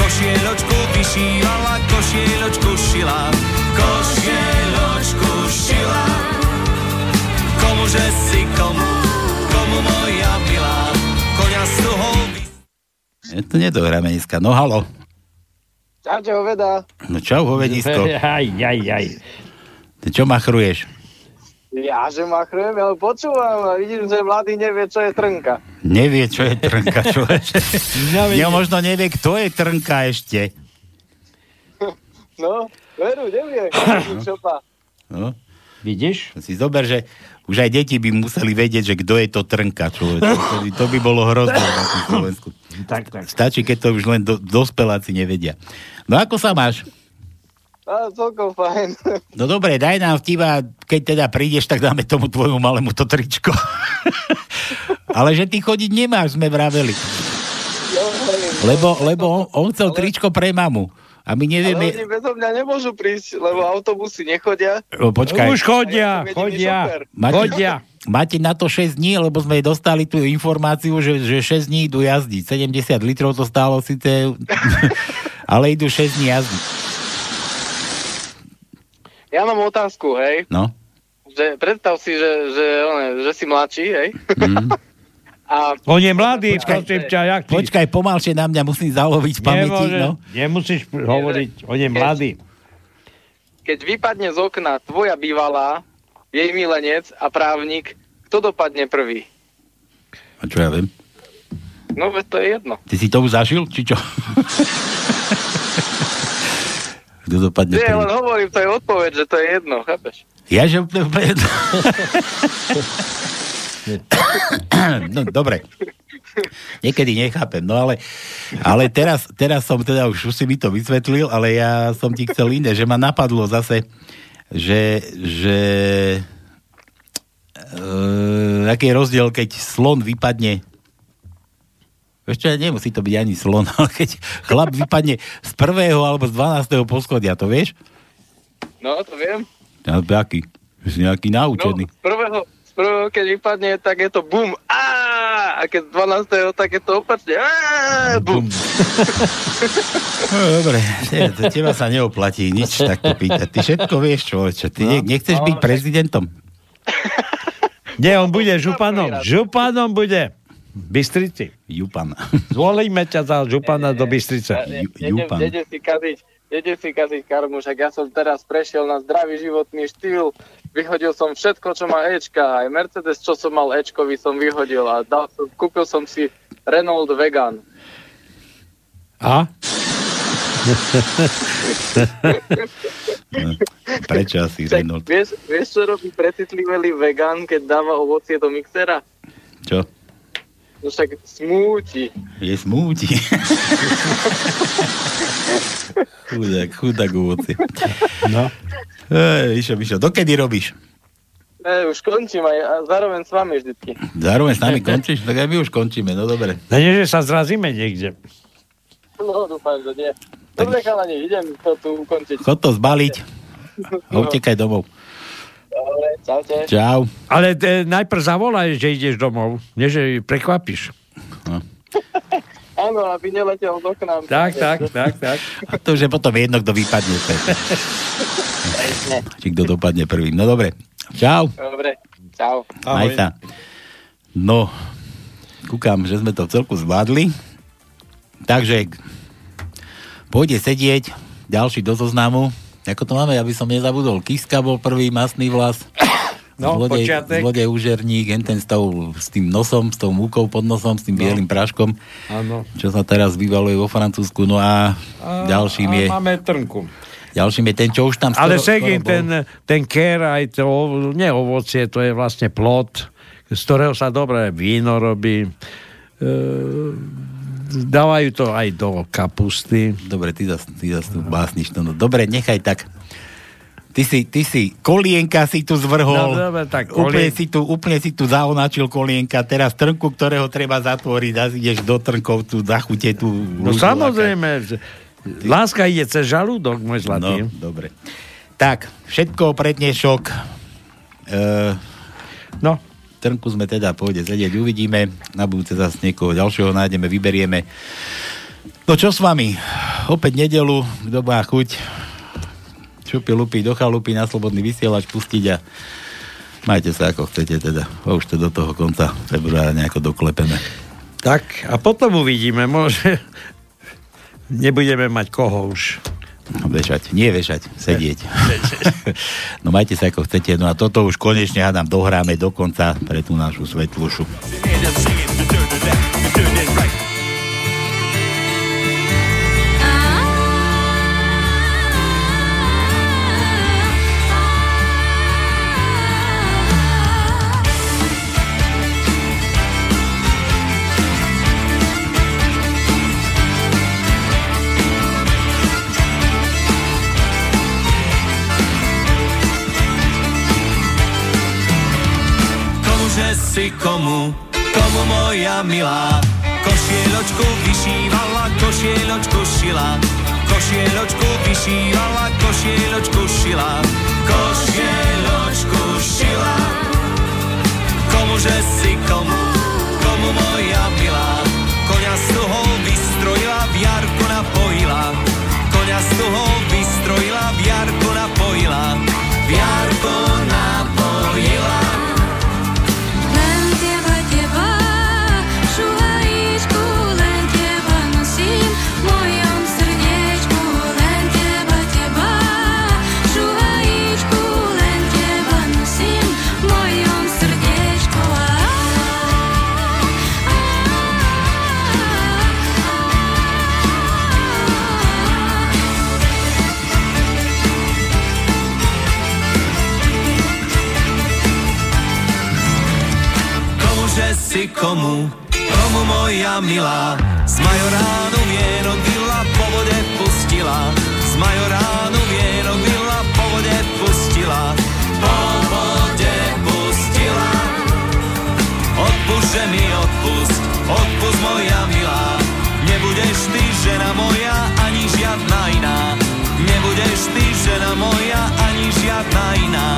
Košieločku vyšívala, košieločku šila Košieločku šila Komuže si komu, komu moja milá Koňa z toho Je to nedohráme dneska. No halo. Čaute, hoveda. No čau, hovedisko. Aj, aj, aj. Ty čo machruješ? Ja, že machrujem, ale počúvam a vidím, že mladý nevie, čo je trnka. Nevie, čo je trnka, človeče. Ja možno nevie, kto je trnka ešte. No, veru, nevie. Čo pa? No. Vidíš? Si zober, že už aj deti by museli vedieť, že kto je to trnka, človeče. To by, to by bolo hrozné na Slovensku. Tak, tak. Stačí, keď to už len do, dospeláci nevedia. No ako sa máš? A, celkom fajn. No dobre, daj nám vtiba, keď teda prídeš, tak dáme tomu tvojmu malému to tričko. Ale že ty chodiť nemáš, sme vraveli. Lebo, lebo on, on chcel tričko pre mamu. A my Ale nevieme... oni bezo mňa nemôžu prísť, lebo autobusy nechodia. O, počkaj. Už chodia, ja chodia. Máte, chodia. máte na to 6 dní, lebo sme dostali tú informáciu, že, že 6 dní idú jazdiť. 70 litrov to stálo síce, ale idú 6 dní jazdiť. Ja mám otázku, hej. No. Že predstav si, že, že, one, že si mladší, hej. Mm. A On je mladý, prosím ťa, jak ty. Počkaj, pomalšie na mňa musím zaloviť v pamäti. Nemôže, No. Nemusíš hovoriť, on je mladý. keď vypadne z okna tvoja bývalá, jej milenec a právnik, kto dopadne prvý? A čo ja viem? No, veď to je jedno. Ty si to už zažil, či čo? Kto dopadne Nie, len hovorím, to je odpoveď, že to je jedno, chápeš? Ja, že úplne úplne jedno. no, dobre. Niekedy nechápem, no ale, ale teraz, teraz som teda už, už si mi to vysvetlil, ale ja som ti chcel iné, že ma napadlo zase, že, že uh, aký je rozdiel, keď slon vypadne Čo, nemusí to byť ani slon, ale keď chlap vypadne z prvého alebo z 12. poschodia, to vieš? No, to viem. Ja, aký? Si nejaký No, naučený. z prvého, z prvého, keď vypadne, tak je to bum. Á! a keď z 12. tak je to opačne. Á, bum. No, dobre, te- te- teba sa neoplatí nič takto pýtať. Ty všetko vieš, človeče. Ty ne, nechceš byť prezidentom? Nie, on bude županom. Županom bude. Bystrici. Jupan. Zvolíme ťa za župana do Bystrice. Idem, idem si kaziť, si kaziť karmu, však ja som teraz prešiel na zdravý životný štýl, vyhodil som všetko, čo má Ečka, aj Mercedes, čo som mal Ečkovi, som vyhodil a dal som, kúpil som si Renault Vegan. A? Prečo asi Renault? Vieš, vieš, čo robí precitlivý vegan, keď dáva ovocie do mixera? Čo? No však smúti. Je smúti. chudák, chudák ovoci. No. Ej, Mišo, Mišo, dokedy robíš? E, už končím aj a zároveň s vami vždycky. Zároveň s nami končíš? Tak aj my už končíme, no dobre. No nie, že sa zrazíme niekde. No, dúfam, že nie. Dobre, chalani, idem to tu ukončiť. Chod to zbaliť a utekaj domov. Dobre, čaute. Čau. Ale e, najprv zavolaj, že ideš domov. Nie, že prekvapíš. Áno, aby neletel z okna. Tak, tak, tak, tak. A to už je potom jedno, kto vypadne. Či kto dopadne prvým. No dobre. Čau. Dobre, čau. Maj sa. No, kúkam, že sme to v celku zvládli. Takže pôjde sedieť ďalší do zoznamu. Ako to máme, aby som nezabudol. Kiska bol prvý masný vlas. No, zlodej, počiatek. zlodej užerník, hen ten s, tou, s tým nosom, s tou múkou pod nosom, s tým No. bielým práškom, Áno. čo sa teraz vyvaluje vo Francúzsku. No a, A, ďalším a je... máme trnku. Ďalším je ten, čo už tam Ale Segin, ten, ten ker, aj to, nie ovocie, to je vlastne plod, z ktorého sa dobré víno robí. E, dávajú to aj do kapusty. Dobre, ty zas, ty zas tu básniš to. No, dobre, nechaj tak. Ty si, ty si kolienka si tu zvrhol. No, dobre, tak úplne, kolien- si tu, úplne si tu zaonačil kolienka. Teraz trnku, ktorého treba zatvoriť a ideš do trnkov tu zachute tu. No samozrejme, že- láska ide cez žalúdok, môj zlatý. No, dobre. Tak, všetko pre dnešok. E, no. Trnku sme teda pôjde sedieť, uvidíme. Na budúce zase niekoho ďalšieho nájdeme, vyberieme. No čo s vami? Opäť nedelu, kto má chuť šupi lupy do chalupy na slobodný vysielač pustiť a majte sa ako chcete teda. A už to do toho konca februára nejako doklepeme. Tak, a potom uvidíme, môže... Nebudeme mať koho už. Vešať, nie vešať, sedieť. no majte sa ako chcete, no a toto už konečne hádam dohráme do konca pre tú našu svetlušu. Košieločku vyšívala, košieločku šila. Košieločku vyšívala, košieločku šila. Košieločku šila. Komuže si komu, komu moja milá. Koňa z toho vystrojila, v jarku napojila. Koňa z toho vystrojila, v moja milá. Z majoránu vienok vila, po vode pustila. Z majoránu vienok vila, po vode pustila. Po vode pustila. Odpust, mi odpust, odpust moja milá. Nebudeš ty žena moja, ani žiadna iná. Nebudeš ty žena moja, ani žiadna iná.